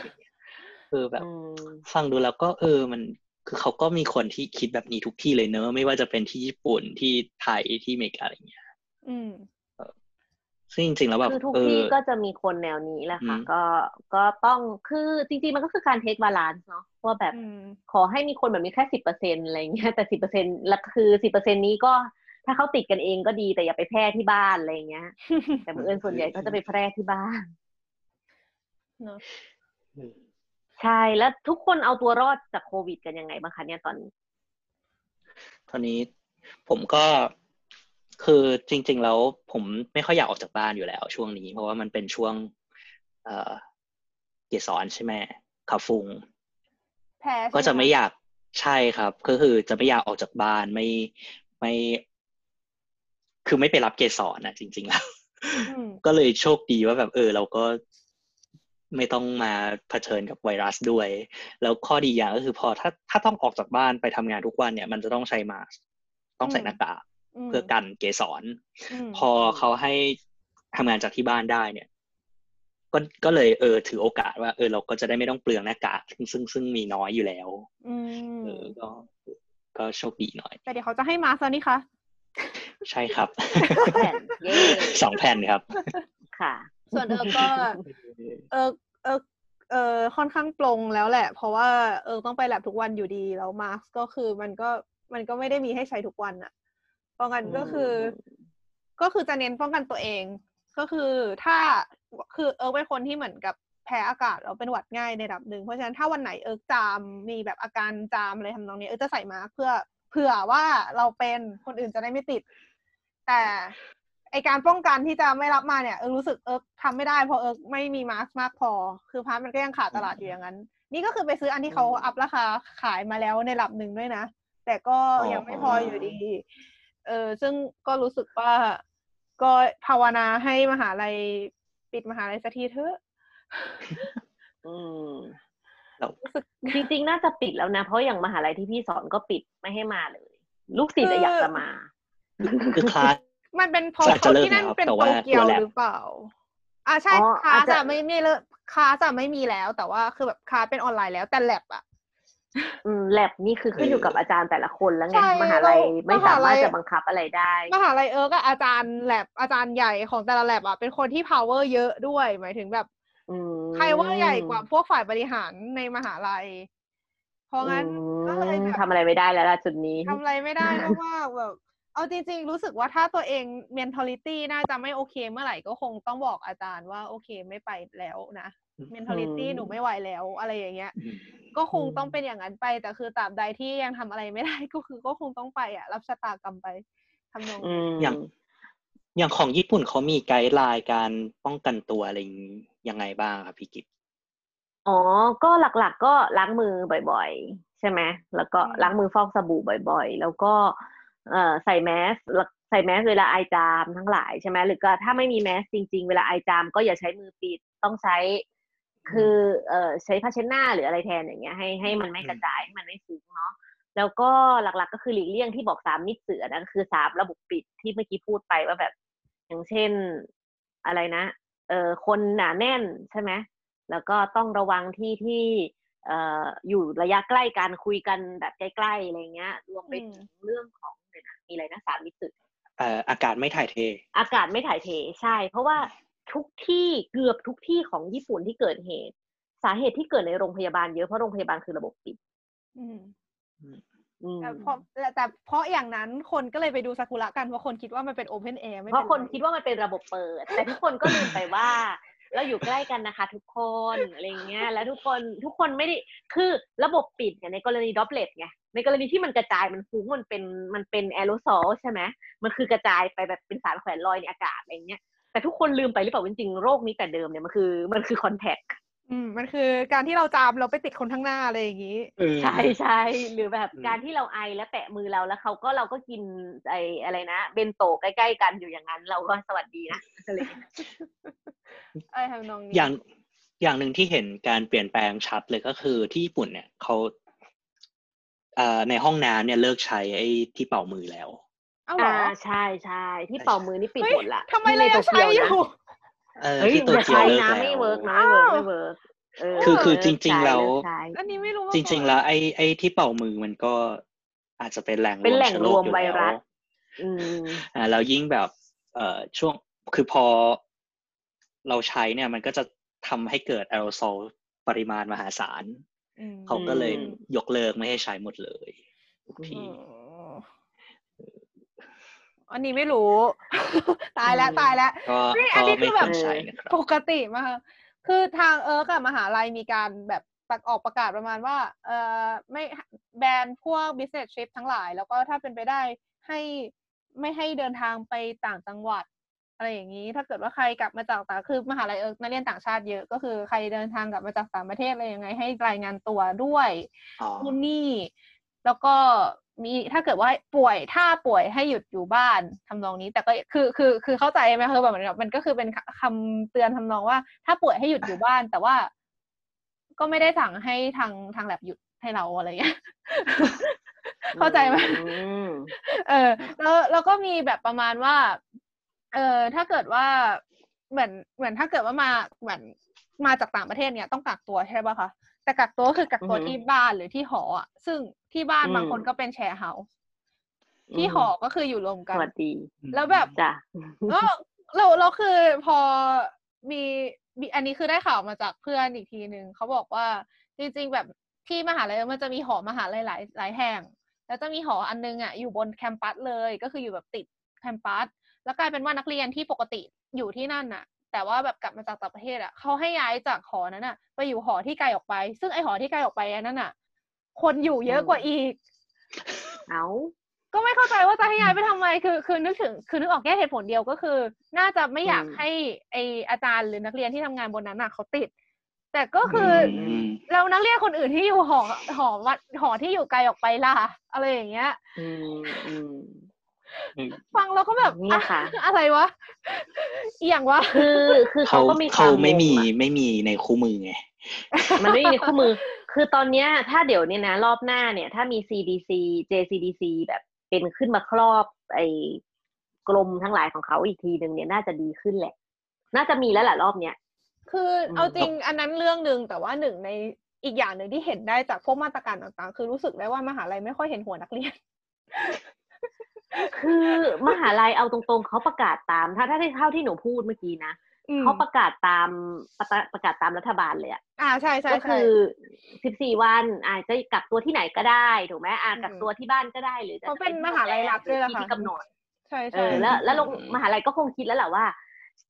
เออแบบอืมฟังดูแล้วก็เออมันคือเขาก็มีคนที่คิดแบบนี้ทุกที่เลยเนอะไม่ว่าจะเป็นที่ญี่ปุ่นที่ไทยที่อเมริกาอะไรอย่างเงี้ย อืม ซึ่งจริงๆแล้วแบบคือทุกเออที่ก็จะมีคนแนวนี้แหละค่ะอืมก็ก็ต้องคือจริงๆมันก็คือการ take balance เนาะว่าแบบอืมขอให้มีคนแบบนี้แค่สิบเปอร์เซ็นอะไรเงี้ยแต่สิบเปอร์เซ็นแล้วคือสิบเปอร์เซ็นนี้ก็ถ้าเขาติดกันเองก็ดีแต่อย่าไปแพร่ที่บ้านอะไรเงี้ย แต่บังเอิญส่วนใหญ่ก็จะไปแพร่ที่บ้านเนอะใช่แล้วทุกคนเอาตัวรอดจากโควิดกันยังไงบ้างคะเนี่ยตอนนี้ ตอนนี้ผมก็ คือจริง ๆ แล้วผมไม่ค่อยอยากออกจากบ้านอยู่แล้ว ช่วงนี้ เพราะว่ามันเป็นช่วง เอ่อเกสรใช่ไหมขาฟุงแพ้ใช่หก็จะไม่อยากใช่ครับ ก็คือจะไม่อยากออกจากบ้านไม่ไม่ คือไม่ไปรับเกสรนะจริง ๆ แล้วอืมก็เลยโชคดีว่าแบบ เออ เราก็ไม่ต้องมาเผชิญกับไวรัสด้วย แล้วข้อดีอย่างก็คือพอถ้าถ้าต้องออกจากบ้านไปทำงานทุกวันเนี่ย มันจะต้องใช้มาสก์ต้องใส่หน้ากากม เพื่อกันเกสรมพอเขาให้ทำงานจากที่บ้านได้เนี่ยก็ก็เลยเออถือโอกาสว่าเออเราก็จะได้ไม่ต้องเปลืองหน้ากากซึ่งซึ่งซึ่งมีน้อยอยู่แล้วอืมเออก็ก็โชคดีหน่อย แต่เดี๋ยวเขาจะให้มาสแล้วนี่คะ ใช่ครับแผ่นเย้สองแผ่นครับ ค่ะ ส่วนเอิร์กก็เออเออเออค่อนข้างปลงแล้วแหละ เพราะว่าเออต้องไปแลบทุกวันอยู่ดีแล้วมาสก็คือมันก็มันก็ไม่ได้มีให้ใช้ทุกวันอะ เพราะงั้นก็คือ ก็คือจะเน้นป้องกันตัวเอง ก็คือถ้าคือเอิร์กเป็นคนที่เหมือนกับแพ้อากาศเราเป็นหวัดง่ายในระดับหนึ่งเพราะฉะนั้นถ้าวันไหนเอิร์กจามมีแบบอาการจามอะไรทำนองนี้เอิร์กจะใส่มาสก์เพื่อเผื่อว่าเราเป็นคนอื่นจะได้ไม่ติด แต่ไอการป้องกันที่จะไม่รับมาเนี่ยเอิร์กรู้สึกเอิร์กทำไม่ได้เพราะเอิร์กไม่มีมาสก์มากพอ คือพาร์ทมันก็ยังขาดตลาดอยู่อย่างนั้น นี่ก็คือไปซื้ออันที่เขาอืม up ราคาขายมาแล้วในระดับหนึ่งด้วยนะ แต่ก็อ๋อยังไม่พออยู่ดี เออซึ่งก็รู้สึกว่าก็ภาวนาให้มหาลัยปิดมหาลัยสักทีเถอะอืมเรารู้สึกจริงๆ น่าจะปิดแล้วนะ เพราะอย่างมหาลัยที่พี่สอนก็ปิดไม่ให้มาเลย ลูกศิษย์อะคือออยากจะมา คือคลาสมันเป็นเพราะอาจจะเขาเลิกที่นั่นแล้วเป็นแต่โตว่าเกียวตัวแลบหรือเปล่า อ่าใช่อ๋อคลาอาจสจะอะไม่ไม่เลิกคลาสอะไม่มีแล้ว แต่ว่าคือแบบคลาสเป็นออนไลน์แล้วแต่แลบอะอืม แลบนี่คือขึ้นอยู่กับอาจารย์แต่ละคนแล้วไงใช่มหาลัยแล้วไม่สามารถมหาลัยจะบังคับอะไรได้ มหาลัยเอิร์กอะอาจารย์แลบอาจารย์ใหญ่ของแต่ละแลบอะเป็นคนที่ power เยอะด้วย หมายถึงแบบอืมใครว่าใหญ่กว่าพวกฝ่ายบริหารในมหาลัย เพราะงั้นก็เลยอืมแบบทำอะไรไม่ได้แล้วล่ะจุดนี้ทำอะไรไม่ได้มากๆแบบเอาจริง ๆ รู้สึกว่าถ้าตัวเอง mentality น่าจะไม่โอเคเมื่อไหร่ก็คงต้องบอกอาจารย์ว่าโอเคไม่ไปแล้วนะ mentality อืมหนูไม่ไหวแล้วอะไรอย่างเงี้ย ก็คงต้องเป็นอย่างนั้นไป แต่คือตราบใดที่ยังทำอะไรไม่ได้ก็คือก็คงต้องไปอะ รับชะตากรรมไปทำนองอืนี้มอย่างอย่างของญี่ปุ่นเขามีไกด์ไลน์การป้องกันตัวอะไรอย่างนี้ยังไงบ้างครับพี่กิฟอ๋อ ก็หลักๆ ก็ล้างมือบ่อยๆ ใช่ไหมแล้วก็อืมล้างมือฟอกสบู่บ่อยๆ แล้วก็เอ่อใส่แมสใส่แมสเวลาไอจามทั้งหลายใช่ไหมหรือก็ถ้าไม่มีแมสจริง ๆ เวลาไอจามก็อย่าใช้มือปิดต้องใช้ คือเอ่อใช้ผ้าเช็ดหน้าหรืออะไรแทนอย่างเงี้ยให้ให้มันไม่กระจายให้มันไม่ฟุ้งเนาะแล้วก็หลักๆก็คือหลีกเลี่ยงที่บอกสามมิตรเสือนะก็คือสามระบบปิดที่เมื่อกี้พูดไปว่าแบบ อย่างเช่นอะไรนะเอ่อคนหนาแน่นใช่ไหมแล้วก็ต้องระวังที่ที่เอ่ออยู่ระยะใกล้กันคุยกันแบบใกล้ๆอะไรเงี้ย รวมไปถึงเรื่องของเดี๋ยวนะมีอะไรนะสามมิตรเสือเอ่ออากาศไม่ถ่ายเท อากาศไม่ถ่ายเทใช่ เพราะว่า ทุกที่เกือบทุกที่ของญี่ปุ่นที่เกิดเหตุ สาเหตุที่เกิดในโรงพยาบาลเยอะเพราะโรงพยาบาลคือระบบปิดอืมอืมแต่เพราะแต่เพราะอย่างนั้นคนก็เลยไปดูซากุระกันเพราะคนคิดว่ามันเป็น open air ไม่เพราะคนป็ไรคิดว่ามันเป็นระบบเปิด แต่ทุกคนก็ลืมไปว่าเราอยู่ใกล้กันนะคะ ทุกคนอะไรเงี้ย แล้วทุกคนทุกคนไม่ได้คือระบบปิดเนี่ยในกรณี droplet ไงในกรณีที่มันกระจายมันฟุ้งมันเป็นมันเป็นแอโรซอลใช่ไหมมันคือกระจายไปแบบเป็นสารแขวนลอยในอากาศอะไรเงี้ย แต่ทุกคนลืมไปหรือเปล่าว่าจริงๆโรคนี้แต่เดิมเนี่ยมันคือมันคือคอนแทคอืมมันคือการที่เราจามเราไปติดคนข้างหน้าอะไรอย่างนี้เออใช่ใช่หรือแบบอืมการที่เราไอแล้วแตะมือเราแล้วเขาก็เราก็กินไออะไรนะเบนโตะใกล้ๆกันอยู่อย่างนั้น เราก็สวัสดีนะอะไรอย่างเงี้ยไอ้ทำนองนี้อย่างอย่างหนึ่งที่เห็นการเปลี่ยนแปลงชัดเลยก็คือที่ญี่ปุ่นเนี่ยเขาเอ่อในห้องน้ำเนี่ยเลิกใช้ไอ้ที่เป่ามือแล้วเอ้าเหรอ่าอใช่ใช่ที่เป่ามือนี่ปิดเฮ้ยหมดละทำไมเรายังใช้อยู่ เออเฮ้ยที่โตอย่าเกียวใช้เลิกนะแล้วไม่เวิร์กนะไม่เวิร์กไม่เวิร์กเออคือคือเลิกจริงๆใช้แล้วเลิกใช้ อันนี้ไม่รู้มาจริงก่อนๆแล้ว ไอ้ไอ้ที่เป่ามือมันก็อาจจะเป็นแหล่งเป็นแหล่งชื้อโรวมอยู่ไวรัส แล้ อืม อ่าแล้วยิ่งแบบเอ่อช่วงคือพอเราใช้เนี่ยมันก็จะทำให้เกิดแอโรซอลปริมาณมหาศาล อืมเขาก็เลยอืม ยกเลิกไม่ให้ใช้หมดเลยทุกทีอ๋อ อันนี้ไม่รู้ ตายแล้วตายแล้วก็เฮ้ยอันก็นี้คืไม่อคแบวบรใช้นะครับปกติมากคือทางเอิร์กอะมหาลัยมีการแบบประออกประกาศประมาณว่า เอ่อไม่ ban พวก business trip ทั้งหลาย แล้วก็ถ้าเป็นไปได้ให้ไม่ให้เดินทางไปต่างจังหวัด อะไรอย่างนี้ ถ้าเกิดว่าใครกลับมาจากต่างคือมหาลัยเอิร์กนักเรียนต่างชาติเยอะก็คือใครเดินทางกลับมาจากต่างประเทศอะไรยังไง ให้รายงานตัวด้วยอ๋อนู่นนี่แล้วก็ มีถ้าเกิดว่าป่วยถ้าป่วยให้หยุดอยู่บ้านทำนองนี้ แต่ก็คือคือคือเข้าใจไหมคือแบบเหมือนกับมันก็คือเป็นคำเตือนทำนองว่า ถ้าป่วยให้หยุดอยู่บ้าน แต่ว่า ก็ไม่ได้สั่งให้ทางทางแลบหยุดให้เราอะไรอย่างเงี้ยเข้าใจไหมอืมเออ แล้วแล้วก็มีแบบประมาณว่า เออถ้าเกิดว่าเหมือนเหมือนถ้าเกิดว่ามาเหมือนมาจากต่างประเทศเนี่ยต้องกักตัวใช่ป่ะคะแต่กักตัวก็คือกักตัวอือฮึที่บ้านหรือที่หออะซึ่ง ที่บ้านอืมบางคนก็เป็นแชร์เฮาส์ที่หอก็คืออยู่รวมสกันวัสดี แล้วแบบจ้ะก็เราเราคือพอมีมีอันนี้คือได้ข่าวมาจากเพื่อนอีกทีหนึ่งเขาบอกว่าจริงๆแบบที่มหาลัยมันจะมีหอมหาลัยหลายหลายแห่ง แล้วจะมีหออันนึงอะอยู่บนแคมปัสเลยก็คืออยู่แบบติดแคมปัสแล้วกลายเป็นว่านักเรียนที่ปกติอยู่ที่นั่นน่ะ แต่ว่าแบบกลับมาจากต่างประเทศอะเขาให้ย้ายจากหอนั้นอะ ไปอยู่หอที่ไกลออกไป ซึ่งไอหอที่ไกลออกไปอันนั้นอะ คนอยู่เยอะกว่าอีก เอาก็ไม่เข้าใจว่าจะให้ย้ายไปทำไม คือ คือนึกถึง คือนึกออกแค่เหตุผลเดียวก็คือ น่าจะไม่อยากให้ไออาจารย์หรือนักเรียนที่ทำงานบนนั้นน่ะเขาติด แต่ก็คืออมเรานักเรียนคนอื่นที่อยู่หอหอวัดหอที่อยู่ไกลออกไปล่ะ อะไรอย่างเงี้ยอืมอืมฟังเราก็แบบเนี่ยค่ะอะอะไรวะอหย่างวะคือคือเขาเขาก็มีควเขามไม่มีงงอะไม่มีในคู่มือไง มันไม่มีในคู่มือ คือตอนเนี้ยถ้าเดี๋ยวเนี้ยนะ รอบหน้าเนี่ย ถ้ามี CDC JCDC แบบเป็นขึ้นมาครอบไอ้กรมทั้งหลายของเขาอีกทีหนึ่งเนี่ยน่าจะดีขึ้นแหละ น่าจะมีแล้วแหละรอบเนี้ยคืออมเอาจริงอันนั้นเรื่องหนึ่งแต่ว่าหนึ่งในอีกอย่างหนึ่งที่เห็นได้จากพวกมาตรการต่างๆ คือรู้สึกได้ว่ามหาลัยไม่ค่อยเห็นหัวนักเรียน คือมหาลัยเอาตรงๆเขาประกาศตาม ถ้าถ้าได้เท่าที่หนูพูดเมื่อกี้นะอืม เขาประกาศตามประกาศประกาศตามรัฐบาลเลยอะอ่าใช่ใช่ก็ใช่คือสิบสี่วันอาจจะกักตัวที่ไหนก็ได้ถูกไหมอาอืมกักตัวที่บ้านก็ได้หรือจะเขาเป็นที่มหาลัยรัฐด้วยล่ะที่ค่ะที่กำหนดใช่เอใช่อแล้วแล้วลงอืมมหาลัยก็คงคิดแล้วแหละว่า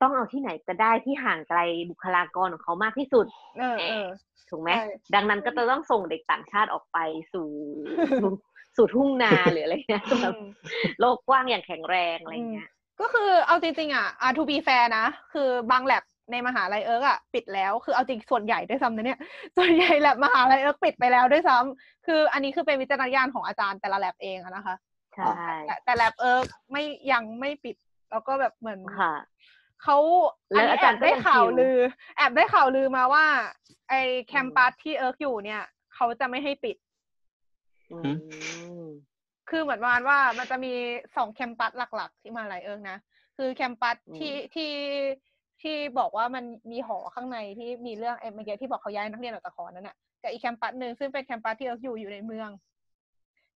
ต้องเอาที่ไหนก็ได้ที่ห่างไกลบุคลากรของเขามากที่สุดเออเออถูกไหมใช่ดังนั้นก็จะต้องส่งเด็กต่างชาติออกไปสู่สู่ทุ่งนาหรืออะไรเงี้ยอืแบบมโลกกว้างอย่างแข็งแรงอะไรเงี้ย ก็คือเอาจริงๆอะอ่า to be fair นะ คือบางแลบในมหาลัยเอิร์กอะปิดแล้ว คือเอาจริงส่วนใหญ่ด้วยซ้ำนะเนี่ยส่วนใหญ่แลบมหาลัยเอิร์กปิดไปแล้วด้วยซ้ำคืออันนี้คือเป็นวิจารณญาณของอาจารย์แต่ละแลบเองอะนะคะ ใช่แต่แต่แลบเอิร์กไม่ยังไม่ปิด แล้วก็แบบเหมือนค่ะ เขาแล้วนนี้อาจารย์แบได้ก็ยังข่าวคิว ลือ แอบได้ข่าวลือมาว่า ไอ campus ที่เอิร์กอยู่เนี่ย เขาจะไม่ให้ปิด อืม คือเหมือนประมาณว่ามันจะมีสอง campus หลัก ๆ ที่มหาลัยเอิร์กนะ คือ campus อืมที่ที่ที่บอกว่ามันมีหอข้างในที่มีเรื่องไอ้เมื่อกี้ที่บอกเขาย้ายนักเรียนออกจากหอนั้นน่ะกับอีก campus หนึ่งซึ่งเป็น campus ที่เอิร์กอยู่อยู่ในเมือง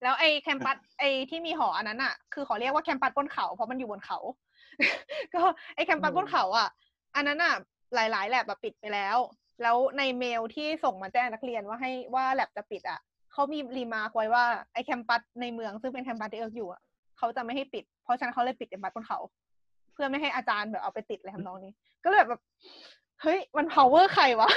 แล้วไอ้ campus ไอ้ที่มีหออันนั้นอะ คือขอเรียกว่า campus บนเขาเพราะมันอยู่บนเขา ก็ไอ้ campus บนเขาอะ อันนั้นอะหลาย ๆ แลบแบบปิดไปแล้ว แล้วในเมลที่ส่งมาแจ้งนักเรียนว่าให้ว่าแลบจะปิดอะ เขามี remark ไว้ว่าไอ้ campus ในเมืองซึ่งเป็น campus ที่เอิร์กอยู่อะเขาจะไม่ให้ปิด เพราะฉะนั้นเขาเลยปิด campus บนเขา เพื่อไม่ให้อาจารย์แบบเอาไปติดอะไรทำนองนี้ ก็เลยแบบ เฮ้ย มัน power ใครวะ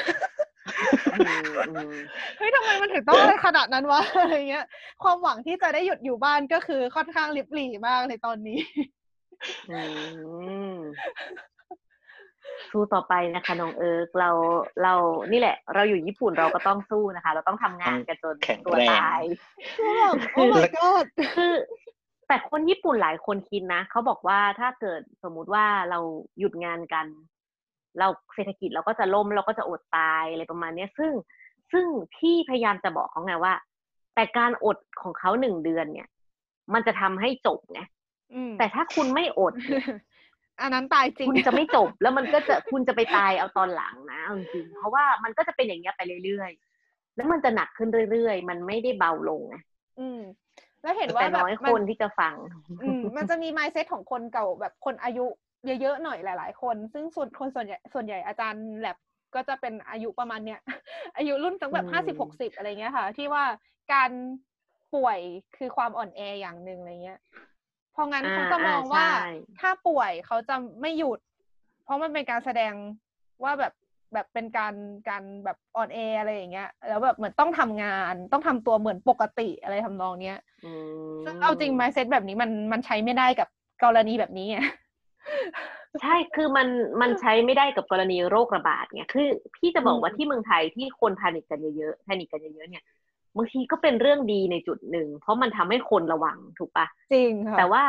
อืมอืมเฮ้ยทำไมมันถึงต้องอะไรขนาดนั้นวะอะไรเงี้ย ความหวังที่จะได้หยุดอยู่บ้านก็คือค่อนข้างลิบหลี่มากในตอนนี้อืม สู้ต่อไปนะคะน้องเอิร์กเราเรานี่แหละ เราอยู่ญี่ปุ่นเราก็ต้องสู้นะคะ เราต้องทำงานกันจนแข็งตัวแรงตายโอ้ my god คือแต่คนญี่ปุ่นหลายคนคิดนะเขาบอกว่าถ้าเกิดสมมุติว่าเราหยุดงานกัน เราเศรษฐกิจเราก็จะล่มเราก็จะอดตายอะไรประมาณเนี้ย ซึ่งซึ่งพี่พยายามจะบอกเขาไงว่า แต่การอดของเขาหนึ่งเดือนเนี่ย มันจะทำให้จบไงอืมแต่ถ้าคุณไม่อดเนี่ย อันนั้นตายจริง คุณจะไม่จบแล้วมันก็จะคุณจะไปตายเอาตอนหลังนะเอาจริงๆเพราะว่ามันก็จะเป็นอย่างเงี้ยไปเรื่อยๆ แล้วมันจะหนักขึ้นเรื่อยๆ มันไม่ได้เบาลงไงอืม แล้วเห็นว่าแต่แบบน้อยมัคนที่จะฟัง อืมมันจะมี mindset ของคนเก่าแบบคนอายุเยอะๆหน่อยหลาย ๆ คน ซึ่งส่วนคนส่วนใหญ่ส่วนใหญ่อาจารย์แลบก็จะเป็นอายุประมาณเนี้ย อายุรุ่นตั้งแบอืบมห้าสิบหกสิบอะไรเงี้ยค่ะ ที่ว่าการป่วยคือความอ่อนแออย่างหนึ่งอะไรเงี้ย เพราะงั้นอ่าเขาจะมองว่าอ่าใช่ถ้าป่วยเขาจะไม่หยุด เพราะมันเป็นการแสดงว่าแบบแบบเป็นการการแบบอ่อนแออะไรอย่างเงี้ย แล้วแบบเหมือนต้องทำงานต้องทำตัวเหมือนปกติอะไรทำนองเนี้ยอืมซึ่งเอาจริง mindset แบบนี้มันมันใช้ไม่ได้กับกรณีแบบนี้ไงใช่คือมันมันใช้ไม่ได้กับกรณีโรคระบาดไงคือ พี่จะบอกว่าอืมที่เมืองไทยที่คนพานิคกันเยอะๆพานิคกันเยอะๆเนี่ย บางทีก็เป็นเรื่องดีในจุดหนึ่ง เพราะมันทำให้คนระวังถูกปะจริงค่ะแต่ว่า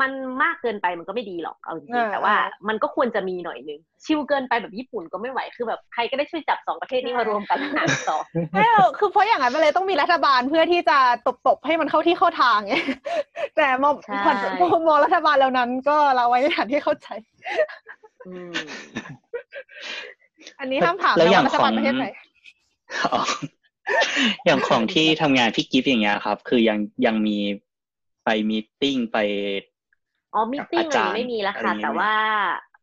มันมากเกินไปมันก็ไม่ดีหรอกเอาจริเองอๆแต่ว่าเออมันก็ควรจะมีหน่อยหนึงชิลเกินไปแบบญี่ปุ่นก็ไม่ไหวคือแบบใครก็ได้ช่วยจับสองประเทศนี้มารวมกันแล้วหารสองไม่หรอกคือเพราะอย่างนั้นมันเลยต้องมีรัฐบาลเพื่อที่จะตบตบๆให้มันเข้าที่เข้าทางไงแต่มองใช่ผ่อนมองรัฐบาลแล้วนั้นก็เราไว้ในฐานที่เข้าใจอืมอันนี้ห้ามถามแล้วนะอย่าว่างรัฐบาลของประเทศไหน อ๋ออย่างของที่ทำงานพี่กิฟต์อย่างเงี้ยครับ คือยังยังมีไปมีตติ้งไปอ๋อมิทติ้งอาอะไรจารย์ไม่มีแล้วค่ะอะไรอย่างเงี้ยแต่ว่า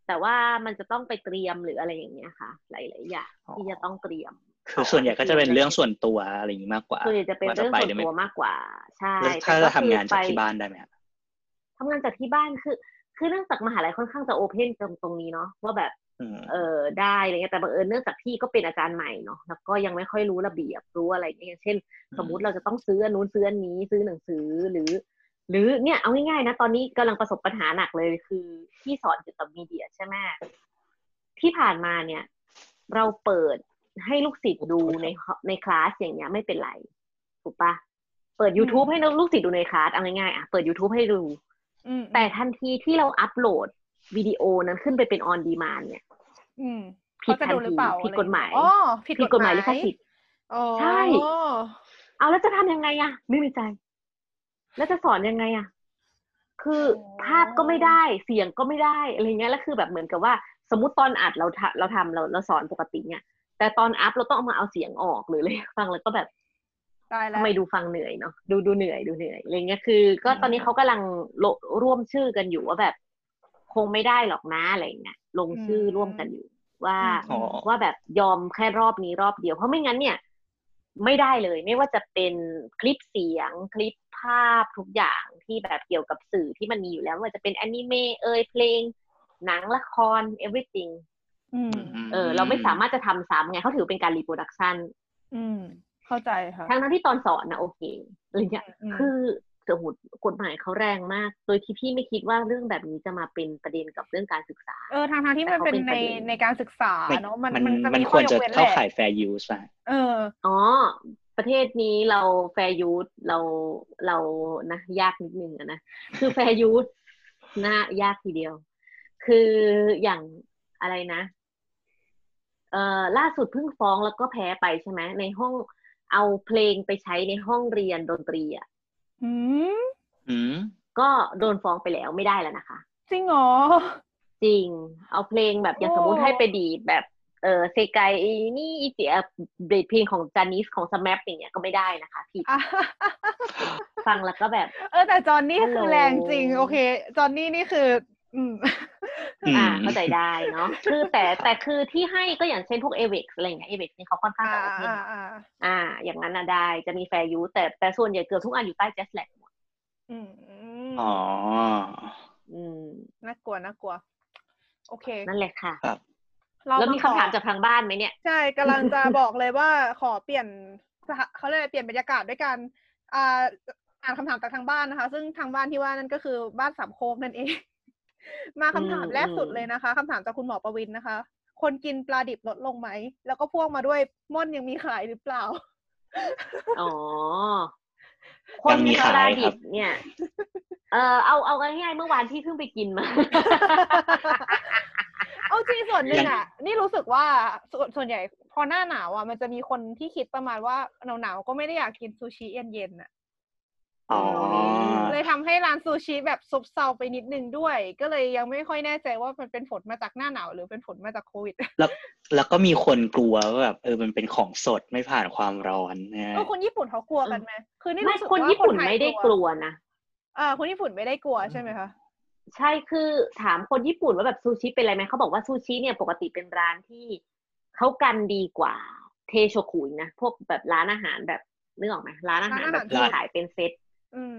แต่ว่ามันจะต้องไปเตรียมหรืออะไรอย่างเงี้ยค่ะ หลายๆอย่างอ๋อที่จะต้องเตรียมคือส่วนใหญ่ก็จะเป็นเรื่องส่วนตัวอะไรอย่างงี้มากกว่าคือจะเป็นเรื่องส่วนตัวมากกว่า ใช่แล้วถ้าแต่จะก็ทำงานคือจากไปที่บ้านได้ไหมครับทำงานจากที่บ้านคือ คือเนื่องจากมหาลัยค่อนข้างจะโอเพนตรงตรงนี้เนาะว่าแบบอืม เออได้อะไรเงี้ยแต่บังเอิญเนื่องจากพี่ก็เป็นอาจารย์ใหม่เนาะแล้วก็ยังไม่ค่อยรู้ระเบียบรู้อะไรเงี้ยอย่างเช่น สมมุติเราจะต้องซื้ออันนู้นซื้ออันนี้ซื้อหนังสือหรือ หรือเนี่ยเอาง่ายๆนะตอนนี้กำลังประสบปัญหาหนักเลยคือที่สอนเกี่ยวกับมีเดียใช่ไหมที่ผ่านมาเนี่ย เราเปิดให้ลูกศิษย์ดูในในคลาสอย่างเงี้ยไม่เป็นไรถูกปะเปิด YouTube ให้ลูกศิษย์ดูในคลาสเอาง่ายๆอะเปิด YouTube ให้ดูอืมแต่ทันทีที่เราอัปโหลดวิดีโอนั้นขึ้นไปเป็นออนดีมานเนี่ย อืมผิดเขาจะดูหรือเปล่าทันทีผิดกฎหมายอ๋อผิดผิดกฎหมายลิขสิทธิ์อ๋อใช่เอาแล้วจะทำยังไงอะไม่มีใจ แล้วจะสอนยังไงอะคือภาพก็ไม่ได้เสียงก็ไม่ได้อะไรเงี้ยแล้วคือแบบเหมือนกับว่า สมมติตอนอัดเราทำเราทำเราเราสอนปกติเนี่ยแต่ตอนอัพเราต้องเอามาเอาเสียงออกหรือเลยฟังแล้วก็แบบตายแล้ทำวไมดูฟังเหนื่อยเนาะดูดูเหนื่อยดูเหนื่อยอะไรเงี้ยคือ ก็ตอนนี้เขากำลังโลร่วมชื่อกันอยู่ว่าแบบ คงไม่ได้หรอกนะอะไรเงี้ยลงชื่อร่วมกันอยู่ ว่าอ๋อว่าแบบยอมแค่รอบนี้รอบเดียว เพราะไม่งั้นเนี่ย ไม่ได้เลย ไม่ว่าจะเป็นคลิปเสียง คลิปภาพทุกอย่างที่แบบเกี่ยวกับสื่อที่มันมีอยู่แล้วไม่ว่าจะเป็นแอนิเมะเอยเพลง หนังละคร everything อืมเออ เราไม่สามารถจะทำซ้ำไงเขาถือเป็นการรีโปรดักชันอืมเข้าใจค่ะทั้งนั้นที่ตอนสอนนะโอเคอะไรเงี้ยมคือ สมุดกฎหมายเขาแรงมาก โดยที่พี่ไม่คิดว่าเรื่องแบบนี้จะมาเป็นประเด็นกับเรื่องการศึกษา เออทางทางๆที่มันแต่เขาเป็นเป็นในประเด็นในการศึกษาไม่เนาะมันมันมันจะมันมีคข้อวรยจะกเว้นแหเข้าละข่าย fair use อะเอออ๋อไปประเทศนี้เรา fair use เราเรานะยากนิดนึงอะนะคือ fair use น่ายากทีเดียว คืออย่างอะไรนะเอ่อล่าสุดเพิ่งฟ้องแล้วก็แพ้ไปใช่ไหมในห้องเอาเพลงไปใช้ในห้องเรียนดนตรีอะ อืมอืมก็โดนฟ้องไปแล้วไม่ได้แล้วนะคะ จริงเหรอ จริง เอาเพลงแบบอย่างโอ้สมมติให้ไปดีดแบบเออเซกายนี่อีเจียเดทเพลงของจานิสของสแมปอย่างเงี้ยก็ไม่ได้นะคะผิดอะฟังแล้วก็แบบ เออแต่จอนนี่ฮัลโหลคือแรงจริง โอเค จอนนี่นี่คือ อืมอืมอ่าเข้าใจได้เนาะคือแต่แต่คือที่ให้ก็อย่างเช่นพวกเอเว็กอะไรอย่างเงี้ยเอเว็กนี่เขาค่อนข้างอ่าจะโอเพนอ่าอ่าอ่า อย่างนั้นน่ะได้จะมีแฟร์ยูแต่แต่ส่วนใหญ่เกือบทุกอันอยู่ใต้แจสแลกหมดอืมมอ๋ออืมน่ากลัวน่ากลัว โอเค นั่นแหละค่ะครับเราแล้วมีขคำถามจากทางบ้านไหมเนี่ย ใช่กำลังจะบอกเลยว่าขอเปลี่ยนสถาเขาเรียกอะไรเปลี่ยนบรรยากาศด้วยการอ่าอ่านคำถามจากทางบ้านนะคะ ซึ่งทางบ้านที่ว่านั่นก็คือบ้านสามโคกนั่นเอง มาคำถามอืมแรกสุดอืมเลยนะคะคำถามจากคุณหมอประวินนะคะ คนกินปลาดิบลดลงไหม แล้วก็พ่วงมาด้วยม่อนยังมีขายหรือเปล่า อ๋อคยันงมีมีขายปลาคดิรับบเนี่ย เออเอาเอาง่ายๆเมื่อวานที่เพิ่งไปกินมาเอาจริงส่วนหนึ่ยังงอะ นี่รู้สึกว่าส่วนส่วนใหญ่ พอหน้าหนาวอะมันจะมีคนที่คิดประมาณว่าหนาวๆก็ไม่ได้อยากกินซูชิเย็นๆอะ อ๋อ เลยทำให้ร้านซูชิแบบซบเซาไปนิดนึงด้วย ก็เลยยังไม่ค่อยแน่ใจว่ามันเป็นผลมาจากหน้าหนาวหรือเป็นผลมาจากโควิด แล้วแล้วก็มีคนกลัวว่าแบบเออมันเป็นของสดไม่ผ่านความร้อนนะเออคนญี่ปุ่นเขากลัวกันไหมคือนี่ไม่รู้สึกคนว่าญี่ปุ่นทยไม่ได้กลัวนะอ่าคนญี่ปุ่นไม่ได้กลัวใช่ไหมคะใช่คือถามคนญี่ปุ่นว่าแบบซูชิเป็นอะไรไหมเขาบอกว่าซูชิเนี่ยปกติเป็นร้านที่เขากันดีกว่าเทโชคุอีกนะพวกแบบร้านอาหารแบบนึกออกไหมร้านอาหารแบบที่ขายเป็นเซตอืม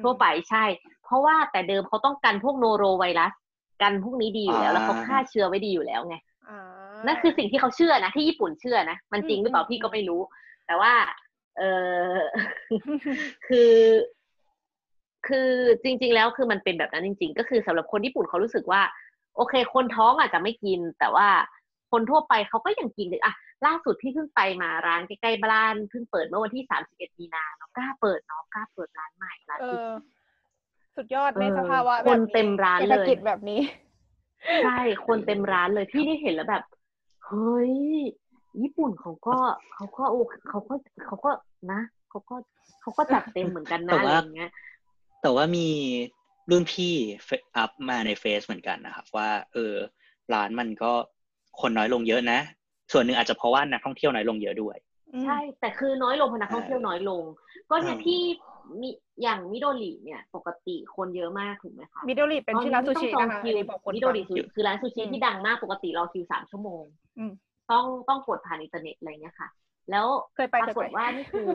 ทั่วไปใช่ เพราะว่าแต่เดิมเขาต้องกันพวกโนโรไวรัส กันพวกนี้ดีอยู่แล้ว แล้วเขาฆ่าเชื้อไว้ดีอยู่แล้วไงอ่านั่นคือสิ่งที่เขาเชื่อนะ ที่ญี่ปุ่นเชื่อนะ มันจริงหรือเปล่าอืมพี่ก็ไม่รู้ แต่ว่า เออคือ คือจริง ๆ แล้วคือมันเป็นแบบนั้นจริง ๆ ก็คือสำหรับคนญี่ปุ่นเขารู้สึกว่า โอเค คนท้องอาจจะไม่กิน แต่ว่า คนทั่วไปเขาก็ยังกินเลยอะล่าสุดพี่เพิ่งไปมาร้านใกล้ๆบ้านเพิ่งเปิดเมื่อวันที่สามสิบเอ็ดมีนาเนาะกล้าเปิดเนาะกล้าเปิดร้านใหม่ร้านเอที่อสุดยอดในเออสภาวะคนแบบเต็มร้านเศรษเลฐยกิจแบบนี้ใช่คนเต็มร้านเลยพี่นี่เห็นแล้วแบบเฮ้ยญี่ปุ่นเขาก็เขาก็โอเขาก็เขาก็นะเขาก็เขาก็จัดเต็มเหมือนกันนะแต่อะไรว่าอย่างเงี้ย แต่ว่ามีรุ่นพี่เฟอัพมาในเฟซเหมือนกันนะครับ ว่า เออ ร้านมันก็ คนน้อยลงเยอะนะ ส่วนหนึ่งอาจจะเพราะว่านักท่องเที่ยวน้อยลงเยอะด้วย ใช่ แต่คือน้อยลงเพราะนักท่องเที่ยวน้อยลง ก็เนี่ยอ่าที่มีอย่างมิโดริเนี่ย ปกติคนเยอะมากถูกไหมคะมิโดริเป็นชื่อร้านซูชิตอนะคะไม่อันต้องจองคิวนี้บอกคนมิโดฟังริซูคือร้านซูชิอืมที่ดังมากปกติรอคิวสามชั่วโมงอืมต้องต้องกดผ่านอินเทอร์เน็ตอะไรเงี้ยค่ะ แล้วเคยไปปเครายกไปฏว่านี่คือ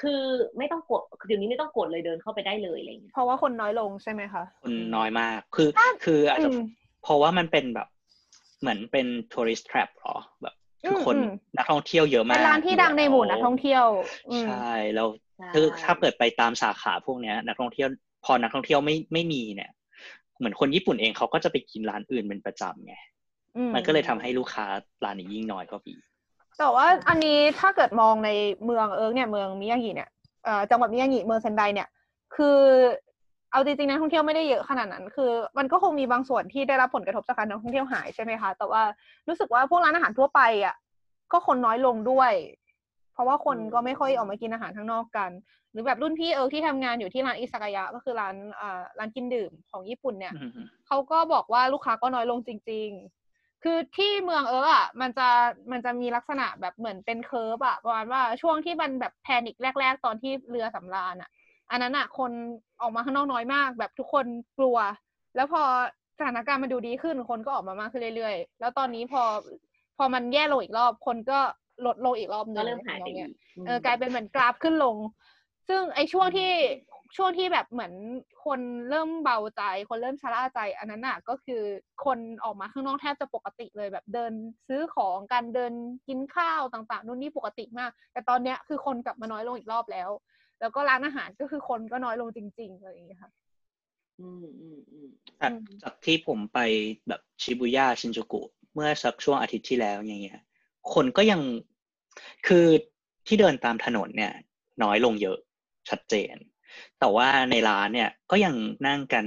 คือไม่ต้องกดเดี๋ยวนี้ไม่ต้องกดเลยเดินเข้าไปได้เลยอะไรเงี้ยเพราะว่าคนน้อยลงใช่ไหมคะคนน้อยมากคือ คืออาจจะอืมเพราะว่ามันเป็นแบบ เหมือนเป็น tourist trap หรอแบบคือคนอืมอืมนักท่องเที่ยวเยอะมาเป็กนร้านที่ดังในหมู่นักท่องเที่ยวอืมใช่แล้วใช่คือถ้าเปิดไปตามสาขาพวกเนี้ย นักท่องเที่ยวพอนักท่องเที่ยวไม่ไม่มีเนี่ย เหมือนคนญี่ปุ่นเองเขาก็จะไปกินร้านอื่นเป็นประจำไงอืมมันก็เลยทำให้ลูกค้าร้านนี้ยิ่งน้อยก็ปีแต่ว่าอันนี้ถ้าเกิดมองในเมืองเอิร์กเนี่ยเมืองมิยางิเนี่ยเอ่อจังหวัดมิยางิเมืองเซนไดเนี่ย คือ เอาจริงๆนักท่องเที่ยวไม่ได้เยอะขนาดนั้น คือมันก็คงมีบางส่วนที่ได้รับผลกระทบจากการนักท่องเที่ยวหายใช่ไหมคะ แต่ว่ารู้สึกว่าพวกร้านอาหารทั่วไปอะก็คนน้อยลงด้วย เพราะว่าคนก็ไม่ค่อยออกมากินอาหารข้างนอกกัน หรือแบบรุ่นพี่เอิร์กที่ทำงานอยู่ที่ร้านอิซากายะก็คือร้านอ่าร้านกินดื่มของญี่ปุ่นเนี่ยเขาก็บอกว่าลูกค้าก็น้อยลงจริง ๆ คือที่เมืองเอออะมันจะมันจะมีลักษณะแบบเหมือนเป็น curve อะประมาณว่าช่วงที่มันแบบ panic แรก ๆ ตอนที่เรือสำราญอะ อันนั้นอะคนออกมาข้างนอกน้อยมาก แบบทุกคนกลัว แล้วพอสถานการณ์มันดูดีขึ้นคนก็ออกมามากขึ้นเรื่อยๆ แล้วตอนนี้พอพอมันแย่ลงอีกรอบ คนก็ลดลงอีกรอบหนึก็งเริ่มหายไปอะไรอีเงี้กยเออกลายเป็นเหมือนกราฟขึ้นลง ซึ่งไอ้ช่วงที่ช่วงที่แบบเหมือนคนเริ่มเบาใจ คนเริ่มชะล่าใจ อันนั้นน่ะก็คือคนออกมาข้างนอกแทบจะปกติเลยแบบเดินซื้อของกันเดินกินข้าวต่าง ๆนู่นนี่ปกติมาก แต่ตอนเนี้ยคือคนกลับมาน้อยลงอีกรอบแล้ว แล้วก็ร้านอาหารก็คือคนก็น้อยลงจริงๆอะไรอย่างเงี้ยค่ะอืมอืมอืมจากอืมจากที่ผมไปแบบชิบุย่าชินจูกุเมื่อสักช่วงอาทิตย์ที่แล้วอย่างเงี้ย คนก็ยังคือที่เดินตามถนนเนี่ย น้อยลงเยอะชัดเจน แต่ว่าในร้านเนี่ยก็ยังนั่งกัน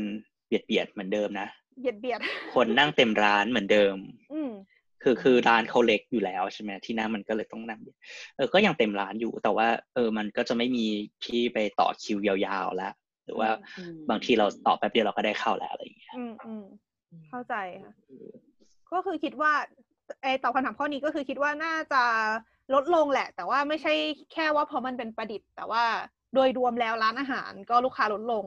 เบียดเบียดเหมือนเดิมนะเบียดเบียดคนนั่งเต็มร้านเหมือนเดิมอืม คือคือร้านเขาเล็กอยู่แล้วใช่ไหมที่นั่งมันก็เลยต้องนั่งเออก็ยังเต็มร้านอยู่แต่ว่า เออมันก็จะไม่มีที่ไปต่อคิวยาวๆแล้ว หรือว่าอืมบางทีเราต่อแป๊บเดียวเราก็ได้เข้าแล้วอะไรอย่างเงี้ยอืมอืมเข้าใจค่ะก็คือคิดว่าไอตอบคำถามข้อนี้ก็คือคิดว่าน่าจะลดลงแหละ แต่ว่าไม่ใช่แค่ว่าเพราะมันเป็นประดิษฐ์ แต่ว่าโดยรวมแล้วร้านอาหารก็ลูกค้าลดลง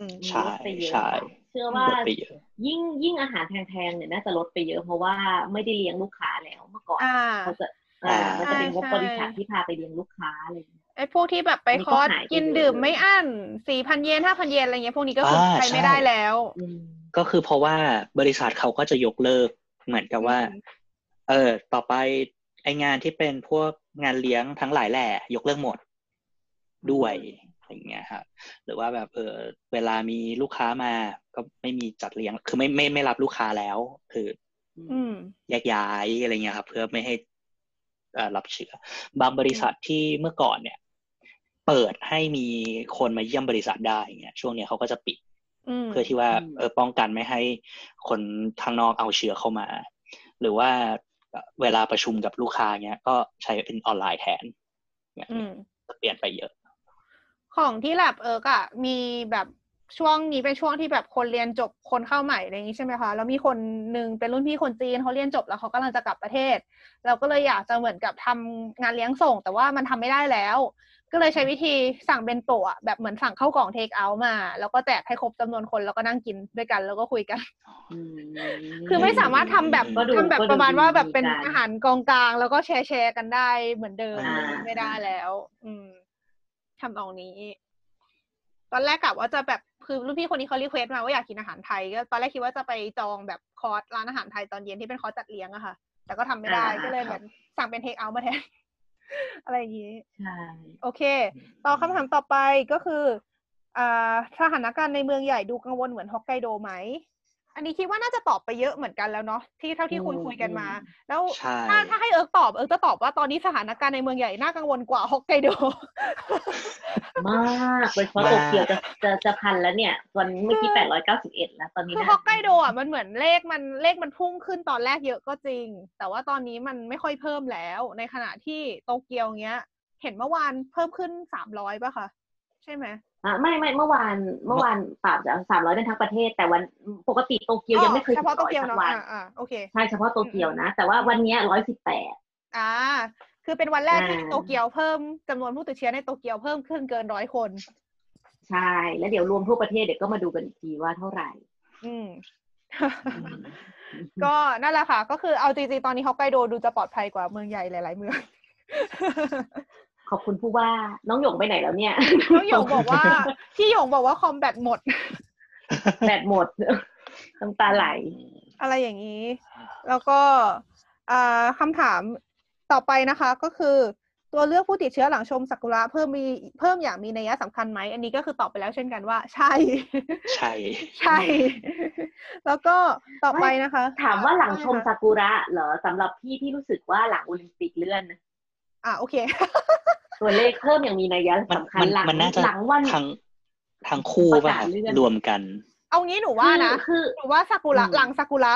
อืมใช่ลดไปเยอะใช่เชื่อว่าลดไปเยอะ ยิ่งยิ่งอาหารแพงๆเนี่ยน่าจะลดไปเยอะเพราะว่าไม่ได้เลี้ยงลูกค้าแล้วเมื่อก่อนอ่า เขาจะอ่าอ่ามันจะเป็นงบใช่บริษัทที่พาไปเลี้ยงลูกค้าอะไรอย่างเงี้ย ไอพวกที่แบบไปอันนี้คก็อร์สหายไปกินเยอะดื่มเลยไม่อั้นสี่พันเยนห้าพันเยนอะไรเงี้ยพวกนี้ก็คืออ่าใช้ไม่ใช่ได้แล้ว อืม ก็คือเพราะว่าบริษัทเขาก็จะยกเลิกเหมือนกับว่า อืม เออ ต่อไปไองานที่เป็นพวกงานเลี้ยงทั้งหลายแหล่ยกเลิกหมดด้วย อย่างเงี้ยครับหรือว่าแบบเออเวลามีลูกค้ามาก็ไม่มีจัดเลี้ยง คือไม่ไม่ไม่รับลูกค้าแล้ว คืออืมแยกย้ายอะไรเงี้ยครับ เพื่อไม่ให้เอ่อรับเชื้อบางบริษัทที่เมื่อก่อนเนี่ย เปิดให้มีคนมาเยี่ยมบริษัทได้อย่างเงี้ยช่วงเนี้ยเขาก็จะปิดอืมเพื่อที่ว่าอืมเออป้องกันไม่ให้คนข้างนอกเอาเชื้อเข้ามา หรือว่าเอ่อเวลาประชุมกับลูกค้าเนี้ยก็ใช้เป็นออนไลน์แทนเนี่ยอืมจะเปลี่ยนไปเยอะ ของที่แลบเอิร์กอะมีแบบช่วงนี้เป็นช่วงที่แบบคนเรียนจบคนเข้าใหม่อะไรอย่างนี้ใช่ไหมคะแล้วมีคนหนึ่งเป็นรุ่นพี่คนจีนเขาเรียนจบแล้วเขากำลังจะกลับประเทศ เราก็เลยอยากจะเหมือนกับทำงานเลี้ยงส่ง แต่ว่ามันทำไม่ได้แล้ว ก็เลยใช้วิธีสั่งเป็นโตะอะแบบเหมือนสั่งเข้ากล่องเทคเอาท์มา แล้วก็แจกให้ครบจำนวนคนแล้วก็นั่งกินด้วยกันแล้วก็คุยกันอืมคือไม่สามารถทำแบบก็ดูทำแบบก็ดูประมาณว่าแบบดีเป็นกันอาหารกองกลาง แล้วก็แชร์แชร์กันได้เหมือนเดิมอ่าไม่ได้แล้ว อืม ทำตรงนี้ ตอนแรกกะว่าจะแบบคือรุ่นพี่คนนี้เขา request มาว่าอยากกินอาหารไทย ก็ตอนแรกคิดว่าจะไปจองแบบคอร์สร้านอาหารไทยตอนเย็นที่เป็นคอร์สจัดเลี้ยงอะค่ะ แต่ก็ทำไม่ได้อ่าก็เลยเหมือนสั่งเป็น takeout มาแทนอะไรอย่างนี้ใช่โอเค ต่อคำถามต่อไปก็คืออ่าสถานการณ์ในเมืองใหญ่ดูกังวลเหมือนฮอกไกโดไหม อันนี้คิดว่าน่าจะตอบไปเยอะเหมือนกันแล้วเนาะที่เท่าที่คุยคุยกันมา แล้วใช่ถ้าถ้าให้เอิร์กตอบเอิร์กจะตอบว่าตอนนี้สถานการณ์ในเมืองใหญ่น่ากังวลกว่าฮอกไกโดมากโดยเฉพาะมากโตเกียวจะจะจะพันแล้วเนี่ยวันเมื่อกี้แปดร้อยเก้าสิบเอ็ดแล้วตอนนี้คือน่าฮอกไกโดอะมันเหมือนเลขมันเลขมันพุ่งขึ้นตอนแรกเยอะก็จริง แต่ว่าตอนนี้มันไม่ค่อยเพิ่มแล้ว ในขณะที่โตเกียวเงี้ย เห็นเมื่อวานเพิ่มขึ้นสามร้อยป่ะคะใช่ไหม อะไม่ไม่เมื่อวานเมื่อวานปรับจากสามร้อยเป็นทั้งประเทศ แต่วันปกติโตเกียวยังไม่เคยเฉพาะโตถึงเกียวร้อเนาะสัวันอ่าอ่าโอเคใช่เฉพาะโตเกียวนะ แต่ว่าวันเนี้ร้อยสิบแปดอ่า คือเป็นวันแรกที่อ่าโตเกียวเพิ่มจำนวนผู้ติดเชื้อในโตเกียวเพิ่มขึ้นเกินร้อยคน ใช่ แล้วเดี๋ยวรวมทั่วประเทศเดี๋ยวก็มาดูกันอีกทีว่าเท่าไหร่ อืมก็นั่นแหละค่ะ ก็คือเอาจริงๆตอนนี้ฮอกไกโดดูจะปลอดภัยกว่าเมืองใหญ่หลายๆเมือง ขอบคุณผู้ว่าน้องหยงไปไหนแล้วเนี่ย น้องหยงบอกว่า พี่หยงบอกว่าคอมแบตหมด แบตหมดน้ำตาไหล อะไรอย่างนี้ แล้วก็อ่าคำถามต่อไปนะคะ ก็คือตัวเลือกผู้ติดเชื้อหลังชมซากุระเพิ่มมีเพิ่มอย่างมีนัยสำคัญไหม อันนี้ก็คือตอบไปแล้วเช่นกันว่า ใช่ ใช่ ใช่ แล้วก็ต่อไปนะคะ ถามว่าหลังชมใค่ะซากุระเหรอสำหรับพี่ที่รู้สึกว่าหลังโอลิมปิกเลื่อนนะ อ่าโอเค ตัวเลขเพิ่มอย่างมีนัยมันสำคัญมันหลังมันน่าจะหลังวันทั้งทั้งคู่ป่ะประกาศเลื่อนรวมกัน เอางี้หนูว่านะคือหนูว่าซากุระอืมหลังซากุระ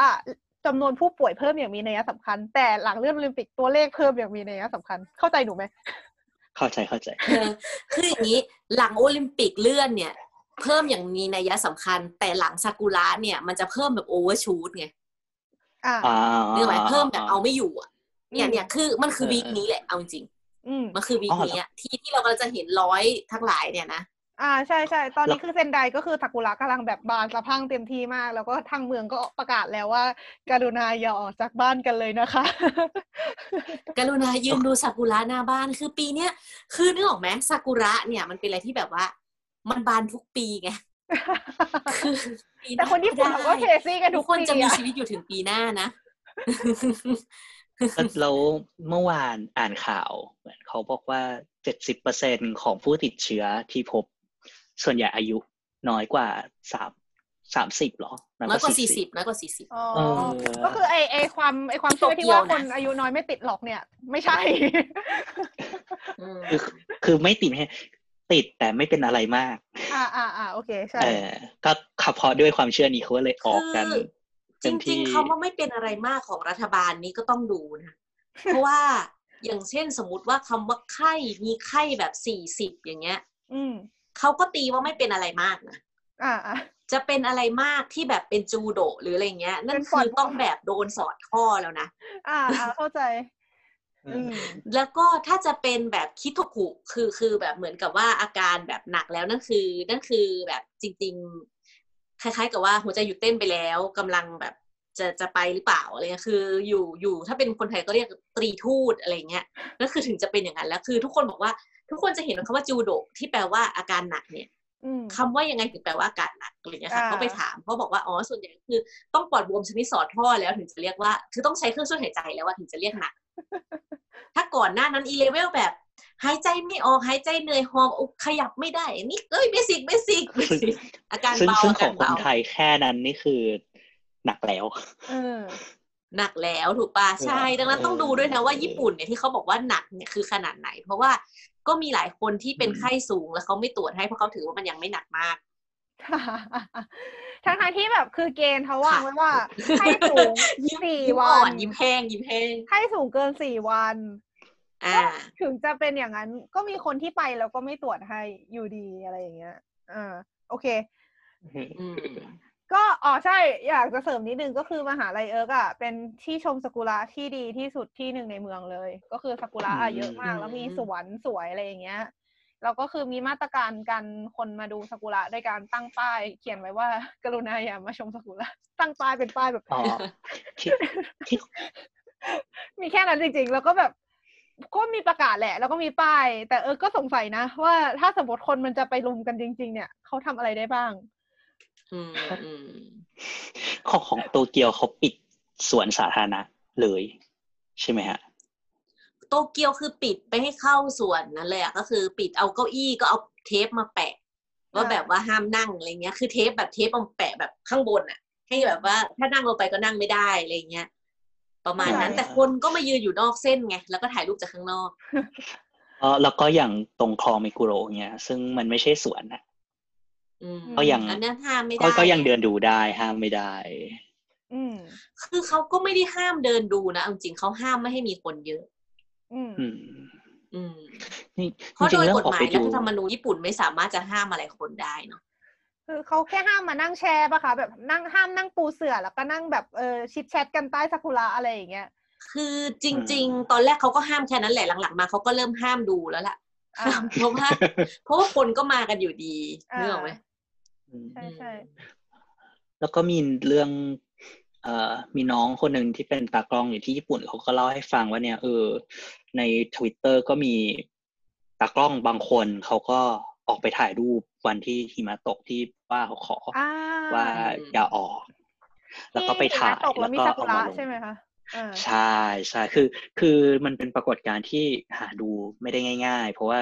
จำนวนผู้ป่วยเพิ่มอย่างมีนัยสำคัญ แต่หลังเลื่อนโอลิมปิกตัวเลขเพิ่มอย่างมีนัยสำคัญ เข้าใจหนูไหมเข้าใจเข้าใจเออคืออย่างนี้หลังโอลิมปิกเลื่อนเนี่ย เพิ่มอย่างมีนัยสำคัญ แต่หลังซากุระเนี่ยมันจะเพิ่มแบบ overshoot ไงอ่าอ่าเรื่องไหมเพิ่มแบบเอาไม่อยู่อะ เนี่ยอืมเนี่ยคือมันคือเออวีคนี้แหละเอาจริงอืมๆมันคือวีอ๋คอเหรอนี้อะที่ที่เรากำลังจะเห็นร้อยทั้งหลายเนี่ยนะอ่าใช่ใช่ตอนนี้แล้วคือเซนไดก็คือซากุระกำลังแบบบานสะพรั่งเต็มที่มาก แล้วก็ทางเมืองก็ประกาศแล้วว่า การุณาอย่าออกจากบ้านกันเลยนะคะกรุณายืนดูซากุระหน้าบ้านคือปีเนี้ยคือนึกออกไหมซากุระเนี่ยมันเป็นอะไรที่แบบว่า มันบานทุกปีไงคือปีหแต่คนญี่ปุ่นเขาก็เคซี่กันทุทุกกคนจะปีมีอะชีวิตอยู่ถึงปีหน้านะ แล้วแล้วเมื่อวานอ่านข่าวเหมือนเขาบอกว่าเจ็ดสิบเปอร์เซ็นของผู้ติดเชื้อที่พบ ส่วนใหญ่อายุน้อยกว่าสามสามสิบหรอน้อยกว่าสี่สิบน้อยกว่าสี่สิบอ๋อเออก็คือไอไอความไอความเชื่อที่ว่าโตเกียวนะคนอายุน้อยไม่ติดหรอกเนี่ย ไม่ใช่อืคือคือไม่ติดไม่ใช่ติดแต่ไม่เป็นอะไรมาก อ่าอ่าอ่าโอเค ใช่เออก็ขับเพราะด้วยความเชื่อนี้เขาก็เลยออกกันคือ จเต็มริที่งๆคำว่าไม่เป็นอะไรมากของรัฐบาลนี้ก็ต้องดูนะ เพราะว่าอย่างเช่นสมมติว่าคำว่าไข้มีไข้แบบสี่สิบอย่างเงี้ย อืมเขาก็ตีว่าไม่เป็นอะไรมากนะอ่าอ่าจะเป็นอะไรมากที่แบบเป็นจูโดหรืออะไรเงี้ย นั่นเป็นคือปอดต้องแบบโดนสอดข้อแล้วนะ อ่าอ่าเข้าใจอืมแล้วก็ถ้าจะเป็นแบบคิโทคุคือคือแบบเหมือนกับว่าอาการแบบหนักแล้วนั่นคือ นั่นคือแบบจริงๆ คล้าย ๆ กับว่าหัวใจหยุดเต้นไปแล้วกำลังแบบจะจะไปหรือเปล่าอะไรเงี้ยคืออยู่อยู่ถ้าเป็นคนไทยก็เรียกตรีทูตอะไรเงี้ยนั่นคือถึงจะเป็นอย่างนั้นแล้วคือทุกคนบอกว่าทุกคนจะเห็นคำว่าจูโดที่แปลว่าอาการหนักเนี่ยอืมคำว่ายังไงถึงแปลว่าอาการหนักอะไรเงี้ยค่ะอ่าก็ไปถามเขาบอกว่าอ๋อส่วนใหญ่คือต้องปอดบวมชนิดสอดท่อแล้วถึงจะเรียกว่า คือต้องใช้เครื่องช่วยหายใจแล้วว่าถึงจะเรียกหนัก ถ้าก่อนหน้านั้นอีเลเวลแบบ หายใจไม่ออกหายใจเหนื่อยหอบอกขยับไม่ได้ นี่เอ้ย basic basic basic อาการซึ่งเบาซึ่งอาขกาอรงคนเบาไทยแค่นั้นนี่คือ หนักแล้วเออหนักแล้วถูกปะใช่ ดังนั้นต้องดูด้วยนะว่าญี่ปุ่นเนี่ยที่เขาบอกว่าหนักเนี่ยคือขนาดไหน เพราะว่าก็มีหลายคนที่เป็นไข้สูงแล้วเขาไม่ตรวจให้เพราะเขาถือว่ามันยังไม่หนักมากทั้งทางๆที่แบบคือเกณฑ์เขาวางไว้ว่าให้สูงยิ้มสี่ยิ้มวัอ่อนนยิ้มแห้งยิ้มแห้งให้สูงเกินสี่วัน อ่า ถึงจะเป็นอย่างนั้นก็มีคนที่ไปแล้วก็ไม่ตรวจให้อยู่ดีอะไรอย่างเงี้ยอ่าโอเคอืมก็อ๋อใช่อยากจะเสริมนิดนึงก็คือมหาลัยเอิร์กอะเป็นที่ชมซากุระที่ดีที่สุดที่หนึ่งในเมืองเลย ก็คือซากุระอะอืมเยอะมาก แล้วมีอืมสวนสวยอะไรอย่างเงี้ยแล้วก็คือมีมาตรการการคนมาดูซากุระด้วยการตั้งป้ายเขียนไว้ว่า กรุณาอย่ามาชมซากุระตั้งป้ายเป็นป้ายแบบอ๋อที่ที่มีแค่นั้นจริงๆ แล้วก็แบบ ก็มีประกาศแหละ แล้วก็มีป้าย แต่เออก็สงสัยนะ ว่าถ้าสมมติคนมันจะไปรุมกันจริง ๆ เนี่ยเขาทำอะไรได้บ้างอืมอืมของของโตเกียวเขาปิดสวนสาธารณะเลย ใช่ไหมฮะโตเกียวคือปิดไปให้เข้าส่วนนั้นเลยอะก็คือปิดเอาเก้าอี้ก็เอาเทปมาแปะว่าอ่าแบบว่าห้ามนั่งอะไรเงี้ย คือเทปแบบเทปมาแปะแบบข้างบนอะให้แบบว่าถ้านั่งลงไปก็นั่งไม่ได้อะไรเงี้ย ประมาณนั้นอ่าแต่คนก็มายืนอยู่นอกเส้นไงแล้วก็ถ่ายรูปจากข้างนอกเออแล้วก็อย่างตรงคลองมิกุโระเนี่ยซึ่งมันไม่ใช่สวนนะอืมก็ยังอันนั้นห้ามไม่ได้ก็ก็ยังเดินดูได้ห้ามไม่ได้อืมคือเขาก็ไม่ได้ห้ามเดินดูนะเอาจริงๆเขาห้ามไม่ให้มีคนเยอะ อืมอืมอืมนี่เพราะจริโดงๆยเรื่อกงฎออกหมาไปยรัดูฐธรรมนูญญี่ปุ่นไม่สามารถจะห้ามอะไรคนได้เนาะ คือเขาแค่ห้ามมานั่งแชร์ปะคะ แบบนั่งห้ามนั่งปูเสื่อแล้วก็นั่งแบบเออชิดแชทกันใต้ซากุระอะไรอย่างเงี้ยคือจริง ๆ ตอนแรกเขาก็ห้ามแค่นั้นแหละหลังๆ มาเขาก็เริ่มห้ามดูแล้วล่ะอ่าห้ามเพราะว่าเพราะว่าคนก็มากันอยู่ดีอ่านึกออกไหมใช่ใช่แล้วก็มีเรื่องเอ่อมีน้องคนหนึ่งที่เป็นตากล้องอยู่ที่ญี่ปุ่นเขาก็เล่าให้ฟังว่าเนี่ยเออในทวิตเตอร์ก็มีตากล้องบางคนเขาก็ ออกไปถ่ายรูปวันที่หิมะตกที่ว่าเขาขอออ่าว่าอย่าออก แล้วก็ไปถ่ายที่หิมะตกแล้วมีก็ซากุเอาระมาลงใช่ไหมคะอ่าใช่ใช่คือ คือมันเป็นปรากฏการณ์ที่หาดูไม่ได้ง่าย ๆ เพราะว่า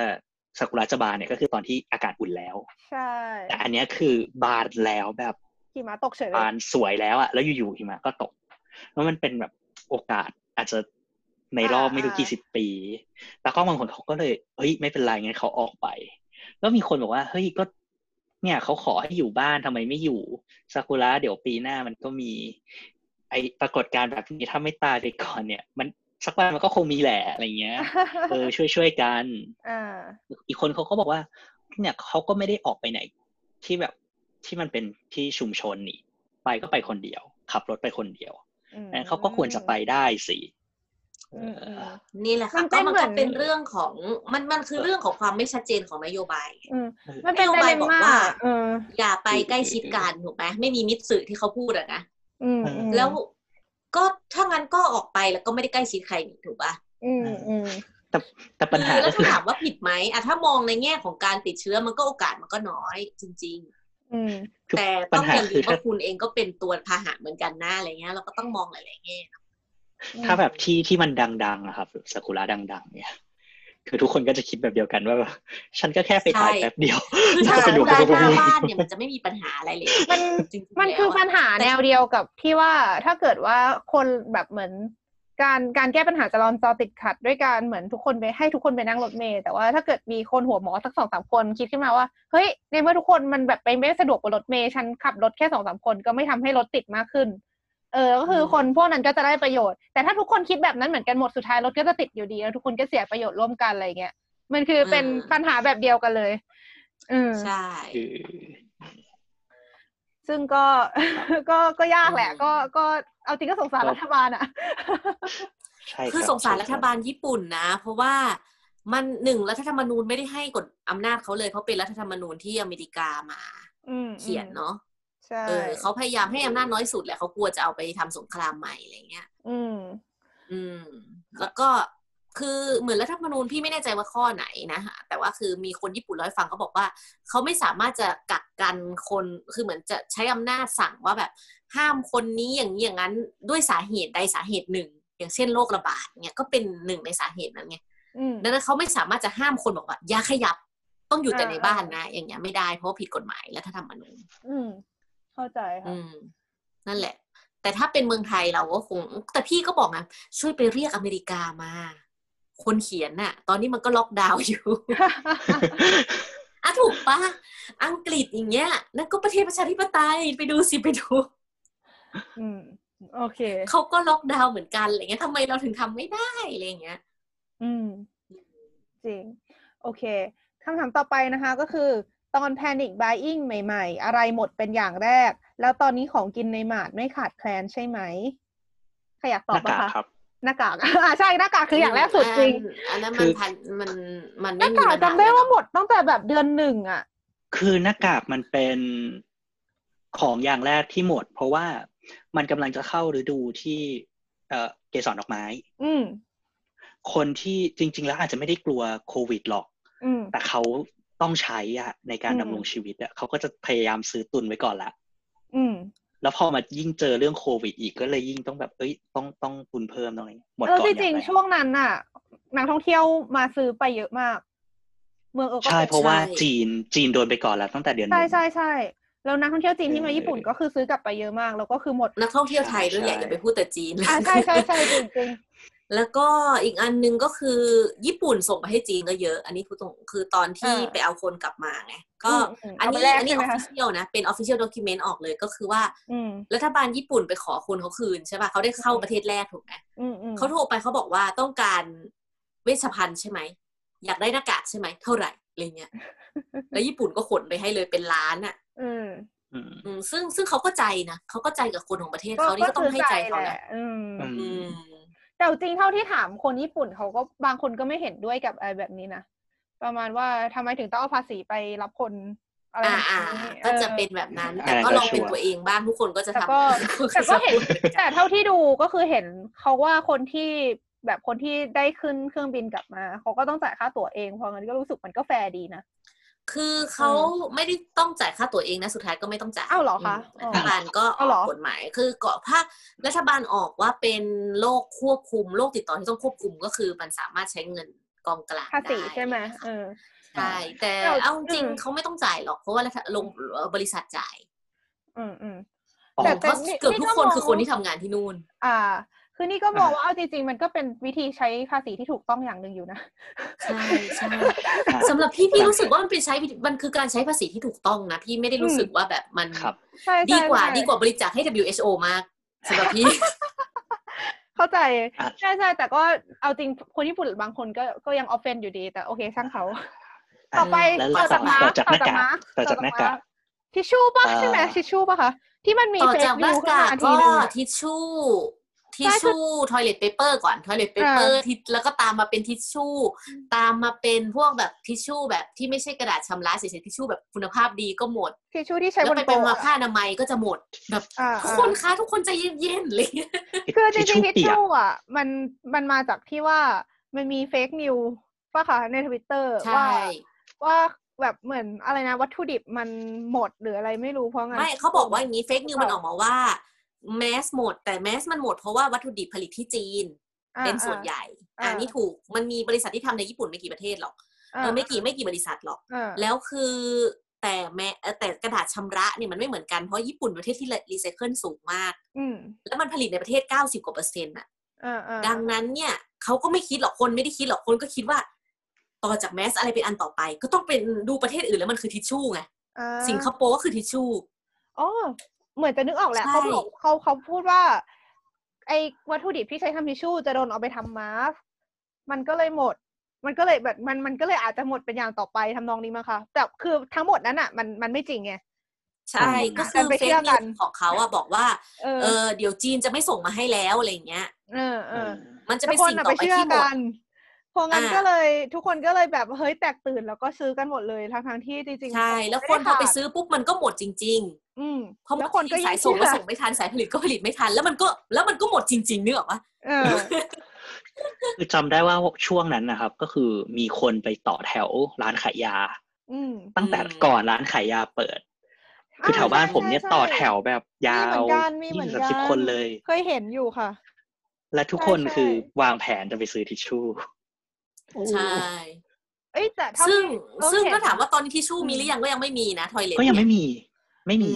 ซากุระจะบานเนี่ยก็คือตอนที่อากาศอุ่นแล้ว ใช่แต่อันเนี้ยคือบานแล้วแบบหิมะตกเฉยเลยบานสวยแล้วอะแล้วอยู่ๆหิมะก็ตกแล้วมันเป็นแบบโอกาสอาจจะในรอบไม่รู้กี่สิบปี แล้วก็บางคนเขาก็เลยเฮ้ยไม่เป็นไรงั้นเขาออกไป แล้วมีคนบอกว่าเฮ้ยก็ เนี่ยเขาขอให้อยู่บ้านทำไมไม่อยู่ซากุระเดี๋ยวปีหน้ามันก็มี ไอปรากฏการณ์แบบนี้ถ้าไม่ตายไปก่อนเนี่ย มันสักวันมันก็คงมีแหละอะไรเงี้ยเออช่วยช่วยๆกันอ่าอีกคนเขาก็บอกว่า เนี่ยเขาก็ไม่ได้ออกไปไหน ที่แบบที่มันเป็นที่ชุมชนนี่ ไปก็ไปคนเดียว ขับรถไปคนเดียวอืมนั้นเขาก็ควรจะไปได้สิอืมอืม นี่แหละมัค่ะนเป็ก็นมันเหมืก็อนเป็นเรื่องของมันมันคือเรื่องของความไม่ชัดเจนของนโยบายอืมมันเป็นนโยไดบายเลมบอกม่าว่าเอออย่าไปใกล้ชิดกันถูกไหมไม่มีมิตรสื่อที่เขาพูดอะนะอืมอืมแล้วก็ถ้างั้นก็ออกไปแล้วก็ไม่ได้ใกล้ชิดใครนี่ถูกปะอืมอืมแต่แต่ปัญหาคือแล้ก็วคืถ้าอถามว่าผิดไหมอะถ้ามองในแง่ของการติดเชื้อมันก็โอกาสมันก็น้อยจริงอืมคือๆแต่ปัต้ญองหาอย่าลืคือมถ้าว่าคุณเองก็เป็นตัวพาหะเหมือนกันนะอะไรเงี้ยเราก็ต้องมองหลายๆแง่ ถ้าแบบที่ที่มันดังๆอะครับซากุระดัง ๆ เนี่ย คือทุกคนก็จะคิดแบบเดียวกันว่าแบบฉันก็แค่ไปถ่ายแป๊บเดียวคือถ้าจะสไปมดูมติไปดูหน้าบ้านเนี่ยมันจะไม่มีปัญหาอะไรเลย มันจริงๆมันคือแล้วะปัญหาแนวเดียวกับที่ว่าถ้าเกิดว่าคนแบบเหมือนกการการแก้ปัญหาจราจรติดขัด ด้วยการเหมือนทุกคนไปให้ทุกคนไปนั่งรถเมล์แต่ว่าถ้าเกิดมีคนหัวหมอสักสองสามคนคิดขึ้นมาว่าเฮ้ยในเมื่อทุกคนมันแบบไปไม่สะดวกบนรถเมล์ฉันขับรถแค่สองสามคนก็ไม่ทำให้รถติดมากขึ้น เออก็คือคนพวกนั้นก็จะได้ประโยชน์ แต่ถ้าทุกคนคิดแบบนั้นเหมือนกันหมดสุดท้ายรถก็จะติดอยู่ดีแล้วทุกคนก็เสียประโยชน์ร่วมกันอะไรเงี้ยมันคือเป็นปัญหาแบบเดียวกันเลยอืมใช่คือซึ่งก็ก็ก็ยากแหละอืมก็ก็เอาจริงก็สงสารรัฐบาลอะใช่คือรับสงสารใช่รัฐบาลญี่ปุ่นนะ เพราะว่ามันหนึ่งรัฐธรรมนูญไม่ได้ให้กฎอำนาจเขาเลยเขาเป็นรัฐธรรมนูญที่อเมริกามาอืมเขียนเนาะ ใช่เออเขาพยายามให้อำนาจน้อยสุดแหละเขากลัวจะเอาไปทำสงครามใหม่อะไรเงี้ย อืม อืม แล้วก็คือเหมือนรัฐธรรมนูญพี่ไม่แน่ใจว่าข้อไหนนะฮะแต่ว่าคือมีคนญี่ปุ่นเล่าให้ฟังเขาบอกว่า เขาไม่สามารถจะกักกันคนคือเหมือนจะใช้อำนาจสั่งว่าแบบ ห้ามคนนี้อย่างนี้อย่างนั้นด้วยสาเหตุใดสาเหตุหนึ่ง อย่างเช่นโรคระบาดเนี่ยก็เป็นหนึ่งในสาเหตุนั้นไงอืมดังนั้นเขาไม่สามารถจะห้ามคนบอกว่าอย่าขยับ ต้องอยู่แต่อ่าในบ้านนะ อย่างเงี้ยไม่ได้เพราะว่าผิดกฎหมายรัฐธรรมนูญอืม เข้าใจค่ะอืมนั่นแหละ แต่ถ้าเป็นเมืองไทยเราก็คง แต่พี่ก็บอกนะช่วยไปเรียกอเมริกามา คนเขียนน่ะ ตอนนี้มันก็ล็อกดาวน์อยู่อะถูกปะอังกฤษอย่างเงี้ยนั่นก็ประเทศประชาธิปไตยไปดูสิไปดู อืมโอเคเขาก็ล็อกดาวน์เหมือนกันอะไรเงี้ยทำไมเราถึงทำไม่ได้อะไรอย่างเงี้ย อืม จริง โอเคคำถามต่อไปนะคะ ก็คือ ตอน panic buying ใหม่ ๆ อะไรหมดเป็นอย่างแรก แล้วตอนนี้ของกินในหมาดไม่ขาดแคลนใช่ไหมใครอยากตหอบน้าปะกากคะครับหน้ากากอ่าใช่หน้ากากคืออย่างแรกสุดจริง อันนั้นคืมันอพันมันมันหไม่น้ามีกากมนนจำได้ว่าแล้วหมดตั้งแต่แบบเดือนหนึ่งอะ คือหน้ากากมันเป็นของอย่างแรกที่หมด เพราะว่ามันกำลังจะเข้าฤดูที่เอ่อเกสรดอกไม้ อืมคนที่จริง ๆ แล้วอาจจะไม่ได้กลัวโควิดหรอกอืมแต่เขา ต้องใช้อะในการอืมดำรงชีวิตอะเขาก็จะพยายามซื้อตุนไว้ก่อนละอืม แล้วพอมายิ่งเจอเรื่องโควิดอีกก็เลยยิ่งต้องแบบเอ้ยต้องต้องตุนเพิ่มต้องอะไรหมดเออก่อนจอย่าริงแรกๆช่วงนั้นน่ะ นักท่องเที่ยวมาซื้อไปเยอะมาก เมืองเออก็ใช่เป็นเพราะว่าใช่จีนจีนโดนไปก่อนแล้วตั้งแต่เดือนหใช่นึ่งใช่ใช่แล้วนักท่องเที่ยวจีนที่มาเออญี่ปุ่นก็คือซื้อกลับไปเยอะมาก แล้วก็คือหมดนักท่องเที่ยวไทยด้วยแหละใช่อย่าไปพูดแต่จีนอ่าใช่ใช่ใช่จริงจริง แล้วก็อีกอันหนึงก็คือญี่ปุ่นส่งไปให้จีนก็เยอะ อันนี้พูดตรงคือตอนที่อ่าไปเอาคนกลับมาไงก็อืมอืมอันเอาไปนี้แลกอันนี้ใช่อไหมอฟคะฟิเชียลนะ เป็น official document ออกเลยก็คือว่าอืมรัฐบาลญี่ปุ่นไปขอคนเขาคืนใช่ป่ะเขาได้เข้าประเทศแรกถูกไหมอืมอืมเขาโทรไปเขาบอกว่าต้องการเวชภัณฑ์ใช่ไหม อยากได้หน้ากากใช่ไหม เท่าไหร่อะไรเงี้ยแล้วญี่ปุ่นก็ขนไปให้เลยเป็นล้านอะอืมอืมอืมซึ่งซึ่งเขาก็ใจนะเขาก็ใจกับคนของประเทศก็เขานี่ก็ก็ต้องซื้อให้ใจใจแหเขาละนะอืมอืมอืม แต่จริงเท่าที่ถามคนญี่ปุ่นเขาก็บางคนก็ไม่เห็นด้วยกับอะไรแบบนี้นะประมาณว่าทำไมถึงต้องเอาภาษีไปรับคนอะไรอ่าแบบอ่านี้ก็จะออเป็นแบบนั้นอัแต่นนั้นก็ก็ลองเป็นชัวร์ตัวเองบ้างทุกคนก็จะแต่ทำก็แต่ก็เห็นจะพูดแต่เท่าที่ดูก็คือเห็นเขาว่าคนที่แบบคนที่ได้ขึ้นเครื่องบินกลับมาเขาก็ต้องจ่ายค่าตั๋วเองเพราะงั้นก็รู้สึกมันก็แฟร์ดีนะ คือเขาไม่ได้ต้องจ่ายค่าตั๋วเองนะสุดท้ายก็ไม่ต้องจ่ายอ้าวเหรอคะมรัฐบาลก็ออ้าวเหรออกกฎหมาย คือเกาะถ้ารัฐบาลออกว่าเป็นโรคควบคุมโรคติดต่อที่ต้องควบคุมก็คือมันสามารถใช้เงินกองกลางภาษีได้ใช่ไหมเออใช่แต่แต่เอาจริงอืมๆเขาไม่ต้องจ่ายหรอกเพราะว่ารัฐลงเอ่อบริษัทจ่าย อืมอืมอ๋อแต่เพราะเกือบทุกคนคือคนที่ทำงานที่นู่น อ่า คือนี่ก็มองอ่าว่าเอาจริงๆ มันก็เป็นวิธีใช้ภาษีที่ถูกต้องอย่างหนึ่งอยู่นะ ใช่ใช่สำหรับพี่พี่รู้สึกว่ามันเป็นใช้วิธีมันคือการใช้ภาษีที่ถูกต้องนะ พี่ไม่ได้รู้สึกว่าแบบมันครับใช่ใช่ดีกว่าใช่ดีกว่าบริจาคให้ WHO มากสำหรับพี่เข้าใจอะใช่ใช่แต่ก็เอาจริงคนญี่ปุ่นบางคนก็ก็ยังออฟเฟนอยู่ดี แต่โอเคช่างเขา ต่อไปแล้วต่อจากมาต่อจากหน้ากากมาต่อจากหน้ากากทิชชู่ปะเอ่อใช่ไหมทิชชู่ปะคะที่มันมีต่อเฟจากซหน้านิวขึ้นกากมาทีก็นึงอะทิชชู่ ทิใช่ชชู่ทอยเล t เปเปอร์ก่อนทอยเล t เปเปอร์ทิแล้วก็ตามมาเป็นทิชชู่ ตามมาเป็นพวกแบบทิชชู่แบบที่ไม่ใช่กระดาษชำระเฉยๆทิชชู่แบบคุณภาพดีก็หมด ทิชชู่ที่ใช้แล้บวนไปโต๊ะเป็นมาอะผ้าอนามัยก็จะหมดแบบอ่าทุกอ่าคนคะทุกคนใจเย็นๆอะไรเลยคือจริงๆทิชเปียกชู่อะ มันมันมาจากที่ว่ามันมีเฟกนิวป่ะคะในทวิตเตอร์ใช่ว่าว่าแบบเหมือนอะไรนะวัตถุดิบมันหมดหรืออะไรไม่รู้เพราะงั้นไม่เขาบอกว่าอย่างนี้เฟกนิวเปล่ามัมันออกมาว่า แมสหมด แต่แมสมันหมดเพราะว่าวัตถุดิบผลิตที่จีนอ่าเป็นส่วนใหญ่อ่าอ่านี่ถูกมันมีบริษัทที่ทำในญี่ปุ่นไม่กี่ประเทศหรอกอ่าเออไม่กี่ไม่กี่บริษัทหรอกอ่าแล้วคือแต่แม้เอ่อแต่กระดาษชำระเนี่ยมันไม่เหมือนกันเพราะญี่ปุ่นเป็นประเทศที่รีไซเคิลสูงมากอืมแล้วมันผลิตในประเทศ 90 กว่าเปอร์เซ็นต์อะอ่าอ่าดังนั้นเนี่ยเขาก็ไม่คิดหรอกคนไม่ได้คิดหรอกคนก็คิดว่า ต่อจากแมสอะไรเป็นอันต่อไป ก็ต้องเป็นดูประเทศอื่นแล้วมันคือทิชชู่ไงอ่าสิงคโปร์ก็คือทิชชู่อ๋อ เหมือนจะนึกออกแหละใช่เขาบอกเขาเขาพูดว่า ไอ้วัตถุดิบที่ใช้ทำทิชชู่จะโดนเอาไปทำมาสก์มันก็เลยหมด มันก็เลยแบบมันมันก็เลยอาจจะหมดเป็นอย่างต่อไปทำนองนี้มั้งคะแต่คือทั้งหมดนั้นอะ มันมันไม่จริงไงใช่อืมก็คือไปเฟเชื่ซอกันินวของเขาอะบอกว่าเออเออเดี๋ยวจีนจะไม่ส่งมาให้แล้วอะไรอย่างเงี้ย เออเออมันจะทุเป็กนคนสิ่งน่ะต่ไปอไปเชื่อที่หมกัดนเพราะงั้นอ่าก็เลยทุกคนก็เลยแบบเฮ้ยแตกตื่นแล้วก็ซื้อกันหมดเลยทั้งทั้งๆที่จริงๆใช่แล้วม่คนด้พอไปขาดซื้อปุ๊บมันก็หมดจริงอืมๆเพราะแล้บาวงคนก็ทียิ่สางยส่งก็เชื่อส่งไม่ทันสายผลิตก็ผลิตไม่ทัน แล้วมันก็แล้วมันก็หมดจริงๆนึกออกปะเออคือจำได้ว่าช่วงนั้นนะครับ ก็คือมีคนไปต่อแถวร้านขายยาอืมตั้งแต่ก่อนร้านขายยาเปิด คือแถวบ้านผมเนี่ยใช่ใช่ต่อแถวแบบยามีเหมืวอนกันมีเหมืยี่อนสิบกันสิบคนเลย เคยเห็นอยู่ค่ะ และทุกคนใช่ใช่คือวางแผนจะไปซื้อทิชชู่ ใช่เอ้ยแต่เท่าซึ่งที่เออซึ่งเห็นก็ถามว่าตอนนี้ทิชชู่อืมมีหรือยังก็ยังไม่มีนะทอยเลทก็ยังไม่มี ไม่มี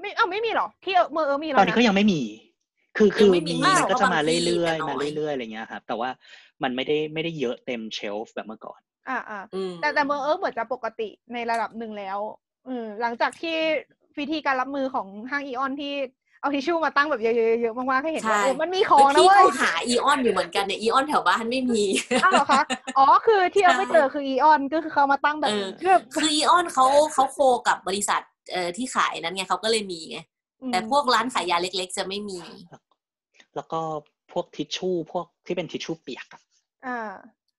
ไม่เอ้าไม่มีหรอที่เออเมื่อเออมีตแล้อนวนี้นะก็ยังไม่มี คือคือยังไม่มีมีมันก็จะมาเพราะบางที่เรื่อยแต่ๆน้มาอยเรื่อยๆอะไรเงี้ยครับ แต่ว่ามันไม่ได้ไม่ได้เยอะเต็มเชลฟ์แบบเมื่อก่อน อ่าอ่าอืมแต่แต่เมื่อเออเหมือนจะปกติในระดับหนึ่งแล้วอืมหลังจากที่วิธีการรับมือของห้างอีออนที่ เอาทิชชู่มาตั้งแบบเยอะๆๆมากๆให้เห็นว่าใช่เออมันมีของนะพี่เว้ก็ยหาอีออนอยู่เหมือนกันเนี่ยอีออนแถวบ้านไม่มีอ้าวเหรอคะอ๋อคือที่เราไม่ใช่เจอคืออีออนก็คือเขามาตั้งแบบเออเพื่อคืออีออนเขาเขาโคกับบริษัทเอ่อที่ขายนั้นไงเขาก็เลยมีไงอืมแต่พวกร้านขายยาเล็ก ๆ จะไม่มี แล้วก็พวกทิชชู่พวกที่เป็นทิชชู่เปียกอะอ่า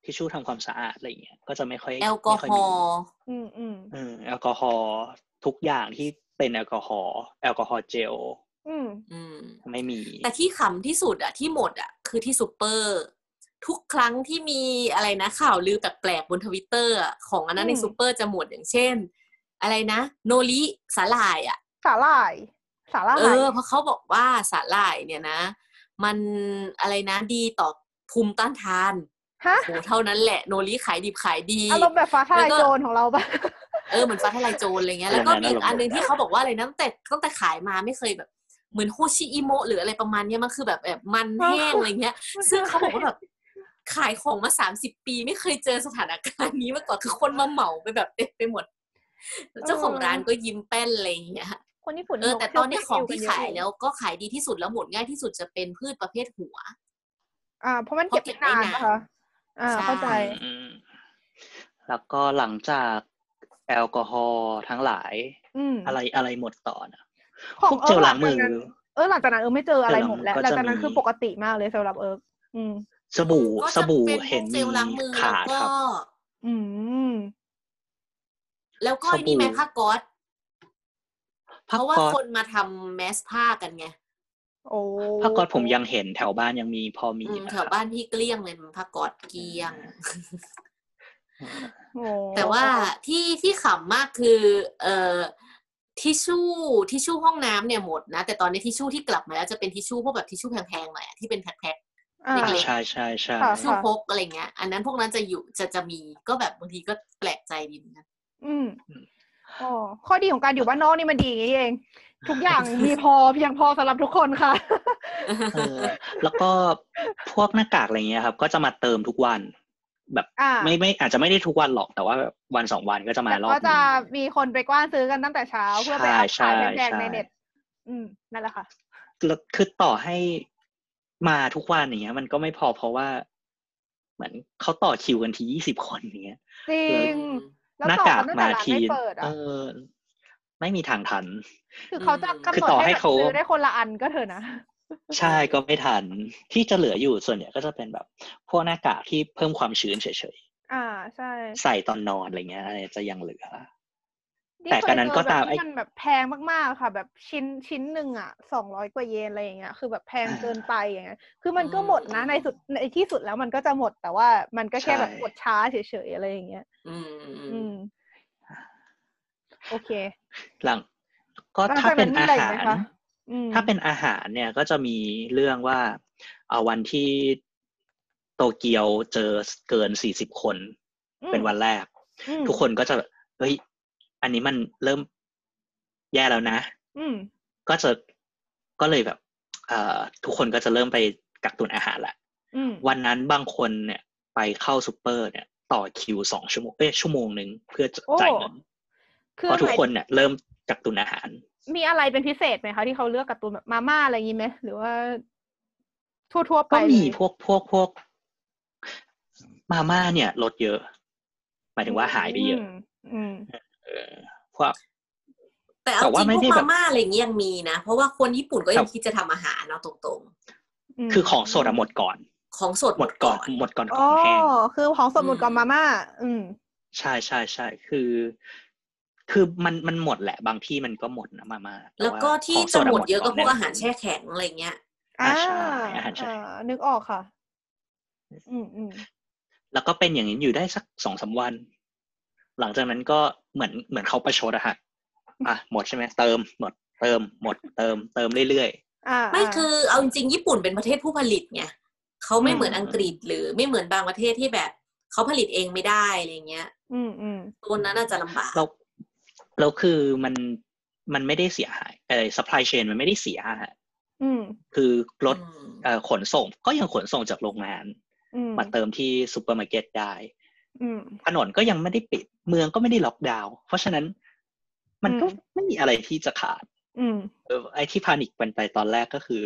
ทิชชู่ทำความสะอาดอะไรเงี้ยก็จะไม่ค่อยแอลกอไม่ค่ยฮมีอล์อืมอืมเออแอลกอฮอล์ทุกอย่างที่เป็นแอลกอฮอล์แอลกอฮอล์เจล อืมอืมไม่มี แต่ที่ขำที่สุดอะที่หมดอะคือที่ซูเปอร์ ทุกครั้งที่มีอะไรนะข่าวลือแปลกๆบนทวิตเตอร์ของอันนั้นในอืมซูเปอร์จะหมดอย่างเช่น อะไรนะ โนริสาหร่ายอะสาหร่ายสาหร่ายเออเพราะเขาบอกว่าสาหร่ายเนี่ยนะ มันอะไรนะดีต่อภูมิต้านทานฮะโหเท่านั้นแหละโนริขายดิบขายดีอารมณ์แบบฟ้าทลายแล้วก็โจรของเราปะเออเหมือนฟ้าทลายโจรอะไรเงี้ยแล้วก็มีอีกอันหนึ่งที่เขาบอกว่าอะไรนะตั้งแต่ตั้งแต่ขายมาไม่เคยแบบ เหมือนโฮชิอิโมะหรืออะไรประมาณเนี้ยมันคือแบบแบบมันแห้งอะไรเงี้ย ซึ่งเขาบอกว่าแบบขายของมาสามสิบปี ไม่เคยเจอสถานการณ์นี้มาก่อนคือคนมาเหมาไปแบบเต็มไปหมด เจ้าของร้านก็ยิ้มแป้นอะไรอย่างเงี้ยคนญี่ปุ่นเออแต่ตอนนี้ของที่เชื่ขายกันเะแล้วก็ขายดีที่สุดแล้วหมดง่ายที่สุดจะเป็นพืชประเภทหัว อ่า เพราะมันเก็บเพราะเก็บไม่นานไม่นานนะคะอ่าใช่เข้าใจอืมแล้วก็หลังจากแอลกอฮอล์ทั้งหลายอืมอะไรอะไรหมดต่อนะของ พวกเจลล้างมือเออหลังจากนั้นเออไม่เจออะไรหมดแล้วก็หลังจะจากนั้นมีคือปกติมากเลยสำหรับเอิร์กอืม สบู่ก็สจะบู่เป็นพเห็วนกเจมีลล้างมือขาดแล้วคก็รับ อืม แล้วก็สบู่ไอ้นี่แมผ้าก๊อตเพผ้าราะว่าก๊อตคนมาทำแมสผ้ากันไงโอ้ผ้าก๊อตผมยังเห็นแถวบ้านยังมีพอมีอืมนะแถควรับบ้านพี่เกลี้ยงเลยมันผ้าก๊อตเกลี้ยงโอ้แต่ว่าที่ที่ขำมากคือ เอ่อ ทิชชู่ทิชชู่ห้องน้ำเนี่ยหมดนะ แต่ตอนนี้ทิชชู่ที่กลับมาแล้วจะเป็นทิชชู่พวกแบบทิชชู่แพงๆหน่อยอะที่เป็นแพ็คอ่าเล็กใช่ใช่ใช่ค่ะๆทิชชู่พกอะไรเงี้ย อันนั้นพวกนั้นจะอยู่จะจะมีก็แบบบางทีก็แปลกใจดีเหมือนกันอืมอ๋อข้อดีของการอยู่บ้านนอกนี่มันดีอย่างนี้เอง ทุกอย่างมีพอเพียงพอสำหรับทุกคนค่ะเออแล้วก็พวกหน้ากากอะไรเงี้ยครับ ก็จะมาเติมทุกวัน แบบอ่าไม่ไม่อาจจะไม่ได้ทุกวันหรอกแต่ว่าแบบวันสองวันก็จะมาแต่รอบก็หจะนึ่งมีคนไปกว้านซื้อกันตั้งแต่เช้าเพื่อไปใช่อัพขายใช่แพงๆในใช่เน็ต อืมนั่นแหละค่ะแล้วคือต่อให้มาทุกวันอย่างเงี้ย มันก็ไม่พอเพราะว่า เหมือนเขาต่อคิวกันทียี่สิบคนอย่างเงี้ยจริงแล้วหน้าต่อกากกันตั้งแต่มาร้านทีไม่เปิดเออะอไม่มีทางทัน คือเขาจะกำคือหนดต่อให้ให้แบบเขาซื้อได้คนละอันก็เถอะนะ ใช่ก็ไม่ทันที่จะเหลืออยู่ส่วนใหญ่ก็จะเป็นแบบ พวกหน้ากากที่เพิ่มความชื้นเฉยอ่าใช่ๆใส่ตอนนอนอะไรเงี้ยอะไรจะยังเหลือนี่แต่เคการยนั้นเจก็อแบบตามไอ้ที่มันแบบแพงมากๆค่ะ แบบชิ้นชิ้นหนึ่งอะสองร้อยกว่าเยนอะไรอย่างเงี้ยคือแบบแพงอ่าเกินไปอย่างเงี้ยคือมันก็หมดนะในสุดในที่สุดแล้วมันก็จะหมดแต่ว่ามันก็แค่ใช่แบบหมดช้าเฉยๆอะไรอย่างเงี้ย อืมอืมอืมโอเค หลัง ก็หลังถ้าจากเป็นนั้นมีอาอะไรอีกหาไหมรคะอืม ถ้าเป็นอาหารเนี่ยก็จะมีเรื่องว่าเอาวันที่โตเกียวเจอเกินสี่สิบคนอืมเป็นวันแรกอืมทุกคนก็จะแบบเฮ้ยอันนี้มันเริ่มแย่แล้วนะอืมก็จะก็เลยแบบเอ่อทุกคนก็จะเริ่มไปกักตุนอาหารแหละอืมวันนั้นบางคนเนี่ย ไปเข้าซูเปอร์เนี่ย ต่อคิวสองชั่วโมงเอ้ยชั่วโมงหนึ่งเพื่อจะโอ้จ่ายเงินคือเพราะทุกหมายคนเนี่ยเริ่มกักตุนอาหาร มีอะไรเป็นพิเศษไหมคะที่เขาเลือกการ์ตูนแบบมาม่าอะไรอย่างนี้ไหมหรือว่า ทั่วๆไปก็มีเลยพวกพวกพวก มาม่าเนี่ยลดเยอะ หมายถึงว่าหายไปเยอะมอืมเออพวกแต่แต่เอาจว่าริงไม่พวได้กแบมาบม่าอะไรอย่างเงี้ยยังมีนะเพราะว่าคนญี่ปุ่นก็ยัคงรับคิดจะทำอาหารเนาะตรงมคือของสดอะหมดก่อนๆของสดหมดก่อนหมดก่อนขอ๋อองแห้งคือของสดหมดก่อนอืมมาม่า อืม ใช่ใช่ใช่คือ คือมันมันหมดแหละ บางที่มันก็หมดนะมาม่าต่แล้วาก็ที่ของสจะดหมดเยอะก็พวกนอาหารแช่แข็งอะไรเงี้ยอ่าอ่าใช่อาหารแช่อ่านึกออกค่ะ อืมอืมแล้วก็เป็นอย่างนี้อยู่ได้สักสองสามวัน หลังจากนั้นก็เหมือนเหมือนเขาประชดอะฮะอะหมดใช่ไหมเติมหมดเติมหมดเติมเติมเรื่อยอ่าไม่าคือเอาจริงๆญี่ปุ่นเป็นประเทศผู้ผลิตไงเขาไม่อืมเหมือนอังกฤษหรือไม่เหมือนบางประเทศที่แบบเขาผลิตเองไม่ได้อะไรเงี้ย อืมอืมตัวนั้นน่าจะลำบากๆแล้ว แล้วคือมันมันไม่ได้เสียหายเออ supply chain มันไม่ได้เสียฮะอืมคือรถอืมเอ่อขนส่งก็ยังขนส่งจากโรงงานอืมมาเติมที่ซูเปอร์มาร์เก็ตได้อืมถนนก็ยังไม่ได้ปิด เมืองก็ไม่ได้ล็อกดาวน์เพราะฉะนั้นมันก็อืมไม่มีอะไรที่จะขาดอืมเออไอ้ที่ panic เป็นไปตอนแรกก็คือ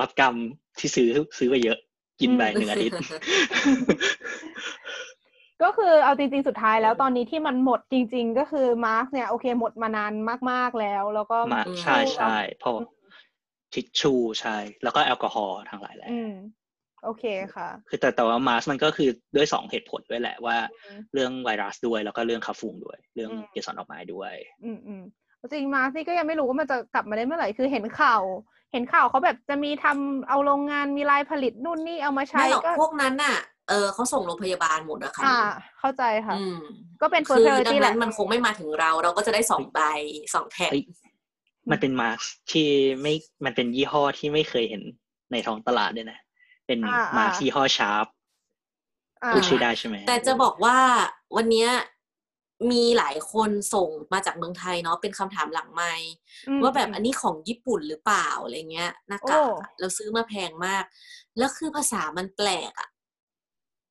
รับกรรมที่ซื้อซื้อไปเยอะ กินไปอืมหนึ่งอาทิตย์ ก็คือเอาจริงๆ สุดท้ายแล้วตอนนี้ที่มันหมดจริง ๆ ก็คือมาร์กเนี่ยโอเคหมดมานานมากๆแล้ว แล้วก็มาอืมใช่ใช่เพราะทิชชูใช่ แล้วก็แอลกอฮอล์ทั้งหลายแหละอืมโอเคค่ะ คือแต่แต่ว่ามาสมันก็คือด้วยสองเหตุผลด้วยแหละว่าอืมเรื่องไวรัสด้วยแล้วก็เรื่องคาฟูงด้วย เรื่องอืมเกสรดอกไม้ด้วย อืมอืมจริงมาร์กนี่ก็ยังไม่รู้ว่ามันจะกลับมาได้เมื่อไหร่คือเห็นข่าวเห็นข่าวเขาแบบจะมีทำเอาโรงงานมีลายผลิตนู่นนี่เอามาใช้ไม่หรอกก็พวกนั้นน่ะ เออเขาส่งโรงพยาบาลหมดอะค่ะอ่า เข้าใจค่ะอืมก็เป็นคือ first ดั priority งแหนั้ละนมันคงไม่มาถึงเรา เราก็จะได้สองใบสองแผ่นเฮ้ยมันเป็นมาสที่ไม่มันเป็นยี่ห้อที่ไม่เคยเห็นในท้องตลาดด้วยนะ เป็นอ่าอ่ามมาสยี่ห้อชาร์ปอ่าพูดชื่อได้ใช่ไหมแต่จะบอกว่าวันเนี้ยมีหลายคนส่งมาจากเมืองไทยเนาะเป็นคำถามหลังไมค์อืมว่าแบบอันนี้ของญี่ปุ่นหรือเปล่าอะไรเงี้ยหน้ากากโอ้อะเราซื้อมาแพงมาก แล้วคือภาษามันแปลกอะ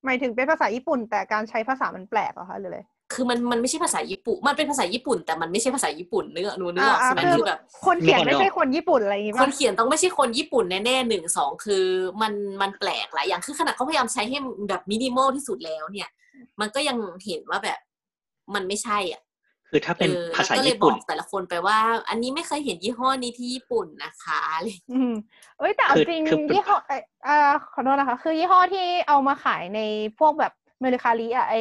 หมายถึงเป็นภาษาญี่ปุ่น แต่การใช้ภาษามันแปลกเหรอคะหรืออะไรคือมันมันไม่ใช่ภาษาญี่ปุ่น มันเป็นภาษาญี่ปุ่น แต่มันไม่ใช่ภาษาญี่ปุ่นเนื้อหนูเนื้อออกอ่าใช่ไหมคือคือแบบ คนเขียนไม่ใช่คนญี่ปุ่นอะไรอย่างงี้คป่ะนเขียนต้องไม่ใช่คนญี่ปุ่นแน่ๆหนึ่งสองคือมันมันแปลกหลายอย่างคือขนาดเขาพยายามใช้ให้แบบมินิมอลที่สุดแล้วเนี่ย มันก็ยังเห็นว่าแบบมันไม่ใช่อะ คือถ้าเป็นออภาษาแล้วก็เลยญี่บปุ่อนกแต่ละคนไปว่า อันนี้ไม่เคยเห็นยี่ห้อนี้ที่ญี่ปุ่นนะคะอะไรอืมเอ้ยแต่เอาคือจริงคือยี่ห้อเอ่ออ่าขอโทษนะคะ คือยี่ห้อที่เอามาขายในพวกแบบเมริคาลีอะไอ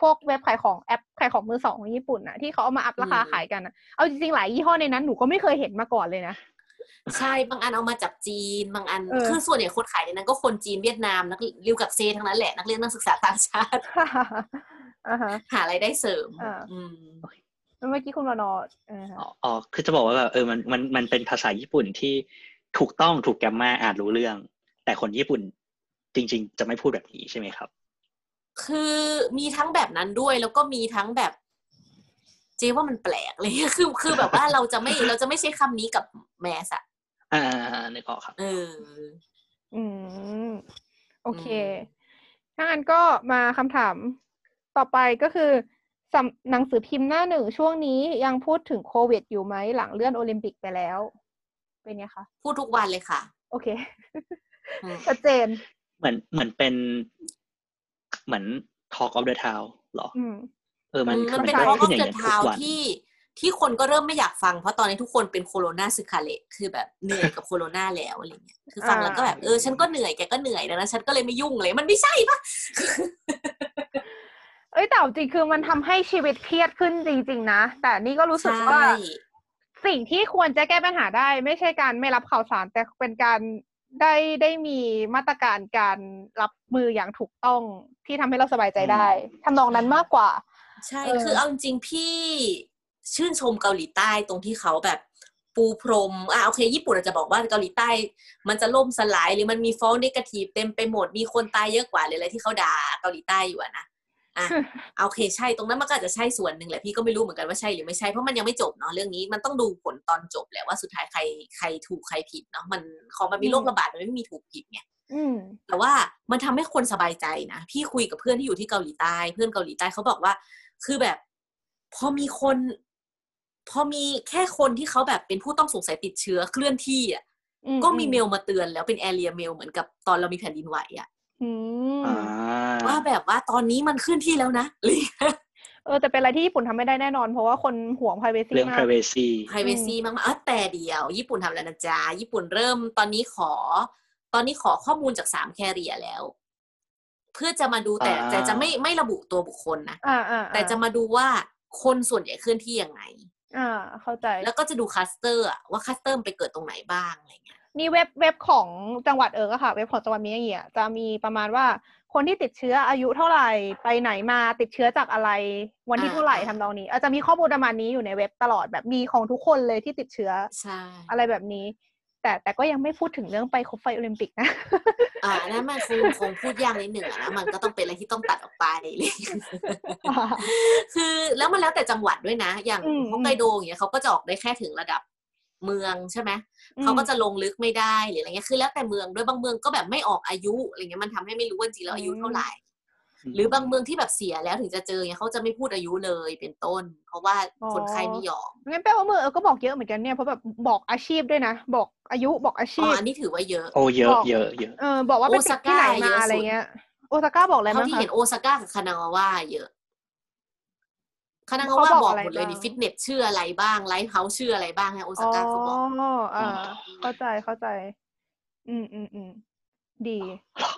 พวกเว็บขายของแอปขายของมือสองของญี่ปุ่นอะที่เขาเอามาอัพราคาขายกันอะเอาจริงๆหลายยี่ห้อในนั้นหนูก็ไม่เคยเห็นมาก่อนเลยนะใช่บางอันเอามาจากจีนบางอันเออคือส่วนใหญ่คนขายในนั้นก็คนจีนเวียดนามนักเรียนกับเซทั้งนั้นแหละนักเรียนนักศึกษาต่างชาติอ่าฮะหารายได้เสริมอ่าอืมแล้ว เมื่อกี้คุณรอนออ่าฮะอ๋ออ๋อคือจะบอกว่าแบบเออมันมันมันเป็นภาษาญี่ปุ่นที่ถูกต้องถูกแกรมมาอ่านรู้เรื่อง แต่คนญี่ปุ่นจริง ๆ จะไม่พูดแบบนี้ใช่ไหมครับ คือมีทั้งแบบนั้นด้วยแล้วก็มีทั้งแบบเจว่ามันแปลกเลยคือคือแบบว่าเราจะไม่เราจะไม่ใช้คำนี้กับแมสอะอ่านึกออกครับเอออืมโอเคอืมถ้างั้นก็มาคำถามต่อไปก็คือสำ หนังสือพิมพ์หน้าหนึ่งช่วงนี้ยังพูดถึงโควิดอยู่ไหมหลังเลื่อนโอลิมปิกไปแล้ว เป็นไงคะพูดทุกวันเลยค่ะ โอเคอืมชัดเจน เหมือนเหมือนเป็นเหมือน Talk of the Town เหรออืมเออมันมันเป็นก็ทอล์กขึ้นอย่างเดิเงี้นยทุเท้ากวันที่ที่คนก็เริ่มไม่อยากฟังเพราะตอนนี้ทุกคนเป็นโคโรนาซึคาเลตคือแบบเหนื่อยกับโคโรนาแล้วอะไรเงี้ยคือฟังแล้วก็แบบเออฉันก็เหนื่อยแกก็เหนื่อยดังนั้นฉันก็เลยไม่ยุ่งเลย มันไม่ใช่ปะ เอ้ยแต่เอาจริงคือมันทำให้ชีวิตเครียดขึ้นจริง ๆ นะ แต่นี่ก็รู้สึกว่าใช่สิ่งที่ควรจะแก้ปัญหาได้ ไม่ใช่การไม่รับข่าวสาร แต่เป็นการได้ได้มีมาตรการการรับมืออย่างถูกต้องที่ทำให้เราสบายใจได้ทำนองนั้นมากกว่า ใช่เออคือเอาจริงๆพี่ชื่นชมเกาหลีใต้ตรงที่เขาแบบปูพรม อะโอเค ญี่ปุ่นอาจจะบอกว่าเกาหลีใต้ มันจะล่มสลายหรือมันมีฟอลเนกาทีฟเต็มไปหมด มีคนตายเยอะกว่าเลยอะไรที่เขาด่าเกาหลีใต้อยู่อะนะ อะโอเคใช่ตรงนั้นมันก็อาจจะใช่ส่วนหนึ่งแหละพี่ก็ไม่รู้เหมือนกันว่าใช่หรือไม่ใช่เพราะมันยังไม่จบเนาะเรื่องนี้มันต้องดูผลตอนจบแหละว่าสุดท้ายใครใครถูกใครผิดเนาะมันของมันมีโรคระบาดมันไม่มีถูกผิดไงอืมแต่ว่ามันทำให้คนสบายใจนะพี่คุยกับเพื่อนที่อยู่ที่เกาหลีใต้เพื่อนเกาหลีใต้เขาบอกว่า คือแบบ พอมีคน พอมีแค่คนที่เขาแบบเป็นผู้ต้องสงสัยติดเชื้อเคลื่อนที่อะอืก็มีเมลมาเตือนแล้วเป็นแอเรียเมลเหมือนกับตอนเรามีแผ่นดินไหวอะ อืมอ่าว่าแบบว่าตอนนี้มันเคลื่อนที่แล้วนะอะไรอย่างเงี้ยเออแต่เป็นอะไรที่ญี่ปุ่นทำไม่ได้แน่นอน เพราะว่าคนห่วง privacy เรื่องมาก privacy privacy มากๆอะแต่เดียว ญี่ปุ่นทำแล้วนะจ๊ะญี่ปุ่นเริ่มตอนนี้ขอ ตอนนี้ขอข้อมูลจากสาม carrier แล้ว เพื่อจะมาดูแต่อ่าแต่จะไม่ไม่ระบุตัวบุคคลนะอ่าอ่าแต่จะมาดูว่าคนส่วนใหญ่เคลื่อนที่ยังไงอ่าเข้าใจ แล้วก็จะดูคลัสเตอร์อะว่าคลัสเตอร์มันไปเกิดตรงไหนบ้างอะไรเงี้ย นี่เว็บเว็บของจังหวัดเอิร์กอะค่ะ เว็บของจังหวัดมิยางิอะจะมีประมาณว่าคนที่ติดเชื้ออายุเท่าไหร่ไปไหนมาติดเชื้อจากอะไร วันที่เท่าไหร่ทำนองนี้ อาจจะมีข้อมูลประมาณนี้อยู่ในเว็บตลอดแบบมีของทุกคนเลยที่ติดเชื้อใช่อะไรแบบนี้ แต่แต่ก็ยังไม่พูดถึงเรื่องไปคบไฟโอลิมปิกนะอ่านั่นมันคงคงพูดยากนิดหนึ่งอะนะมันก็ต้องเป็นอะไรที่ต้องตัดออกไปอะไรอย่างเงี้ยคือแล้วมันแล้วแต่จังหวัดด้วยนะ อย่างอืมฮอกไกโดอย่างเงี้ยเขาก็จะออกได้แค่ถึงระดับ เมืองใช่ไหมอืมเขาก็จะลงลึกไม่ได้หรืออะไรเงี้ยคือแล้วแต่เมืองด้วยบางเมืองก็แบบไม่ออกอายุอะไรเงี้ยมันทำให้ไม่รู้ว่าจริงๆแล้วอายุเท่าไหร่ หรือบางเมืองที่แบบเสียแล้วถึงจะเจอเงี้ยเขาจะไม่พูดอายุเลยเป็นต้น เพราะว่าคนไข้ไม่ยอมงั้นแปลว่าเมืองเออก็บอกเยอะเหมือนกันเนี่ยเพราะแบบบอกอาชีพด้วยนะ บอกอายุบอกอาอ๋ชีอพอันนี้ถือว่าเยอะโอ้เยอะบอกเยอะเยอะเออบอกว่าไปติดที่ไหนโอซาก้าเยมาอะสุดอะไรเงี้ยโอซาก้าบอกอะไรเท่าบ้างที่คะเห็นโอซาก้ากับคานาวาว่าเยอะ คานาวาเขาบอกบอกอะไรหมดเลยบ้างนี่ฟิตเนสชื่ออะไรบ้างไลฟ์เฮาส์ชื่ออะไรบ้างฮะโออ๋ซาอก้าเขาบอกอ่าเข้าใจเข้าใจ อืมอืมอืมดี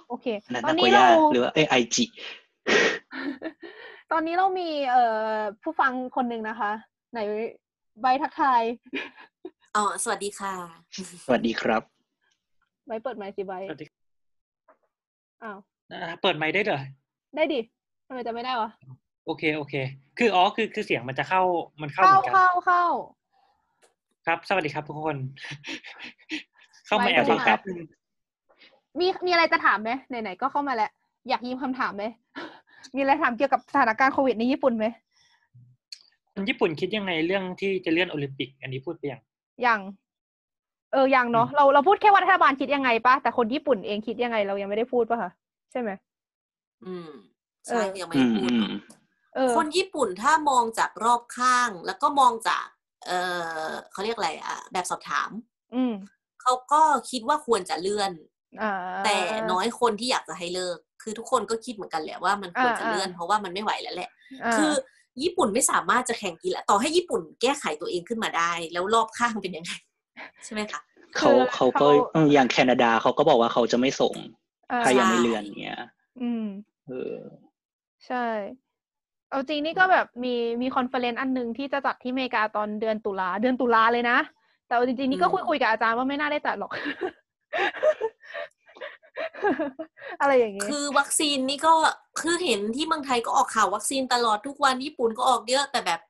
โอเคนั่นตอนนาโกนี้ย่าเราหรือว่าเอ้ไอจิตอนนี้เรามีเอ่อผู้ฟังคนหนึ่งนะคะ ไหนใบทักทายอ๋อสวัสดีค่ะ สวัสดีครับใบเปิดไมค์สิใบสวัสดีอ้าวอ่าเปิดไมค์ได้เหรอได้ดิทำไมจะไม่ได้วะ โอเคโอเค คืออ๋อคือคือเสียงมันจะเข้ามันเข้าเข้าเหมือนกันเข้าเข้า ครับ สวัสดีครับทุกคน เข้ามาไว้แอบดูฟังมาแป๊บนึงมีมีอะไรจะถามไหมไหนๆก็เข้ามาแล้ว อยากยิมคำถามไหมมีอะไรถามเกี่ยวกับสถานการณ์โควิดในญี่ปุ่นไหมคนญี่ปุ่นคิดยังไงเรื่องที่จะเลื่อนโอลิมปิก อันนี้พูดไปยังยังเออยังเนาะเราเราพูดแค่ว่ารัฐบาลคิดยังไงปะแต่คนญี่ปุ่นเองคิดยังไงเรายังไม่ได้พูดปะคะใช่ไหมอืมใช่เออยังไม่อืได้มพูดอืมเออ คนญี่ปุ่นถ้ามองจากรอบข้าง แล้วก็มองจาก เออเขาเรียกอะไรอะแบบสอบถาม อืมเขาก็คิดว่าควรจะเลื่อนอ่าแต่น้อยคนที่อยากจะให้เลิก คือทุกคนก็คิดเหมือนกันแหละว่ามันควรจะอ่าเลื่อน เพราะว่ามันไม่ไหวแล้วแหละาคือญี่ปุ่นไม่สามารถจะแข่งกีฬาต่อให้ญี่ปุ่นแก้ไขตัวเองขึ้นมาได้ แล้วรอบข้างเป็นยังไง ใช่ไหมคะเขาคือเขาก็เขาเอออย่างแคนาดาเขาก็บอกว่าเขาจะไม่ส่งอ่าถ้ายังไม่ใช่เลื่อนเนี้ยอืมเออใช่ เอาจริงนี่ก็แบบมีมี conference อันหนึ่งที่จะจัดที่อเมริกาตอนเดือนตุลาเดือนตุลาเลยนะ แต่เอาจริงๆนี่ก็คุยคุยกับอาจารย์ว่าไม่น่าได้จัดหรอก อะไรอย่างเงี้ยคือวัคซีนนี่ก็คือเห็นที่เมืองไทยก็ออกข่าววัคซีนตลอดทุกวันญี่ปุ่นก็ออกเยอะแต่แบบ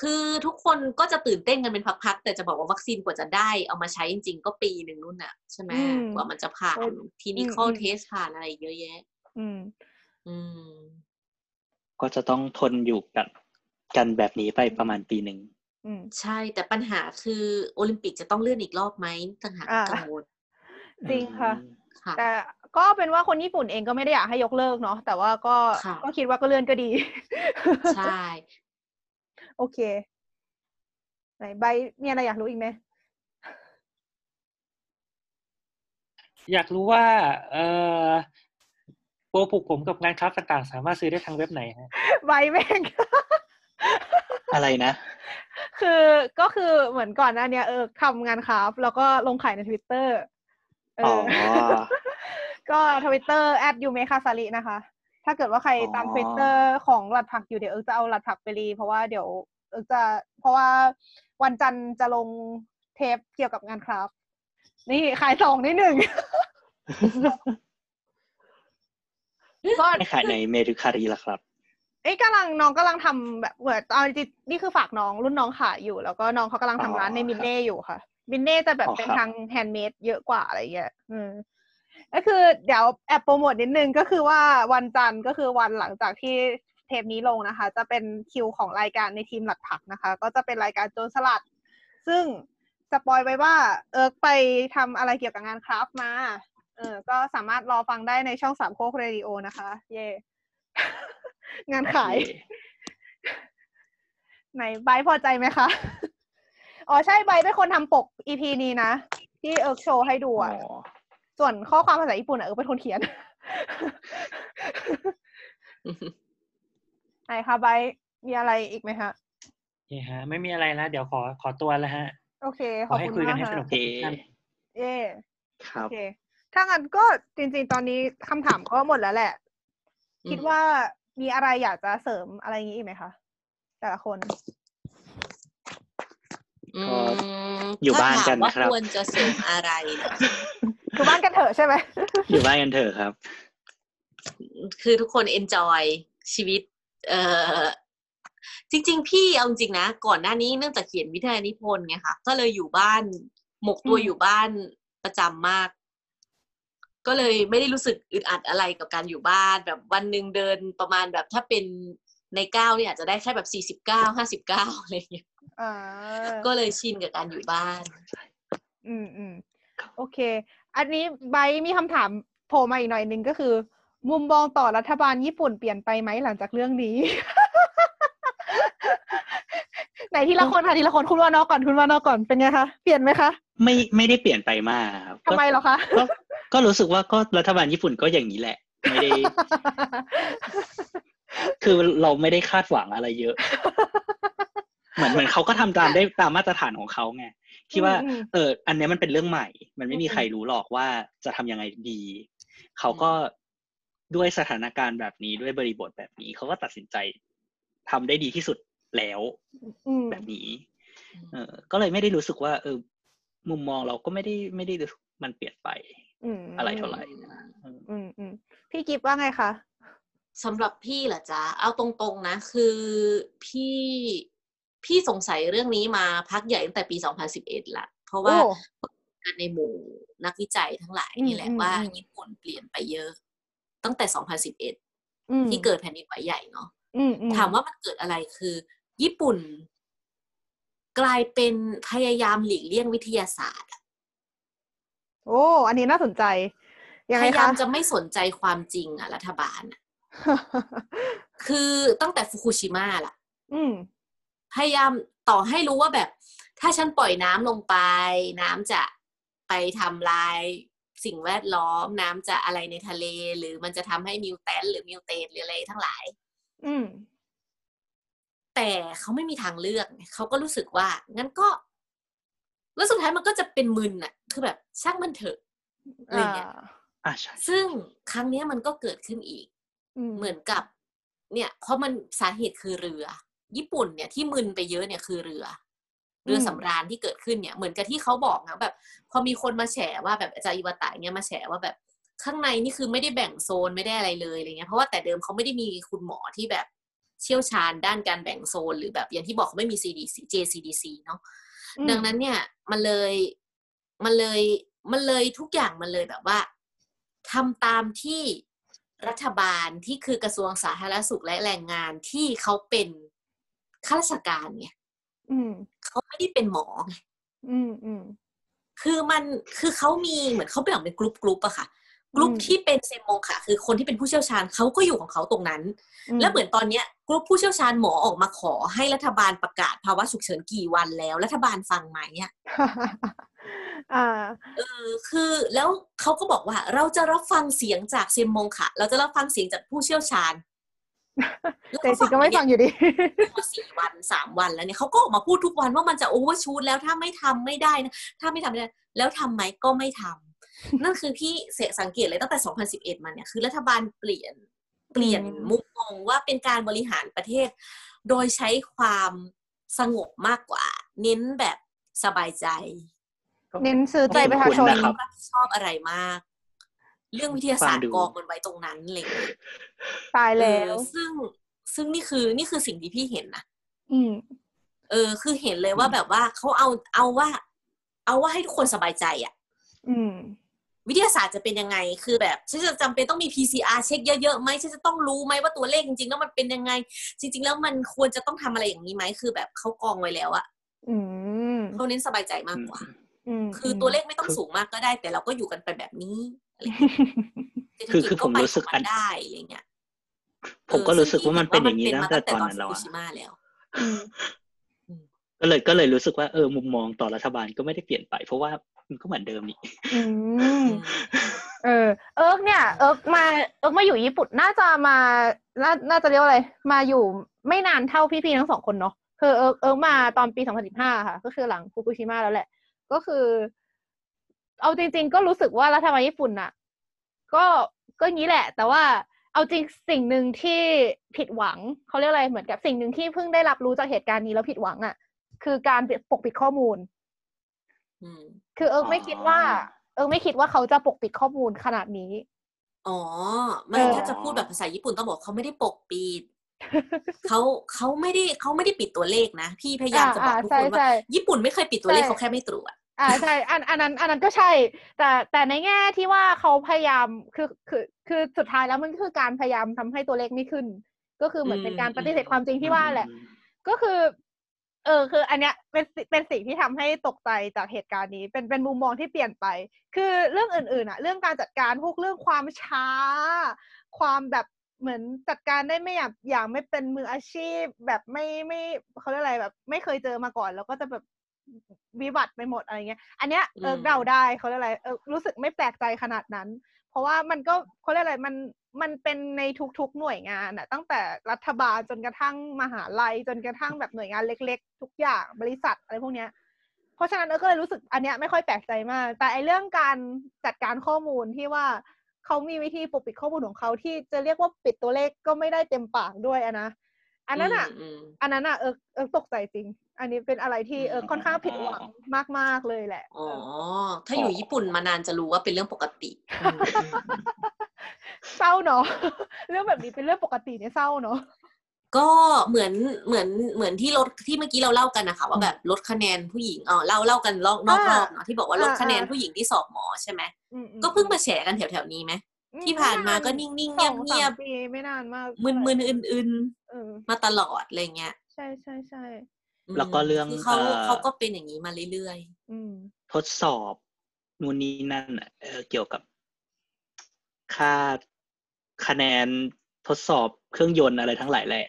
คือทุกคนก็จะตื่นเต้นกันเป็นพักๆแต่จะบอกว่าวัคซีนกว่าจะได้เอามาใช้จริง ๆ ก็ปีหนึ่งนู่นน่ะใช่ไหมอืมกว่ามันจะผ่านโอ้คลินิคอลอืมเทสผ่านอะไรเยอะแยะ อืม อืม ก็จะต้องทนอยู่กันกันแบบนี้ไปประมาณปีหนึ่งอืมใช่แต่ปัญหาคือโอลิมปิกจะต้องเลื่อนอีกรอบไหมต่างหากอ่ากังวลจริงค่ะอืมค่ะ แต่ก็เป็นว่าคนญี่ปุ่นเองก็ไม่ได้อยากให้ยกเลิกเนาะแต่ว่าก็ค่ะก็คิดว่าก็เลื่อนก็ดี ใช่ โอเค ไหนใบมีอะไรอยากรู้อีกไหมอยากรู้ว่า เอ่อ โปรผูกผมกับงานคราฟต์ต่างๆ สามารถซื้อได้ทางเว็บไหนฮะใบแม่งอะไรนะ คือก็คือเหมือนก่อนหน้าเนี้ยเออทำงานคราฟต์แล้วก็ลงขายในทวิตเตอร์เออ๋ออก็ทวิตเตอร์แอดยูเมคาซารินะคะ ถ้าเกิดว่าใครตามอ๋อทวิตเตอร์ของหลัดผักอยู่เดี๋ยวเอิร์กจะเอาหลัดผักไปรี เพราะว่าเดี๋ยวเอิร์กจะเพราะว่าวันจันทร์จะลงเทปเกี่ยวกับงานคราฟต์นี่ขายสองนิดหนึ่ง ก็ไม่ขายในเมริคารีละครับเอ้ยกำลังน้องกำลังทำแบบเหมือนเอาจริงๆนี่คือฝากน้องรุ่นน้องขายอยู่ แล้วก็น้องเขากำลังทำร้านในอ๋อมินเน่อยู่ค่ะมินเน่จะแบบอ๋อเป็นคราฟต์ทาง handmade เยอะกว่าอะไรเงี้ยอืมก็คือเดี๋ยวแอบโปรโมตนิดนึงก็คือว่าวันจันทร์ก็คือวันหลังจากที่เทปนี้ลงนะคะ จะเป็นคิวของรายการในทีมหลักผักนะคะ ก็จะเป็นรายการโจรสลัด ซึ่ง spoil ไว้ว่าเอิร์กไปทำอะไรเกี่ยวกับงานคราฟต์มา เออ ก็สามารถรอฟังได้ในช่องสามโคกเรดิโอนะคะ เย่งานขาย ไหนไบร์ทพอใจไหมคะ อ๋อใช่ไบร์ทเป็นคนทำปกอีพีนี้นะ ที่เอิร์กโชว์ให้ดูอ๋ออะส่วนข้อความภาษาญี่ปุ่นอะเออเป็นคนเขียนไหนคะไบร์ทมีอะไรอีกไหมคะโอเคฮะ ไม่มีอะไรแล้วเดี๋ยวขอขอตัวแล้วฮะ โอเคขขออบให้คุณคุยกัมานกให้สค่ะนุกโอเคทุกท่านเย่ครัโอบเค ถ้างั้นก็จริงๆ ตอนนี้คำถามก็หมดแล้วแหละอืมคิดว่ามีอะไรอยากจะเสริมอะไรอย่างนี้อีกไหมคะ แต่ละคนอืมอยู่บ้านกันถ้ถมนะครับว่าควรจะเสริมอะไรเหรอคือบ้านกันเถอะใช่ไหมอยู่บ้านกันเถอะครับ คือทุกคนเอนจอยชีวิต เอ่อจริง ๆ พี่เอาจริงๆนะ ก่อนหน้านี้เนื่องจากเขียนวิทยานิพนธ์ไงค่ะก็เลยอยู่บ้านหมกตัวอืมอยู่บ้านประจำมาก ก็เลยไม่ได้รู้สึกอึดอัดอะไรกับการอยู่บ้านแบบวันหนึ่งเดินประมาณแบบถ้าเป็นในเก้าวเนี่ยอาจจะได้แค่แบบสี่สิบเก้าห้าสิบเก้าอะไรอย่างเงี้ยอ่าก็เลยชินกับการอยู่บ้าน อืมอืมโอเค อันนี้ไบร์ทมีคำถามโผล่มาอีกหน่อยหนึ่งก็คือ มุมมองต่อรัฐบาลญี่ปุ่นเปลี่ยนไปไหมหลังจากเรื่องนี้ ไหนทีละคนค่ะทีละคนคุณวานอกก่อนคุณวานอกก่อนเป็นไงคะเปลี่ยนไหมคะไม่ไม่ได้เปลี่ยนไปมากครับทำไมเหรอคะ ก็ก็รู้สึกว่าก็รัฐบาลญี่ปุ่นก็อย่างนี้แหละ ไม่ได้ คือเราไม่ได้คาดหวังอะไรเยอะ เหมือนเหมือนเขาก็ทำตามได้ตามมาตรฐานของเขาไงที่ว่าอืมเออ อันเนี้ยมันเป็นเรื่องใหม่ มันไม่มีใครรู้หรอกว่าจะทำยังไงดี เขาก็ด้วยสถานการณ์แบบนี้ด้วยบริบทแบบนี้ เขาก็ตัดสินใจทำได้ดีที่สุดแล้วอืมแบบนี้ เออ ก็เลยไม่ได้รู้สึกว่า เออ มุมมองเราก็ไม่ได้ไม่ได้รู้สึกมันเปลี่ยนไป อืมอะไรเท่าไหร่นะเอออืมอืมพี่กิฟว่าไงคะสำหรับพี่เหรอจ๊ะ เอาตรงๆนะ คือพี่พี่สงสัยเรื่องนี้มาพักใหญ่ตั้งแต่ปี 2011ละเพราะว่าโอ้กันในหมู่นักวิจัยทั้งหลายนี่แหละอืมว่าอืมญี่ปุ่นเปลี่ยนไปเยอะ ตั้งแต่ 2011อืมที่เกิดแผ่นดินไหวใหญ่เนาะอืมอืมถามว่ามันเกิดอะไรคือ ญี่ปุ่น กลายเป็นพยายามหลีกเลี่ยงวิทยาศาสตร์อะ โอ้ อันนี้น่าสนใจ ยังพไงยายาคะมจะไม่สนใจความจริงอะรัฐบาลอะคือตั้งแต่ฟุกุชิมะล่ะ อืม พยายามต่อให้รู้ว่าแบบ ถ้าฉันปล่อยน้ำลงไป น้ำจะไปทำลายสิ่งแวดล้อม น้ำจะอะไรในทะเล หรือมันจะทำให้มิวแทนหรือมิวเตนหรืออะไรทั้งหลาย อืม แต่เขาไม่มีทางเลือกไงเขาก็รู้สึกว่า งั้นก็ แล้วสุดท้ายมันก็จะเป็นมึนอะคือแบบช่างมันเถอะอะไรอ่าเงี้ยอะใช่ซึ่งครั้งเนี้ยมันก็เกิดขึ้นอีกอืมเหมือนกับ เนี่ย เพราะมันสาเหตุคือเรือ ญี่ปุ่นเนี่ยที่มึนไปเยอะเนี่ยคือเรือ เรือสำราญที่เกิดขึ้นเนี่ย เหมือนกับที่เขาบอกนะแบบ พอมีคนมาแฉว่าแบบอาจารย์อิวาตะเนี่ยมาแฉว่าแบบข้างในนี่คือไม่ได้แบ่งโซนไม่ได้อะไรเลยอะไรเงี้ยเพราะว่าแต่เดิมเขาไม่ได้มีคุณหมอที่แบบเชี่ยวชาญด้านการแบ่งโซน หรือแบบอย่างที่บอกเขาไม่มี CDC JCDC เนาะอืม ดังนั้นเนี่ยมันเลยมันเลยมันเลยทุกอย่างมันเลยแบบว่าทำตามที่รัฐบาลที่คือกระทรวงสาธารณสุขและแรงงานที่เขาเป็นข้าราชการไงอืมเขาไม่ได้เป็นหมอไงอืมอืมคือมันคือเขามีเหมือนเขาแบ่งเป็นกลุ่มกลุ่มอะค่ะ กลุ่มอืมที่เป็นเซมโมค่ะ คือคนที่เป็นผู้เชี่ยวชาญเขาก็อยู่ของเขาตรงนั้น แล้วเหมือนตอนเนี้ยกลุ่มผู้เชี่ยวชาญหมอออกมาขอให้รัฐบาลประกาศภาวะฉุกเฉินกี่วันแล้ว รัฐบาลฟังไหมอะอ่าเออคือแล้วเขาก็บอกว่าเราจะรับฟังเสียงจากเซมมงค่ะ เราจะรับฟังเสียงจากผู้เชี่ยวชาญแต่จริงก็ไม่ฟังอยู่ดีมาสี่วันสามวันแล้วเนี่ยเขาก็ออกมาพูดทุกวันว่ามันจะโอเวอร์ชูตแล้วถ้าไม่ทำไม่ได้นะถ้าไม่ทำไม่ได้แล้วทำไหมก็ไม่ทำ นั่นคือพี่เสสังเกตเลยตั้งแต่ 2011 มาเนี่ยคือรัฐบาลเปลี่ยนเปลี่ยนอืมมุมมองว่าเป็นการบริหารประเทศ โดยใช้ความสงบมากกว่า เน้นแบบสบายใจ เน้นซื้อใจประชาชนขอบคุณนะครับรับผิดชอบอะไรมาก เรื่องวิทยาศาสตฟังดูร์กองมันไว้ตรงนั้นอะไรอย่างเลยตายแล้วเออซึ่งซึ่งนี่คือนี่คือสิ่งที่พี่เห็นนะอืม เออ คือเห็นเลยว่าแบบว่าเขาเอาเอาว่า เอาว่าให้ทุกคนสบายใจ อะ อืม วิทยาศาสตร์จะเป็นยังไง คือแบบฉันจะจำเป็นต้องมี PCR เช็คเยอะๆไหมฉันจะต้องรู้ไหมว่าตัวเลขจริงๆแล้วมันเป็นยังไง จริง ๆ แล้วมันควรจะต้องทำอะไรอย่างนี้ไหมคือแบบเขากองไว้แล้วอะอืมเขาเน้นสบายใจมากกว่าอืมคือตัวเลขไม่ต้องสูงมากก็ได้ แต่เราก็อยู่กันไปแบบนี้อะไรอย่างเงี้ยเศรษฐคือกิจคือผมไปรู้สึกของอัมันนได้อะไรเงี้ยผมก็รู้สึกว่ามันเป็นอย่างนี้นี้ตั้งแต่ตอนนั้นแล้วฟุอะกุชิมะแล้วอืมก็เลยก็เลยรู้สึกว่าเออมุมมองต่อรัฐบาลก็ไม่ได้เปลี่ยนไป เพราะว่า มันก็เหมือนเดิมนี่อืมเออ เอิร์กเนี่ย เอิร์กมาเอิร์กมาอยู่ญี่ปุ่นน่าจะมาน่าน่าจะเรียกว่าอะไร มาอยู่ไม่นานเท่าพี่ๆทั้งสองคนเนาะคือเอิร์กเอิร์กมาตอนปี2015ค่ะ ก็คือหลังฟุกุชิมะแล้วแหละ ก็คือ เอาจริง ๆ ก็รู้สึกว่ารัฐบาลญี่ปุ่นน่ะก็ก็งี้แหละ แต่ว่าเอาจริงสิ่งหนึ่งที่ผิดหวังเขาเรียกอะไรเหมือนกับสิ่งหนึ่งที่เพิ่งได้รับรู้จากเหตุการณ์นี้แล้วผิดหวังอะ คือการปกปิดข้อมูลอืม คือเอิร์กไม่คิดว่า เอิร์กไม่คิดว่าเขาจะปกปิดข้อมูลขนาดนี้ อ๋อ ไม่เออถ้าจะพูดแบบภาษาญี่ปุ่นต้องบอกเขาไม่ได้ปกปิดเขาเขาไม่ได้เขาไม่ได้ปิดตัวเลขนะ พี่พยายามจะบอกทุกคนอ่าใช่ว่าใช่ญี่ปุ่นไม่เคยปิดตัวเลขใช่เขาแค่ไม่ตรวจอ่าใช่อันอันนั้นอันนั้นก็ใช่ แต่แต่ในแง่ที่ว่าเขาพยายามคือคือคือสุดท้ายแล้วมันก็คือการพยายามทำให้ตัวเลขไม่ขึ้น ก็คือเหมือนเป็นการปฏิเสธความจริงที่ว่าแหละ ก็คือ เออคืออันเนี้ยเป็นสิเป็นสิ่งที่ทำให้ตกใจจากเหตุการณ์นี้ เป็นเป็นมุมมองที่เปลี่ยนไป คือเรื่องอื่นๆอะเรื่องการจัดการพวกเรื่องความช้า ความแบบเหมือนจัดการได้ไม่อย่างอย่างไม่เป็นมืออาชีพ แบบไม่ไม่เขาเรียกอะไรแบบ ไม่เคยเจอมาก่อน แล้วก็จะแบบวิบัติไปหมดอะไรเงี้ย อันเนี้ยเอออืมเดาได้เขาเรียกอะไรเออรู้สึกไม่แปลกใจขนาดนั้น เพราะว่ามันก็เขาเรียกอะไรมันมันเป็นในทุกๆหน่วยงานอะตั้งแต่รัฐบาลจนกระทั่งมหาลัย จนกระทั่งแบบหน่วยงานเล็ก ๆ ทุกอย่างบริษัทอะไรพวกเนี้ยเพราะฉะนั้นเออก็เลยรู้สึกอันเนี้ยไม่ค่อยแปลกใจมาก แต่ไอเรื่องการจัดการข้อมูลที่ว่าเขามีวิธีปกปิดข้อมูลของเขาที่จะเรียกว่าปิดตัวเลขก็ไม่ได้เต็มปากด้วยอะนะอันนั้นอะอืมอันนั้นอะเออเออตกใจจริง อันนี้เป็นอะไรที่เออค่อนข้างผิดหวังมาก ๆ เลยแหละ อ๋อ ถ้าอยู่ญี่ปุ่นมานานจะรู้ว่าเป็นเรื่องปกติอืมเศร้าเนาะ เรื่องแบบนี้เป็นเรื่องปกติเนี่ยเศร้าเนาะ ก็เหมือนเหมือนเหมือนที่ลดที่เมื่อกี้เราเล่ากันนะคะว่าแบบลดคะแนนผู้หญิงอ๋อเล่าเล่ากันรอบนอกรอบเนาะที่บอกว่าลดคะแนนผู้หญิงที่สอบหมอใช่ไหมอืมอืมก็เพิ่งมาแฉกันแถวๆนี้ไหมอืที่ผ่านมาก็ไนิ่งๆเสองงียสาบมปีไม่นานมากๆมึนๆอื่นเออๆมาตลอดอะไรเงี้ยใช่ใช่ใช่อืม แล้วก็เรื่องคือเขาเอ่อเขาก็เป็นอย่างนี้มาเรื่อยอืมทดสอบนู่นนี่นั่นอะเออเกี่ยวกับค่าคะแนนทดสอบเครื่องยนต์อะไรทั้งหลายแหละ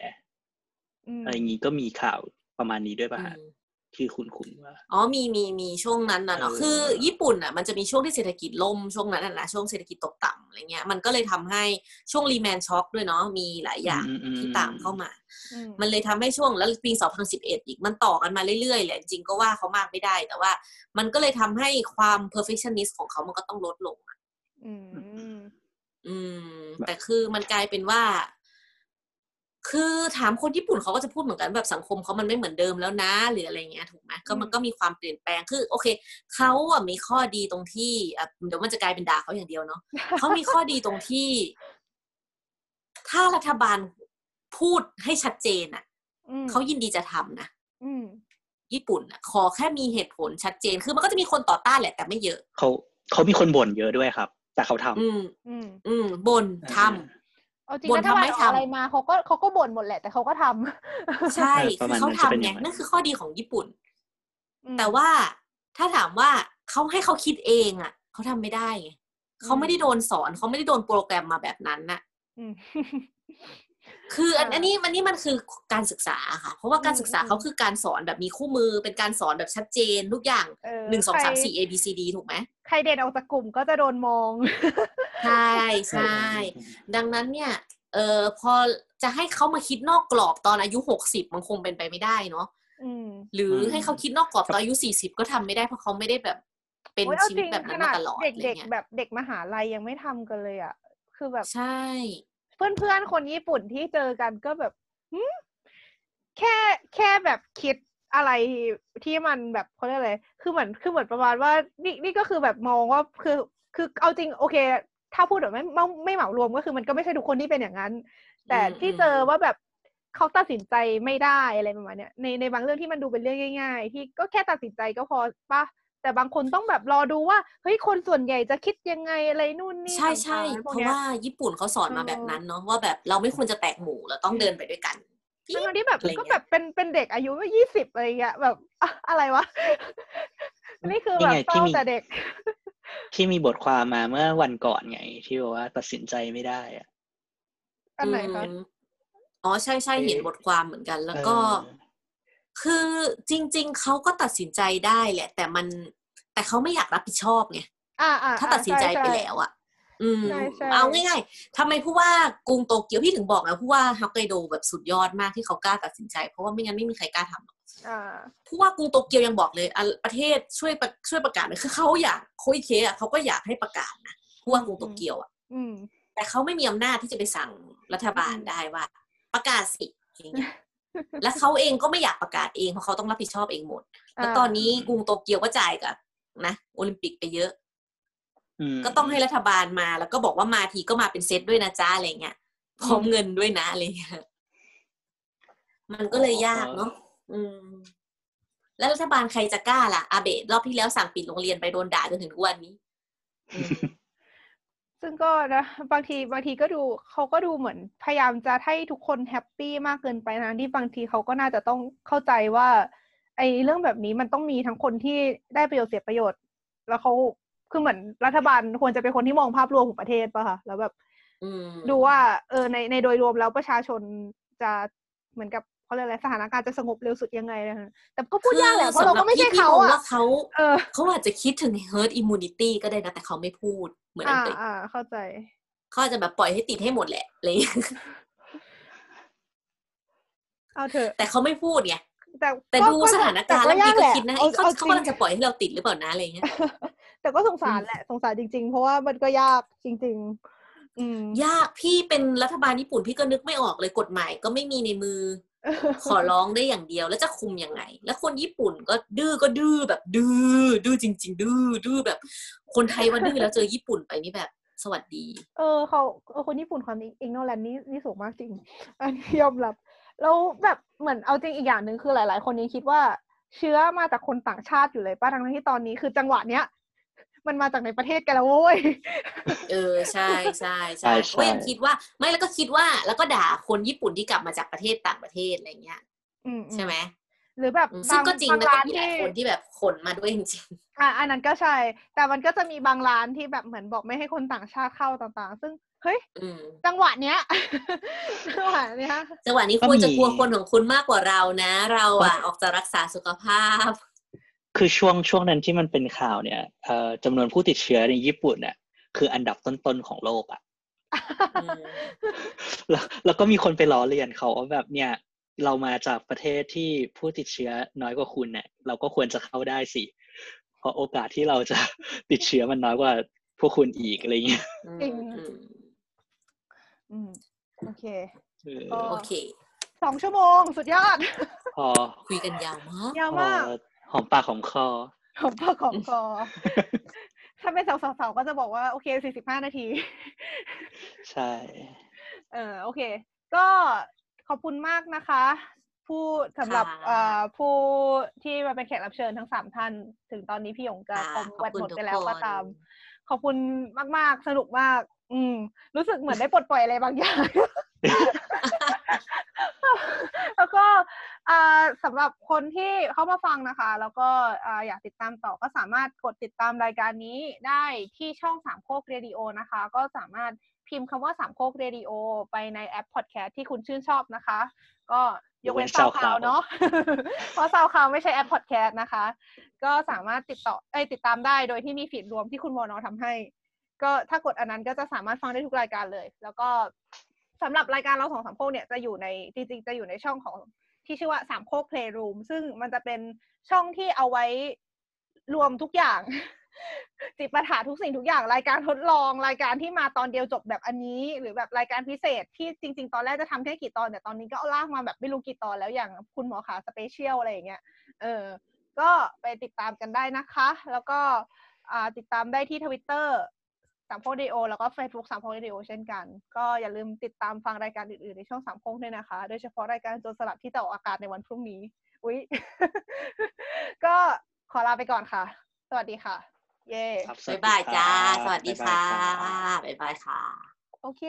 อืมอะไรอย่างนี้ก็มีข่าวประมาณนี้ด้วยๆป่ะอืฮะม ที่คุณคุณว่าอ๋อมีมีมีช่วงนั้นน่ะเนาะเออคือญี่ปุ่นอะมันจะมีช่วงที่เศรษฐกิจล่มช่วงนั้นน่ะนะช่วงเศรษฐกิจตกต่ำอะไรเงี้ยมันก็เลยทำให้ช่วงรีแมนช็อคด้วยเนาะมีหลายอย่างที่ตามเข้ามาอืมมันเลยทำให้ช่วงแล้วปี 2011 อีกมันต่อกันมาเรื่อยๆแหละจริงๆก็ว่าเขามากไม่ได้ แต่ว่ามันก็เลยทำให้ความ perfectionist ของเขามันก็ต้องลดลงอะอืมอืม แต่คือมันกลายเป็นว่า คือถามคนญี่ปุ่นเขาก็จะพูดเหมือนกันแบบสังคมเขามันไม่เหมือนเดิมแล้วนะ หรืออะไรเงี้ยถูกไหมก็มันก็มีความเปลี่ยนแปลงคือโอเคเขาอะมีข้อดีตรงที่อะเดี๋ยวมันจะกลายเป็นด่าเขาอย่างเดียวเนาะเขามีข้อดีตรงที่ ถ้ารัฐบาลพูดให้ชัดเจนอะอืมเขายินดีจะทำนะอืมญี่ปุ่นอะ ขอแค่มีเหตุผลชัดเจน คือมันก็จะมีคนต่อต้านแหละแต่ไม่เยอะเขาเขามีคนบ่นเยอะด้วยครับ แต่เขาทำอืมอืมอืมบนทำ เอาจริงบ่นรัฐบาทำลไม่ออกทำอะไรมาเขาก็เขาก็บ่นหมดแหละแต่เขาก็ทำใช่ประคือมาณเขานั้นจะเป็นทำอไงย่างนั้นนั่นคือข้อดีของญี่ปุ่นอืมแต่ว่าถ้าถามว่าเขาให้เขาคิดเองอะเขาทำไม่ได้ไงเขาไม่ได้โดนสอนเขาไม่ได้โดนโปรแกรมมาแบบนั้นน่ะอืม คืออันค่ะอันนี้อันนี้มันคือการศึกษาค่ะ เพราะว่าการศึกษาอืมเขาคือการสอนแบบมีคู่มือเป็นการสอนแบบชัดเจนทุกอย่างเออหนึ่งสองสามใครสี่ A B C D ถูกไหมใครเด่นออกจากกลุ่มก็จะโดนมอง ใช่ใช่ดังนั้นเนี่ยเออพอจะให้เขามาคิดนอกกรอบตอนอายุหกสิบมันคงเป็นไปไม่ได้เนาะอืมหรือให้เขาคิดนอกกรอบตอนอายุสี่สิบก็ทำไม่ได้เพราะเขาไม่ได้แบบเป็นโอ๊ยเอาชีจวิริตงแบบขนั้นนามาดตลอดอะไรเด็กเงี้ๆยแบบเด็กมหาลัยยังไม่ทำกันเลยอะ คือแบบใช่ เพื่อนๆ คนญี่ปุ่นที่เจอกันก็แบบหึแค่แค่แบบคิดอะไรที่มันแบบเขาเรียกอะไร คือเหมือนคือเหมือนประมาณว่า นี่นี่ก็คือแบบมองว่าคือ คือเอาจริงโอเค ถ้าพูดแบบไม่ไม่ไม่เหมารวมก็คือมันก็ไม่ใช่ทุกคนที่เป็นอย่างนั้น แต่อืมที่อืมเจอว่าแบบเขาตัดสินใจไม่ได้อะไรประมาณเนี้ยในในบางเรื่องที่มันดูเป็นเรื่องง่าย ๆ ที่ก็แค่ตัดสินใจก็พอปะ แต่บางคนต้องแบบรอดูว่าเฮ้ยคนส่วนใหญ่จะคิดยังไงอะไรนู่นนี่ใช่ใช่ต่งๆพเพกราะนี้ยว่าญี่ปุ่นเขาสอนมาแบบนั้นเนาะว่าแบบเราไม่ควรจะแตกหมู่เราต้องเดินไปด้วยกันทั้งๆที่แบบอะไรเงี้ยก็แบบเป็นเป็นเด็กอายุยี่สิบอะไรเงี้ยแบบอะอะไรวะนี่คือแบบนี่ไงเศร้าที่มีแต่เด็กที่มีบทความมาเมื่อวันก่อนไง ที่บอกว่าตัดสินใจไม่ได้อะอันไหนคะอืมอ๋อใช่ใช่เห็นบทความเหมือนกัน แล้วก็เออ คือจริง ๆเขาก็ตัดสินใจได้แหละ แต่มันแต่เขาไม่อยากรับผิดชอบไงอ่าอ่าถ้าตัดสินใจไปช่แล้วอะอืมใช่ใช่เอาง่ายๆทำไมผู้ว่ากรุงโตเกียวพี่ถึงบอกนะผู้ว่าฮอกไกโดแบบสุดยอดมากที่เขากล้าตัดสินใจ เพราะว่าไม่งั้นไม่มีใครกล้าทำหรอกอ่าผู้ว่ากรุงโตเกียวยังบอกเลยอะประเทศช่วยประช่วยประกาศหน่อยคือเขาอยากโคอิเคอะเขาก็อยากให้ประกาศนะผู้ว่ากรุงโตเกียวอะอืมแต่เขาไม่มีอำนาจที่จะไปสั่งรัฐบาลอืมได้ว่า ประกาศสิอย่างเงี้ย และเขาเองก็ไม่อยากประกาศเองเพราะเขาต้องรับผิดชอบเองหมด แล้วตอนนี้กรุงโตเกียวก็จ่ายกับนะโอลิมปิกไปเยอะมก็ต้องให้รัฐบาลมาแล้วก็บอกว่ามาทีก็มาเป็นเซตด้วยนะจ้าอะไรเงี้ยพร้อมเงินด้วยนะอะไรเงี้ยมันก็เลยยากเนาะอืม แล้วรัฐบาลใครจะกล้าล่ะอาเบะรอบที่แล้วสั่งปิดโรงเรียนไปโดนด่าจนถึงทุกวันนี้อืม ซึ่งก็นะบางทีบางทีก็ดูเขาก็ดูเหมือนพยายามจะให้ทุกคน happy มากเกินไปนะที่บางทีเขาก็น่าจะต้องเข้าใจว่า ไอ้เรื่องแบบนี้มันต้องมีทั้งคนที่ได้ประโยชน์เสียประโยชน์ แล้วเขาคือเหมือนรัฐบาลควรจะเป็นคนที่มองภาพรวมของประเทศป่ะคะแล้วแบบอืมดูว่า เออในในโดยรวมแล้วประชาชนจะเหมือนกับ เขาเรียกอะไรสถานการณ์จะสงบเร็วสุดยังไงนะคะแต่ก็พูดยากแหละเพราะเราก็ไม่ใช่เขาคือสำหรับพี่พี่มองอะว่าเขาเออเขาอาจจะคิดถึง herd immunity ก็ได้นะแต่เขาไม่พูดเหมือนอัอ่างกฤษอ่าเข้าใจเขาอาจจะแบบปล่อยให้ติดให้หมดแหละอะไรอย่างเงี้ยเอาเถอะแต่เขาไม่พูดไงแต่แต่ก็ดูก็สถานการณ์แล้วต่พี่ยก็แหละคิดนะเอาเอ้ยเขาเอาเขาจริงกำลังจะปล่อยให้เราติดหรือเปล่านะอะไรอย่างเงี้ยแต่ก็สงสารแหละสงสารจริง ๆ เพราะว่ามันก็ยากจริง ๆ อืมยากพี่เป็นรัฐบาลญี่ปุ่นพี่ก็นึกไม่ออกเลยกฎหมาย ก็ไม่มีในมือ ขอร้องได้อย่างเดียวแล้วจะคุมยังไง แล้วคนญี่ปุ่นก็ดื้อก็ดื้อแบบดื้อดื้อจริง ๆ ดื้อดื้อแบบ คนไทยว่าดื้อแล้วเจอญี่ปุ่นไปนี่แบบสวัสดี เออเขาเออคนญี่ปุ่นความอิงโนแลนนี่นี่สูงมากจริง อันนี้ยอมรับแล้วแบบเหมือนเอาจริงอีกอย่างหนึ่งคือหลาย ๆ คนยังคิดว่าเชื้อมาจากคนต่างชาติอยู่เลยป้าทั้งที่ตอนนี้คือจังหวะเนี้ย มันมาจากในประเทศกันแล้วโว้ยเออใช่ใช่ใช่ใช่ใช่ก็ยังคิดว่าไม่แล้วก็คิดว่าแล้วก็ด่าคนญี่ปุ่นที่กลับมาจากประเทศต่างประเทศอะไรเงี้ยอืมอืใช่ไหมหรือแบบอืมซึ่งบางก็จริงบางนะก็ร้านมีหลาที่ยคนที่แบบขนมาด้วยจริงอะอันนั้นก็ใช่ แต่มันก็จะมีบางร้านที่แบบเหมือนบอกไม่ให้คนต่างชาติเข้าต่างๆ ซึ่งเฮ้ยๆอืมจังหวะเนี้ยจังหวะเนี้ยจังหวะนี้ก็ควรจะมีกลัวคนของคุณมากกว่าเรานะ เราอะออกจะรักษาสุขภาพ คือช่วงช่วงนั้นที่มันเป็นข่าวเนี่ยเอ่อจำนวนผู้ติดเชื้อในญี่ปุ่นเนี่ยคืออันดับต้นๆของโลกอะอืมแล้วแล้วก็มีคนไปล้อเลียนเขาว่าแบบเนี่ย เรามาจากประเทศที่ผู้ติดเชื้อน้อยกว่าคุณเนี่ย เราก็ควรจะเข้าได้สิเพราะโอกาสที่เราจะติดเชื้อมันน้อยกว่าพวกคุณอีกอะไรเงี้ยจริงอืมอืมโอเคเออก็โอเคสองชั่วโมงสุดยอด พอคุยกันยาวมากยาวพอมาก หอมปากหอมคอของปากของคอ ถ้าเป็นสาวๆก็จะบอกว่าโอเคสี่สิบห้านาที ใช่ เออโอเค ก็ขอบคุณมากนะคะ ผู้สำหรับค่ะเอ่อผู้ที่มาเป็นแขกรับเชิญทั้งสามท่าน ถึงตอนนี้พี่หยงจะค่ะคอมแวดขอบคุณหมดทุกไปแล้วก็คนตาม ขอบคุณมากๆ สนุกมาก อืม รู้สึกเหมือนได้ปลดปล่อยอะไรบางอย่างแล้วก็อ่า สำหรับคนที่เข้ามาฟังนะคะ แล้วก็อ่าอยากติดตามต่อก็สามารถกดติดตามรายการนี้ได้ที่ช่องสามโคกเรดิโอนะคะ ก็สามารถพิมพ์คำว่าสามโคกเรดิโอไปในแอปพอดแคสต์ที่คุณชื่นชอบนะคะ ก็ยกเว้นยกเว้นซาวคลาว SoundCloud เนาะเพราะซาวคลาวไม่ใช่แอปพอดแคสต์นะคะ ก็สามารถติดต่อเอ้ยติดตามได้โดยที่มีฟีดรวมที่คุณวอนอทำให้ ก็ถ้ากดอันนั้นก็จะสามารถฟังได้ทุกรายการเลย แล้วก็สำหรับรายการเราสองสามโคกเนี่ยจะอยู่ในจริงๆจะอยู่ในช่องของ ที่ชื่อว่าสามโคกเพลย์รูมซึ่งมันจะเป็นช่องที่เอาไว้รวมทุกอย่าง จิปาถะทุกสิ่งทุกอย่างรายการทดลองรายการที่มาตอนเดียวจบแบบอันนี้ หรือแบบรายการพิเศษที่จริง ๆ ตอนแรกจะทำแค่กี่ตอนแต่ตอนนี้ก็เอาลากมาแบบไม่รู้กี่ตอนแล้วอย่างคุณหมอขา special อะไรอย่างเงี้ยเออ ก็ไปติดตามกันได้นะคะ แล้วก็ติดตามได้ที่ทวิตเตอร์ สามโคกเรดิโอแล้วก็ Facebook สามโคกเรดิโอเช่นกัน ก็อย่าลืมติดตามฟังรายการอื่นๆ ในช่องสามโคกด้วยนะคะ โดยเฉพาะรายการโจรสลัดที่จะออกอากาศในวันพรุ่งนี้อุ๊ยก็ขอลาไปก่อนค่ะ สวัสดีค่ะ เย่ครับสบ๊าวัยสดีบายจ้าครับสวัสดีบ๊ายค่ะบายครับบ๊ายบายค่ะ โอเค